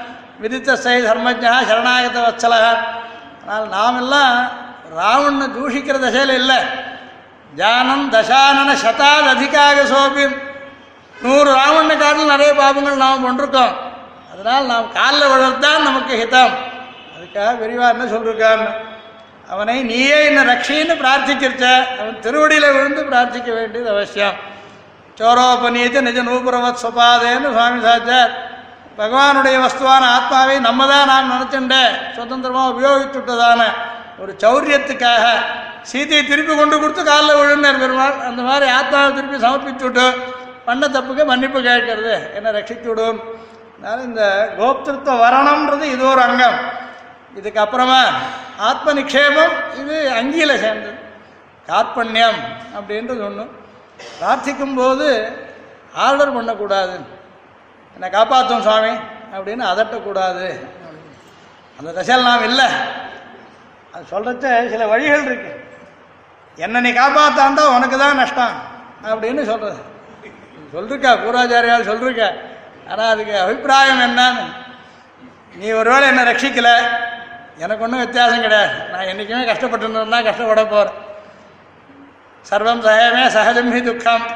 விதித்த சை தர்மஜா சரணாகத வச்சலகா ஆனால் நாம் எல்லாம் ராவணனை தூஷிக்கிற தசையில் இல்லை. ஜானம் தசானன சதாத் அதிகாக சோபியம் நூறு ராவண நிறைய பாபங்கள் நாம் பண்ணிருக்கோம் அதனால் நாம் காலில் விழுறதுதான் நமக்கு ஹிதம். அதுக்காக விரிவா என்ன சொல்லிருக்கான்னு அவனை நீயே என்ன ரட்சின்னு பிரார்த்திச்சிருச்ச. அவன் திருவடியில் விழுந்து பிரார்த்திக்க வேண்டியது அவசியம். சோரோபநீத்து நிஜ நூபுரவத் சுபாதேன்னு சுவாமி சாச்சார். பகவானுடைய வஸ்துவான ஆத்மாவை நம்ம தான் நாம் நினச்சிண்டேன் சுதந்திரமாக உபயோகிச்சுட்டதான ஒரு சௌரியத்துக்காக சீதையை திருப்பி கொண்டு கொடுத்து காலில் விழுந்தார் பெருமாள். அந்த மாதிரி ஆத்மாவை திருப்பி சமர்ப்பிச்சு விட்டு பண்ண தப்புக்கு மன்னிப்பு கேட்கறது. என்ன ரட்சித்து விடும் அதனால் இந்த கோப்திருத்த வரணம்ன்றது இது ஒரு அங்கம். இதுக்கப்புறமா ஆத்ம நிக்ஷேபம் இது அங்கியில் சேர்ந்தது. கார்பண்யம் அப்படின்றது ஒன்று பிரார்த்திக்கும் போது ஆர்டர் பண்ணக்கூடாது. என்னை காப்பாற்றும் சுவாமி அப்படின்னு அதட்டக்கூடாது. அந்த தசையில் நாம் இல்லை அது சொல்கிறச்ச சில வழிகள் இருக்கு. என்னை நீ காப்பாற்றாந்தா உனக்கு தான் நஷ்டம். அப்படின்னு சொல்கிறது சொல்லிருக்கா பூராச்சாரியால் சொல்லிருக்க ஆனால் அதுக்கு அபிப்பிராயம் என்னன்னு? நீ ஒருவேளை என்னை ரட்சிக்கல. எனக்கு ஒன்றும் வித்தியாசம் கிடையாது. நான் என்றைக்குமே கஷ்டப்பட்டு தான் கஷ்டப்பட போகிறேன் சர்வம் சகமே சகஜம் ஹி துக்கம்.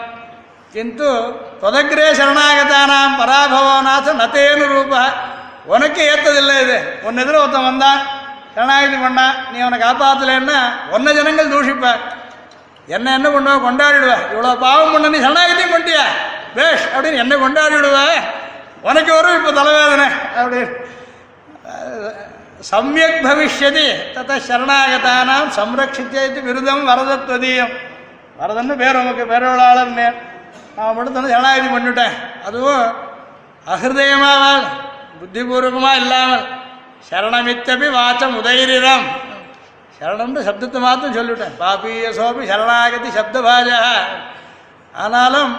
கிந்து தொதக்கிரே சரணாகதானாம் பராபவநாச நத்தேனு ரூபா. உனக்கு ஏற்றதில்லை இது. உன் எதிர ஒருத்தன் வந்தான். சரணாகதி பண்ணான் நீ அவனை காப்பாற்றலன்னா ஒன்ன ஜனங்கள் தூஷிப்ப. என்ன என்ன பண்ணுவ கொண்டாடிடுவ? இவ்வளோ பாவம் பண்ண நீ சரணாகதியும் கொண்டியா? பேஷ் அப்படின்னு என்ன கொண்டாடிடுவ? உனக்கு வரும் இப்போ தலைவேதனை அப்படின்னு. சமயக் பவிஷ்யதி தத்த சரணாகதானாம் சம்ரட்சித்தேத்து விருதம் வரதத்வதீயம். வரதன்னு பேர் உமக்கு பேரொழாளர் நேர் நான் மட்டும் தானே பண்ணிட்டேன். பண்ணிவிட்டேன் அதுவும் அஹிருதயமாக புத்திபூர்வமாக இல்லாமல். சரணமித்தபி வாச்சம் உதயிரிடம் சரணம்னு சப்தத்தை மாத்திரம் சொல்லிவிட்டேன். பாபிய சோபி சரணாகதி சப்தபாஜா ஆனாலும்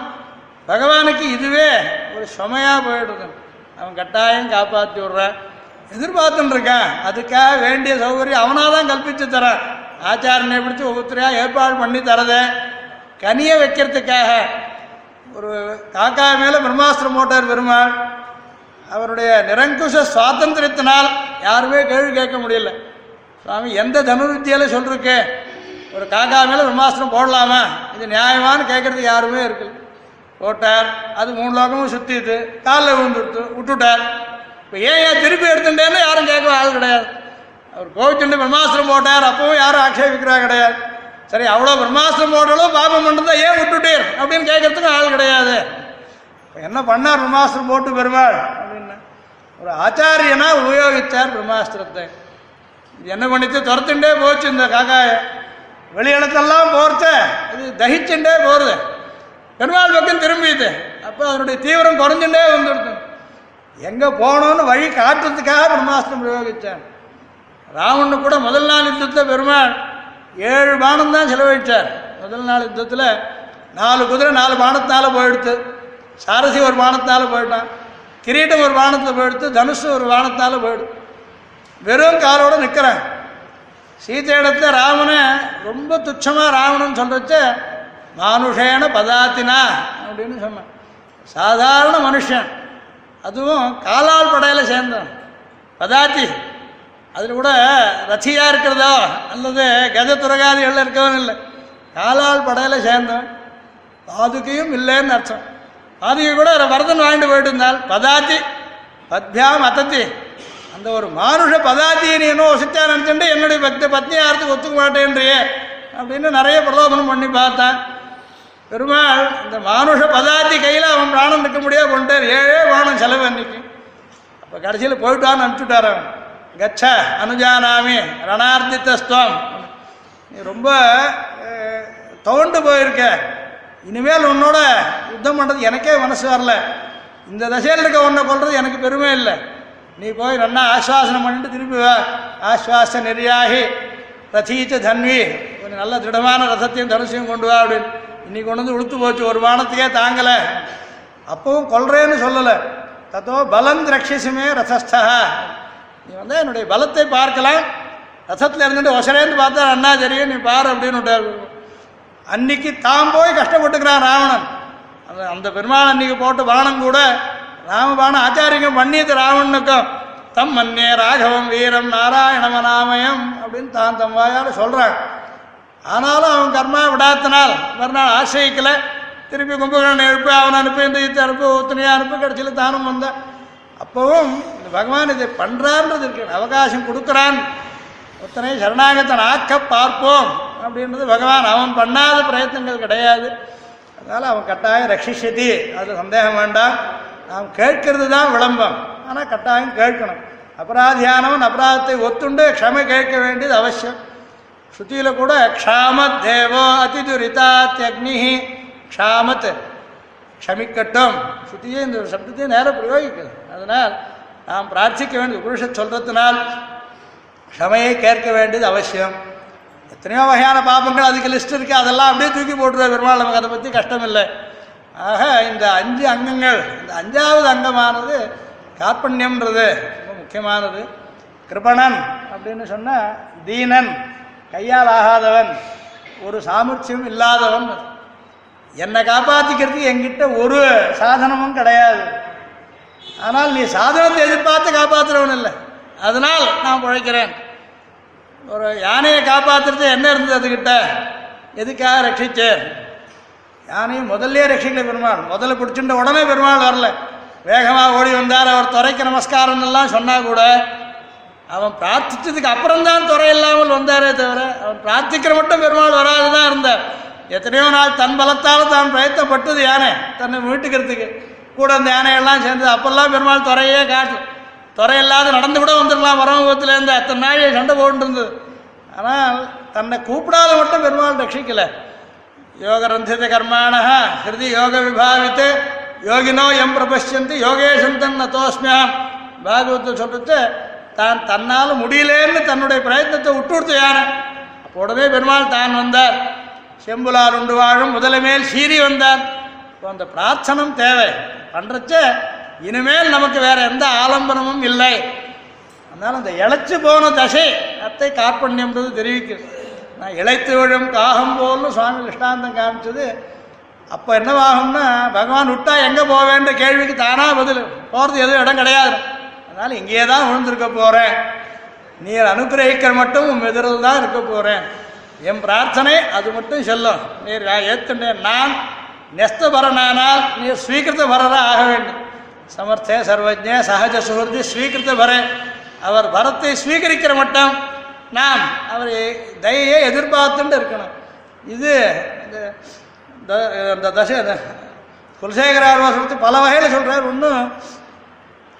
பகவானுக்கு இதுவே ஒரு சுமையாக போயிடுது அவன் கட்டாயம் காப்பாற்றி விடுறான். எதிர்பார்த்துன்னு இருக்கான். அதுக்காக வேண்டிய சௌகரியம் அவனாக தான் கல்பித்து தரான். ஆச்சாரனை பிடிச்சி ஒவ்வொருத்தரையாக ஏற்பாடு பண்ணி தரதை. கனியை வைக்கிறதுக்காக ஒரு காக்கா மேலே பிரம்மாஸ்திரம் போட்டார் பெருமாள். அவருடைய நிரங்குஷ சுவாதந்திரத்தினால் யாருமே கேள்வி கேட்க முடியல. சுவாமி எந்த தனுர்வித்தியால சொல்லிருக்கு ஒரு காக்கா மேலே பிரம்மாஸ்திரம் போடலாமா? இது நியாயமான்னு கேட்கறதுக்கு யாருமே இருக்குது போட்டார். அது மூணு லோகமும் சுற்றிட்டு காலில் விழுந்துடுத்து விட்டுட்டார். இப்போ ஏன் ஏன் திருப்பி எடுத்துட்டேன்னு யாரும் கேட்க ஆள் கிடையாது. அவர் கோவிச்சுண்டு பிரம்மாஸ்திரம் போட்டார் அப்பவும் யாரும் ஆக்ஷேபிக்கிறா கிடையாது. சரி அவ்வளோ பிரம்மாஸ்திரம் போட்டாலும் பாபம் பண்ணுறதா ஏன் விட்டுட்டீர்? அப்படின்னு கேட்கறதுக்கும் ஆள் கிடையாது. என்ன பண்ணார் பிரம்மாஸ்திரம் போட்டு பெருமாள்? அப்படின்னு. ஒரு ஆச்சாரியனா உபயோகித்தார் பிரம்மாஸ்திரத்தை. என்ன பண்ணிச்சு? துரத்துண்டே போச்சு இந்த காக்காய. வெளியிடத்தெல்லாம் போர்த்த. இது தகிச்சுண்டே போறது. பெருமாள் பக்கம் திரும்பிது அப்போ அதனுடைய தீவிரம் குறைஞ்சுட்டே வந்துடுது. எங்கே போகணும்னு வழி காட்டுறதுக்காக பிரம்மாஸ்திரம் பிரயோகித்தார் ராவணு கூட முதல் நாள் யுத்தத்தில் பெருமாள் ஏழு பானம் தான் செலவழித்தார் முதல் நாள் யுத்தத்தில் நாலு குதிரை நாலு பானத்தினால போயிடுத்து சாரசி ஒரு பானத்தினால போயிட்டான். கிரீட்டம் ஒரு வானத்தில் போயிடுத்து தனுஷு ஒரு வானத்தால் போயிடுது வெறும் காலோடு நிற்கிறேன் சீதை இடத்துல ராமனை ரொம்ப துச்சமாக ராவணன் சொல்கிறச்ச மானுஷேன பதாத்தினா அப்படின்னு சொன்னான். சாதாரண மனுஷன். அதுவும் காலால் படையில் சேர்ந்தான் பதாத்தி. அதில் கூட ரசியாக இருக்கிறதோ? அல்லது கஜ துறகாதிகளில் இருக்கவன் இல்லை. காலால் படையில் சேர்ந்தவன். பாதுகையும் இல்லைன்னு அர்த்தம். பாதுகை கூட வரதன் வாங்கிட்டு போயிட்டு இருந்தால் பதாத்தி பத்யாம் அத்தத்தி. அந்த ஒரு மானுஷ பதாத்தியை நீ என்ன வசித்தா நினச்சுட்டு என்னுடைய பக்தி பத்னியாரத்துக்கு ஒத்துக்க மாட்டேன்றியே அப்படின்னு நிறைய பிரலோபனம் பண்ணி பார்த்தான். பெருமாள் இந்த மானுஷ பதாத்தி கையில் அவன் பிராணம் நிற்க முடியாது கொண்டார் ஏழே பிராணம் செலவு அன்னைக்கு அப்போ கடைசியில் போயிட்டான்னு அனுப்பிச்சுட்டார் அவன். கச்ச அனுஜானாமி ரணார்த்தித்தஸ்துவம். நீ ரொம்ப அஹ், துவண்டு போயிருக்க. இனிமேல் உன்னோட யுத்தம் பண்ணுறது எனக்கே மனசு வரல. இந்த தசையில் இருக்க உன்னை கொள்றது எனக்கு பெருமை இல்லை. நீ போய் நல்லா ஆஸ்வாசனம் பண்ணிட்டு திரும்பி வா. ஆஸ்வாச நெறியாகி ரதீச்ச தன்வி ஒரு நல்ல திடமான ரசத்தையும் தனுசையும் கொண்டு வா அப்படின்னு. இன்னைக்கு கொண்டு வந்து உளுத்து போச்சு ஒரு வானத்துக்கே தாங்கலை. அப்பவும் கொள்றேன்னு சொல்லலை. தத்தோ பலம் ரட்சிசுமே ரசஸ்தா. நீ வந்து என்னுடைய பலத்தை பார்க்கலாம். ரசத்தில் இருந்துட்டு ஒசரேன்னு பார்த்தா அண்ணா தெரியும் நீ பாரு அப்படின்னு அன்னைக்கு தான் போய் கஷ்டப்பட்டுக்கிறான் ராவணன். அந்த அந்த பெருமாள் அன்னைக்கு போட்டு பானம் கூட ராமபானம் ஆச்சாரியம் பண்ணியது ராவணனுக்கும். தம் மன்னே ராகவம் வீரம் நாராயணம நாமயம் அப்படின்னு தான் தம் வாயால் சொல்கிறான் ஆனாலும் அவன் கர்மா விடாத்தினால் மறுநாள் ஆசிரியக்கல திருப்பி கும்பகோணம் எழுப்பி அவனை அனுப்பி இந்த இத்தை அனுப்பி ஒத்தனையாக அனுப்பி கடைசியில் தானும் வந்தான் அப்பவும் இந்த பகவான் இதை பண்ணுறான்றது இருக்கு அவகாசம் கொடுக்குறான். ஒத்தனை சரணாகத்தன் ஆக்க பார்ப்போம். அப்படின்றது பகவான் அவன் பண்ணாத பிரயத்தனங்கள் கிடையாது. அதனால் அவன் கட்டாயம் ரட்சிஷதி அது சந்தேகம் வேண்டாம். நாம் கேட்கறது தான் விளம்பம். ஆனால் கட்டாயம் கேட்கணும். அபராதியானவன் அபராதத்தை ஒத்துண்டு க்ஷமை கேட்க வேண்டியது அவசியம். ஸ்ருதியில் கூட க்ஷாமத் தேவோ அதிதுரிதாத்யக்னி க்ஷாமத். க்ஷமிக்கட்டும். ஸ்ருதியே இந்த சப்தத்தை நேரம் பிரயோகிக்கிறது அதனால் நாம் பிரார்த்திக்க வேண்டிய புருஷ சொல்றதுனால் க்ஷமையை கேட்க வேண்டியது அவசியம். எத்தனையோ வகையான பாபங்கள் அதுக்கு லிஸ்ட் இருக்கு. அதெல்லாம் அப்படியே தூக்கி போட்டுருவார் பெருமாள். நமக்கு அதை பற்றி கஷ்டம் இல்லை ஆக இந்த அஞ்சு அங்கங்கள் இந்த அஞ்சாவது அங்கமானது கார்பண்யம்ன்றது ரொம்ப முக்கியமானது. கிருபணன் அப்படின்னு சொன்னால் தீனன் கையால் ஆகாதவன் ஒரு சாமர்த்தியம் இல்லாதவன். என்னை காப்பாற்றிக்கிறதுக்கு எங்கிட்ட ஒரு சாதனமும் கிடையாது. ஆனால் நீ சாதனத்தை எதிர்பார்த்து காப்பாற்றுறவன் இல்லை. அதனால் நான் உழைக்கிறேன். ஒரு யானையை காப்பாற்றுறது என்ன இருந்தது அதுக்கிட்ட எதுக்காக ரட்சிச்சேன்? யானையும் முதல்ல ரட்சிக்கல பெருமாள். முதல்ல பிடிச்சிட்ட உடனே பெருமாள் வரல. வேகமாக ஓடி வந்தார். அவர் துறைக்கு நமஸ்காரம் எல்லாம் சொன்னா கூட அவன் பிரார்த்தித்ததுக்கு அப்புறம்தான் துறை இல்லாமல் வந்தாரே தவிர அவன் பிரார்த்திக்கிற மட்டும் பெருமாள் வராது தான் இருந்தார். எத்தனையோ நாள் தன் பலத்தால் தான் பிரயத்தப்பட்டது யானை தன்னை மீட்டுக்கிறதுக்கு. கூட அந்த யானையெல்லாம் சேர்ந்து அப்பெல்லாம் பெருமாள் துறையே காட்டு துறையில்லாத நடந்து கூட வந்துடலாம் வரமுகத்திலேருந்து அத்தனை நாள் சண்டை போட்டு ஆனால் தன்னை கூப்பிடாத மட்டும் பெருமாள் ரட்சிக்கலை. யோகரந்தித கர்மாண ஹிருதி யோக விபாவித்து யோகினோ எம் பிரபஷ்யந்தி யோகேஷம் தன் நதோஸ்மியாம் பாகவத்தை சொல்லிட்டு தான் தன்னால் முடியலேன்னு தன்னுடைய பிரயத்னத்தை விட்டு கொடுத்து யானை அப்போ உடனே பெருமாள் தான் வந்தார். செம்புலார் உண்டு வாழும் முதலமேல் சீறி வந்தார். இப்போ அந்த பிரார்த்தனம் தேவை. பண்ணுறச்ச இனிமேல் நமக்கு வேற எந்த ஆலம்பனமும் இல்லை. அதனால் அந்த இழைச்சு போன தசை அத்தை கார்பண்யம்ன்றது தெரிவிக்கிறது. நான் இழைத்து விழும் காகம் போல்னு சுவாமி கிருஷ்ணாந்தம் காமிச்சது. அப்போ என்னவாகும்னா பகவான் விட்டா எங்கே போவேன்ற கேள்விக்கு தானாக பதில். போகிறது எதுவும் இடம் கிடையாது. அதனால் இங்கேயே தான் விழுந்திருக்க போகிறேன் நீர் அனுகிரகிக்கிற மட்டும் உன் எதிரில் தான் இருக்க போகிறேன் என் பிரார்த்தனை அது மட்டும் செல்லும். நீர் ஏற்றுனேன் நான் நெஸ்தபரனானால் நீர் ஸ்வீகிருத்த பரராக ஆக வேண்டும். சமர்த்தே சர்வஜ சகஜ சுகிருதி ஸ்வீகிருத பரே. அவர் வரத்தை ஸ்வீகரிக்கிற மட்டும் நாம் அவர் தயையை எதிர்பார்த்துட்டு இருக்கணும். இது இந்த தச இந்த தசை சொல்லிட்டு பல வகையில் சொல்கிறார் ஒன்றும்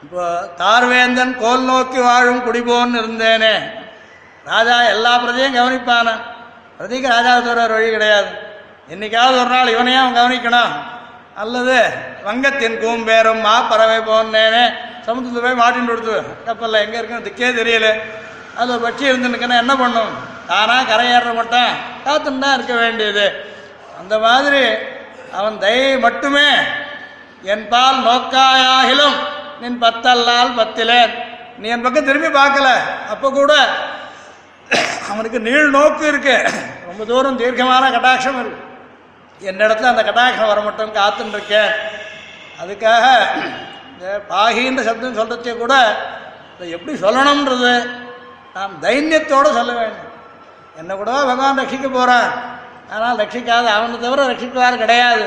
இப்போ தார்வேந்தன் கோல் நோக்கி வாழும் குடிபோன்னு இருந்தேனே. ராஜா எல்லா பிரதையும் கவனிப்பானா? பிரதிக்கு ராஜாவை தவிர வழி கிடையாது. என்னைக்காவது ஒரு நாள் இவனையும் அவன் கவனிக்கணும். அல்லது வங்கத்தின் கூம்பேரும் மா பறவை போனேனே சமுத்திரத்தில் போய் மாட்டின்னு கொடுத்து கப்பலில் எங்கே இருக்குன்னு திக்கே தெரியல. அதில் பட்சி இருந்துருக்குன்னா என்ன பண்ணும்? தானாக கரையேற மாட்டேன். காத்துன்னு தான் இருக்க வேண்டியது. அந்த மாதிரி அவன் தயை மட்டுமே என் பால் நோக்காயாகிலும் நின் பத்தல்லால் பத்திலேன் நீ என் பக்கம் திரும்பி பார்க்கல. அப்போ கூட அவனுக்கு நீள் நோக்கு இருக்கு. ரொம்ப தூரம் தீர்க்கமான கட்டாட்சம் இருக்கு. என்னிடத்துல அந்த கட்டாட்சம் வர மட்டும் காத்துன்னு இருக்கேன் அதுக்காக இந்த பாகின்ற சப்தம் சொல்கிறச்சே கூட இதை எப்படி சொல்லணுன்றது நாம் தைரியத்தோடு சொல்ல வேண்டும். என்னை கூட பகவான் ரட்சிக்க போகிறான் ஆனால் ரட்சிக்காது அவனை தவிர ரட்சிக்குவார் கிடையாது.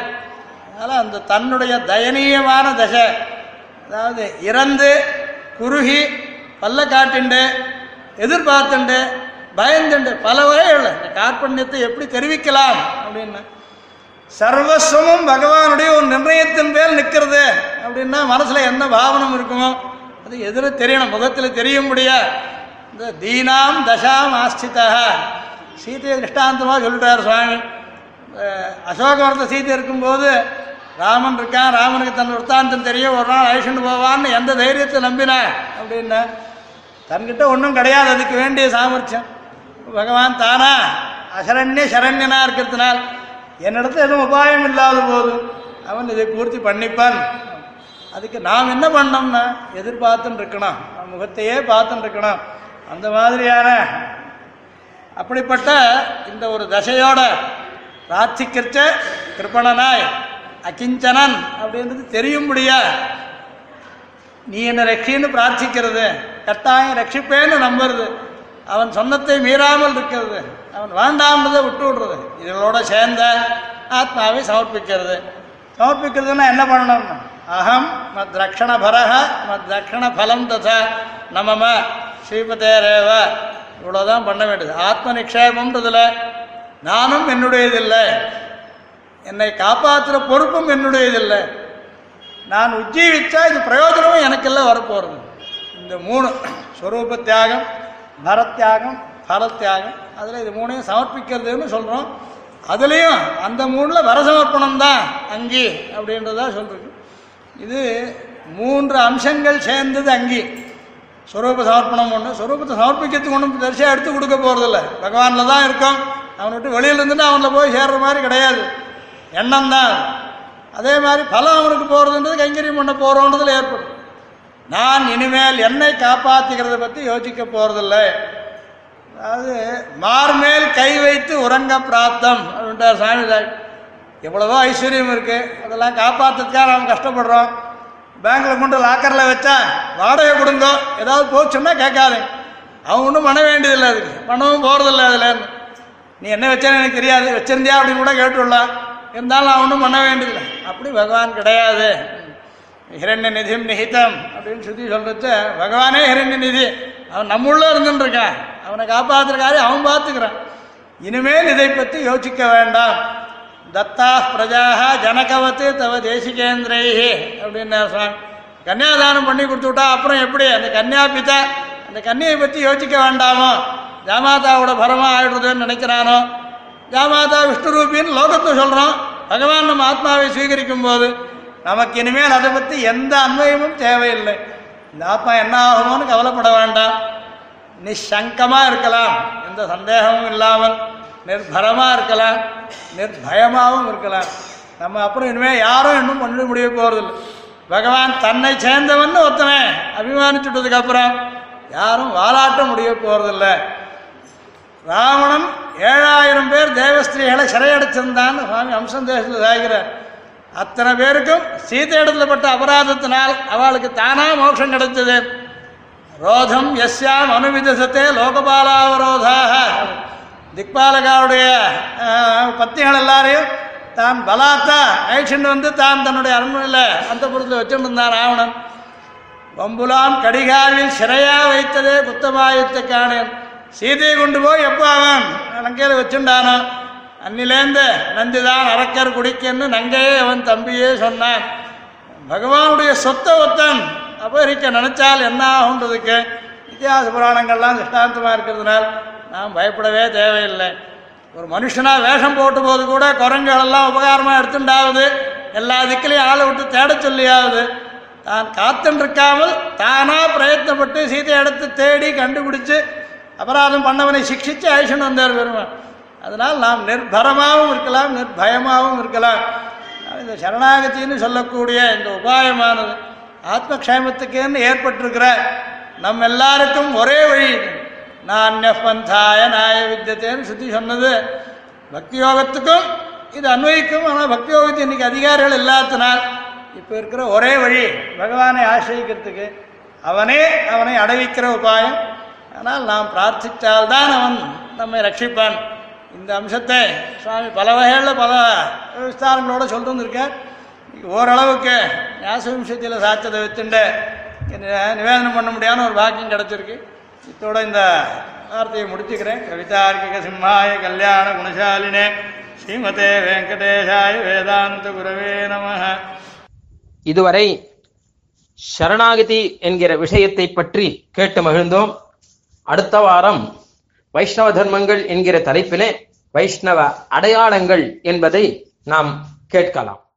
அதனால் அந்த தன்னுடைய தயனீயமான தசை அதாவது இறந்து குறுகி பல்ல காட்டுண்டு எதிர்பார்த்துண்டு பயந்துண்டு பல வகைகள். இந்த கார்பண்யத்தை எப்படி தெரிவிக்கலாம் அப்படின்னு சர்வஸ்வமும் பகவானுடைய ஒரு நிர்ணயத்தின் மேல் நிற்கிறது. அப்படின்னா மனசில் என்ன பாவனம் இருக்குமோ அது எதிர தெரியணும்? முகத்தில் தெரியும்படியா இந்த தீனாம் தசாம் ஆஸ்திதா சீதையை திருஷ்டாந்தமாக சொல்லிட்டார் சுவாமி. அஹ் அசோகவரத்த சீதை இருக்கும்போது ராமன் இருக்கான் ராமனுக்கு தன் விற்த்தாந்தம் தெரியும். ஒரு நாள் அழிச்சுட்டு போவான்னு எந்த தைரியத்தை நம்பின? அப்படின்னா தன்கிட்ட ஒன்றும் கிடையாது. அதுக்கு வேண்டிய சாமர்த்தியம். பகவான் தானா அசரண்ய சரண்யனா இருக்கிறதுனால் என்னிடத்துல எதுவும் உபாயம் இல்லாத போது அவன் இதை பூர்த்தி பண்ணிப்பான். அதுக்கு நாம் என்ன பண்ணோம்னா எதிர்பார்த்துன்னு இருக்கணும் அவன் முகத்தையே பார்த்துன்னு இருக்கணும் அந்த மாதிரியான அப்படிப்பட்ட இந்த ஒரு தசையோட பிரார்த்திக்கிறச்ச கிருபணனாய் அகிஞ்சனன் அப்படின்றது தெரியும்படியா நீ என்ன ரட்சின்னு பிரார்த்திக்கிறது கட்டாயம் ரட்சிப்பேன்னு நம்புறது அவன் சொன்னத்தை மீறாமல் இருக்கிறது. அவன் வேண்டாம்ன்றதை விட்டு விடுறது. இதனோட சேர்ந்த ஆத்மாவை சமர்ப்பிக்கிறது. சமர்ப்பிக்கிறதுன்னா என்ன பண்ணணும் அகம் மத் ரக்ஷண பரக மத் ரக்ஷண பலம் ததா நமம. ஸ்ரீபதேரேவ இவ்வளோதான் பண்ண வேண்டியது. ஆத்ம நிக்ஷேபம்ன்றதுல நானும் என்னுடையதில்லை. என்னை காப்பாற்றுற பொறுப்பும் என்னுடையதில்லை. நான் உஜ்ஜீவிச்சா இது பிரயோஜனமும் எனக்கெல்லாம் வரப்போகிறது இந்த மூணு ஸ்வரூப தியாகம் பரத்தியாகம் பலத்தியாகம் அதில் இது மூணையும் சமர்ப்பிக்கிறதுன்னு சொல்கிறோம் அதுலேயும் அந்த மூணில் வரசமர்ப்பணம் தான் அங்கி அப்படின்றதா சொல்றது. இது மூன்று அம்சங்கள் சேர்ந்தது அங்கி. ஸ்வரூப சமர்ப்பணம் ஒன்று ஸ்வரூபத்தை சமர்ப்பிக்கிறதுக்கு ஒன்றும் பெருசாக எடுத்து கொடுக்க போகிறதில்ல பகவானில் தான் இருக்கும் அவனை விட்டு வெளியில் இருந்துட்டு அவனில் போய் சேர்ற மாதிரி கிடையாது. எண்ணம் தான். அதே மாதிரி பலம் அவனுக்கு போகிறதுன்றது கைங்கரியம் பண்ண போகிறோன்றதுல ஏற்படும். நான் இனிமேல் என்னை காப்பாற்றிக்கிறத பற்றி யோசிக்க போகிறதில்ல அதாவது மார்மேல் கை வைத்து உறங்க பிராப்தம். அப்படின்ட்டார் சாமி எவ்வளவோ ஐஸ்வர்யம் இருக்கு. அதெல்லாம் காப்பாற்றுறதுக்காக நாம் கஷ்டப்படுறோம். பேங்க்ல கொண்டு லாக்கரில் வச்சா வாடகை கொடுங்க. ஏதாவது போச்சுன்னா கேட்காது. அவன் ஒன்றும் பண்ண வேண்டியதில்லை அதுக்கு. பணமும் போகிறதில்ல அதில். நீ என்ன வச்சேன்னு எனக்கு தெரியாது. வச்சிருந்தியா அப்படின்னு கூட கேட்டுடலாம் இருந்தாலும் அவன் ஒன்றும் பண்ண வேண்டியதில்லை. அப்படி பகவான் கிடையாது. ஹிரண்ய நிதியும் நிகிதம் அப்படின்னு சுத்தி சொல்றது பகவானே ஹிரண்ய நிதி. அவன் நம்முள்ள இருந்துட்டு இருக்கான். அவனை காப்பாற்றுறக்காரு அவன் பார்த்துக்கிறான். இனிமேல் இதை பற்றி யோசிக்க வேண்டாம். தத்தா பிரஜாக ஜனகவத்து தவ தேசிகேந்திரைஹி அப்படின்னு சொன்னான் கன்னியாதானம் பண்ணி கொடுத்து விட்டா அப்புறம் எப்படி? அந்த கன்னியாபிதா அந்த கன்னியை பற்றி யோசிக்க வேண்டாமோ? ஜாமாதாவோட பரமா ஆயிடுறதுன்னு நினைக்கிறானோ? ஜாமாதா விஷ்ணுரூபின்னு லோகத்தை சொல்கிறோம் பகவான் நம்ம ஆத்மாவை ஸ்வீகரிக்கும் போது நமக்கு இனிமேல் அதை பற்றி எந்த அன்வயமும் தேவையில்லை. இந்த ஆத்மா என்ன ஆகுமோன்னு கவலைப்பட வேண்டாம். நிஷங்கமாக இருக்கலாம். எந்த சந்தேகமும் இல்லாமல் நிர்பரமாக இருக்கலாம். நிர்பயமாகவும் இருக்கலாம். நம்ம அப்புறம் இனிமேல் யாரும் இன்னும் பண்ண முடிய போகிறதில்லை பகவான் தன்னை சேர்ந்தவன் ஒருத்தனை. அபிமானிச்சுட்டதுக்கப்புறம் யாரும் வாலாட்ட முடிய போகிறதில்ல ராவணன் ஏழாயிரம் பேர் தேவஸ்திரீகளை சிறையடைச்சிருந்தான்னு சுவாமி அம்சம் தேசத்தில் சாகிறார் அத்தனை பேருக்கும் சீதை இடத்துல பட்ட அபராதத்தினால் அவளுக்கு தானாக மோட்சம் கிடைச்சது ரோதம் எஸ்யாம் அனுவிதசத்தே லோகபாலாவரோதாக. திக்பாலகாவுடைய பத்திகள் எல்லாரையும் தான் பலாத்தா அழைச்சிட்டு வந்து தான் தன்னுடைய அரண்மனையில் அந்த புறத்தில் வச்சுட்டு இருந்தான் ராவணன் வம்புலாம் கடிகாரில் சிறையா வைத்ததே குத்தமாயத்தை காணேன் சீதையை கொண்டு போய் எப்போ அவன் லங்கையில் வச்சுண்டானோ அன்னிலேந்து நந்திதான் அரக்கர் குடிக்கன்னு நங்கையே அவன் தம்பியே சொன்னான். பகவானுடைய சொத்தை ஒத்தன் அபகரிக்க நினைச்சால் என்ன ஆகுன்றதுக்கு இத்தியாச புராணங்கள்லாம் திஷ்டாந்தமாக இருக்கிறதுனால் நாம் பயப்படவே தேவையில்லை. ஒரு மனுஷனாக வேஷம் போட்டு போது கூட குரங்குகளெல்லாம் உபகாரமாக எடுத்துட்டாவது எல்லா திக்கிலையும் ஆளை விட்டு தேட சொல்லியாவது தான் காத்துருக்காமல் தானாக பிரயத்னப்பட்டு சீதையை எடுத்து தேடி கண்டுபிடிச்சு அபராதம் பண்ணவனை சிக்ஷித்து அழிச்சுன்னு வந்தார் பெருமான். அதனால் நாம் நிர்பரமாகவும் இருக்கலாம் நிர்பயமாகவும் இருக்கலாம். இந்த சரணாகத்தின்னு சொல்லக்கூடிய இந்த உபாயமானது ஆத்மக்ஷேமத்துக்குன்னு ஏற்பட்டிருக்கிற நம்ம எல்லாருக்கும் ஒரே வழி நான் நானிய பந்தாய நாய வித்தியத்தேன்னு சுத்தி சொன்னது. பக்தி யோகத்துக்கும் இது அன்வயிக்கும் ஆனால் பக்தி யோகத்து இன்னைக்கு அதிகாரிகள் இல்லாதனால் இப்போ இருக்கிற ஒரே வழி பகவானை ஆசிரியிக்கிறதுக்கு. அவனே அவனை அடைவிக்கிற உபாயம். ஆனால் நாம் பிரார்த்தித்தால்தான் அவன் நம்மை ரட்சிப்பான். இந்த அம்சத்தை சுவாமி பல வகைகளில் பல விஸ்தாரங்களோட சொல்லிட்டு வந்திருக்கார் ஓரளவுக்கு ஞாசவிம்சத்தில் சாச்சதை வச்சுட்டு நிவேதனம் பண்ண முடியாத ஒரு பாக்கியம் கிடச்சிருக்கு. இத்தோட இந்த வார்த்தையை முடிச்சுக்கிறேன். கவிதார்க்கிக சிம்மாய கல்யாண குணசாலினே. ஸ்ரீமதே வெங்கடேஷாய வேதாந்த குரவே நம இதுவரை சரணாகதி என்கிற விஷயத்தை பற்றி கேட்டு மகிழ்ந்தோம். அடுத்த வாரம் வைஷ்ணவ தர்மங்கள் என்கிற தலைப்பிலே வைஷ்ணவ அடையாளங்கள் என்பதை நாம் கேட்கலாம்.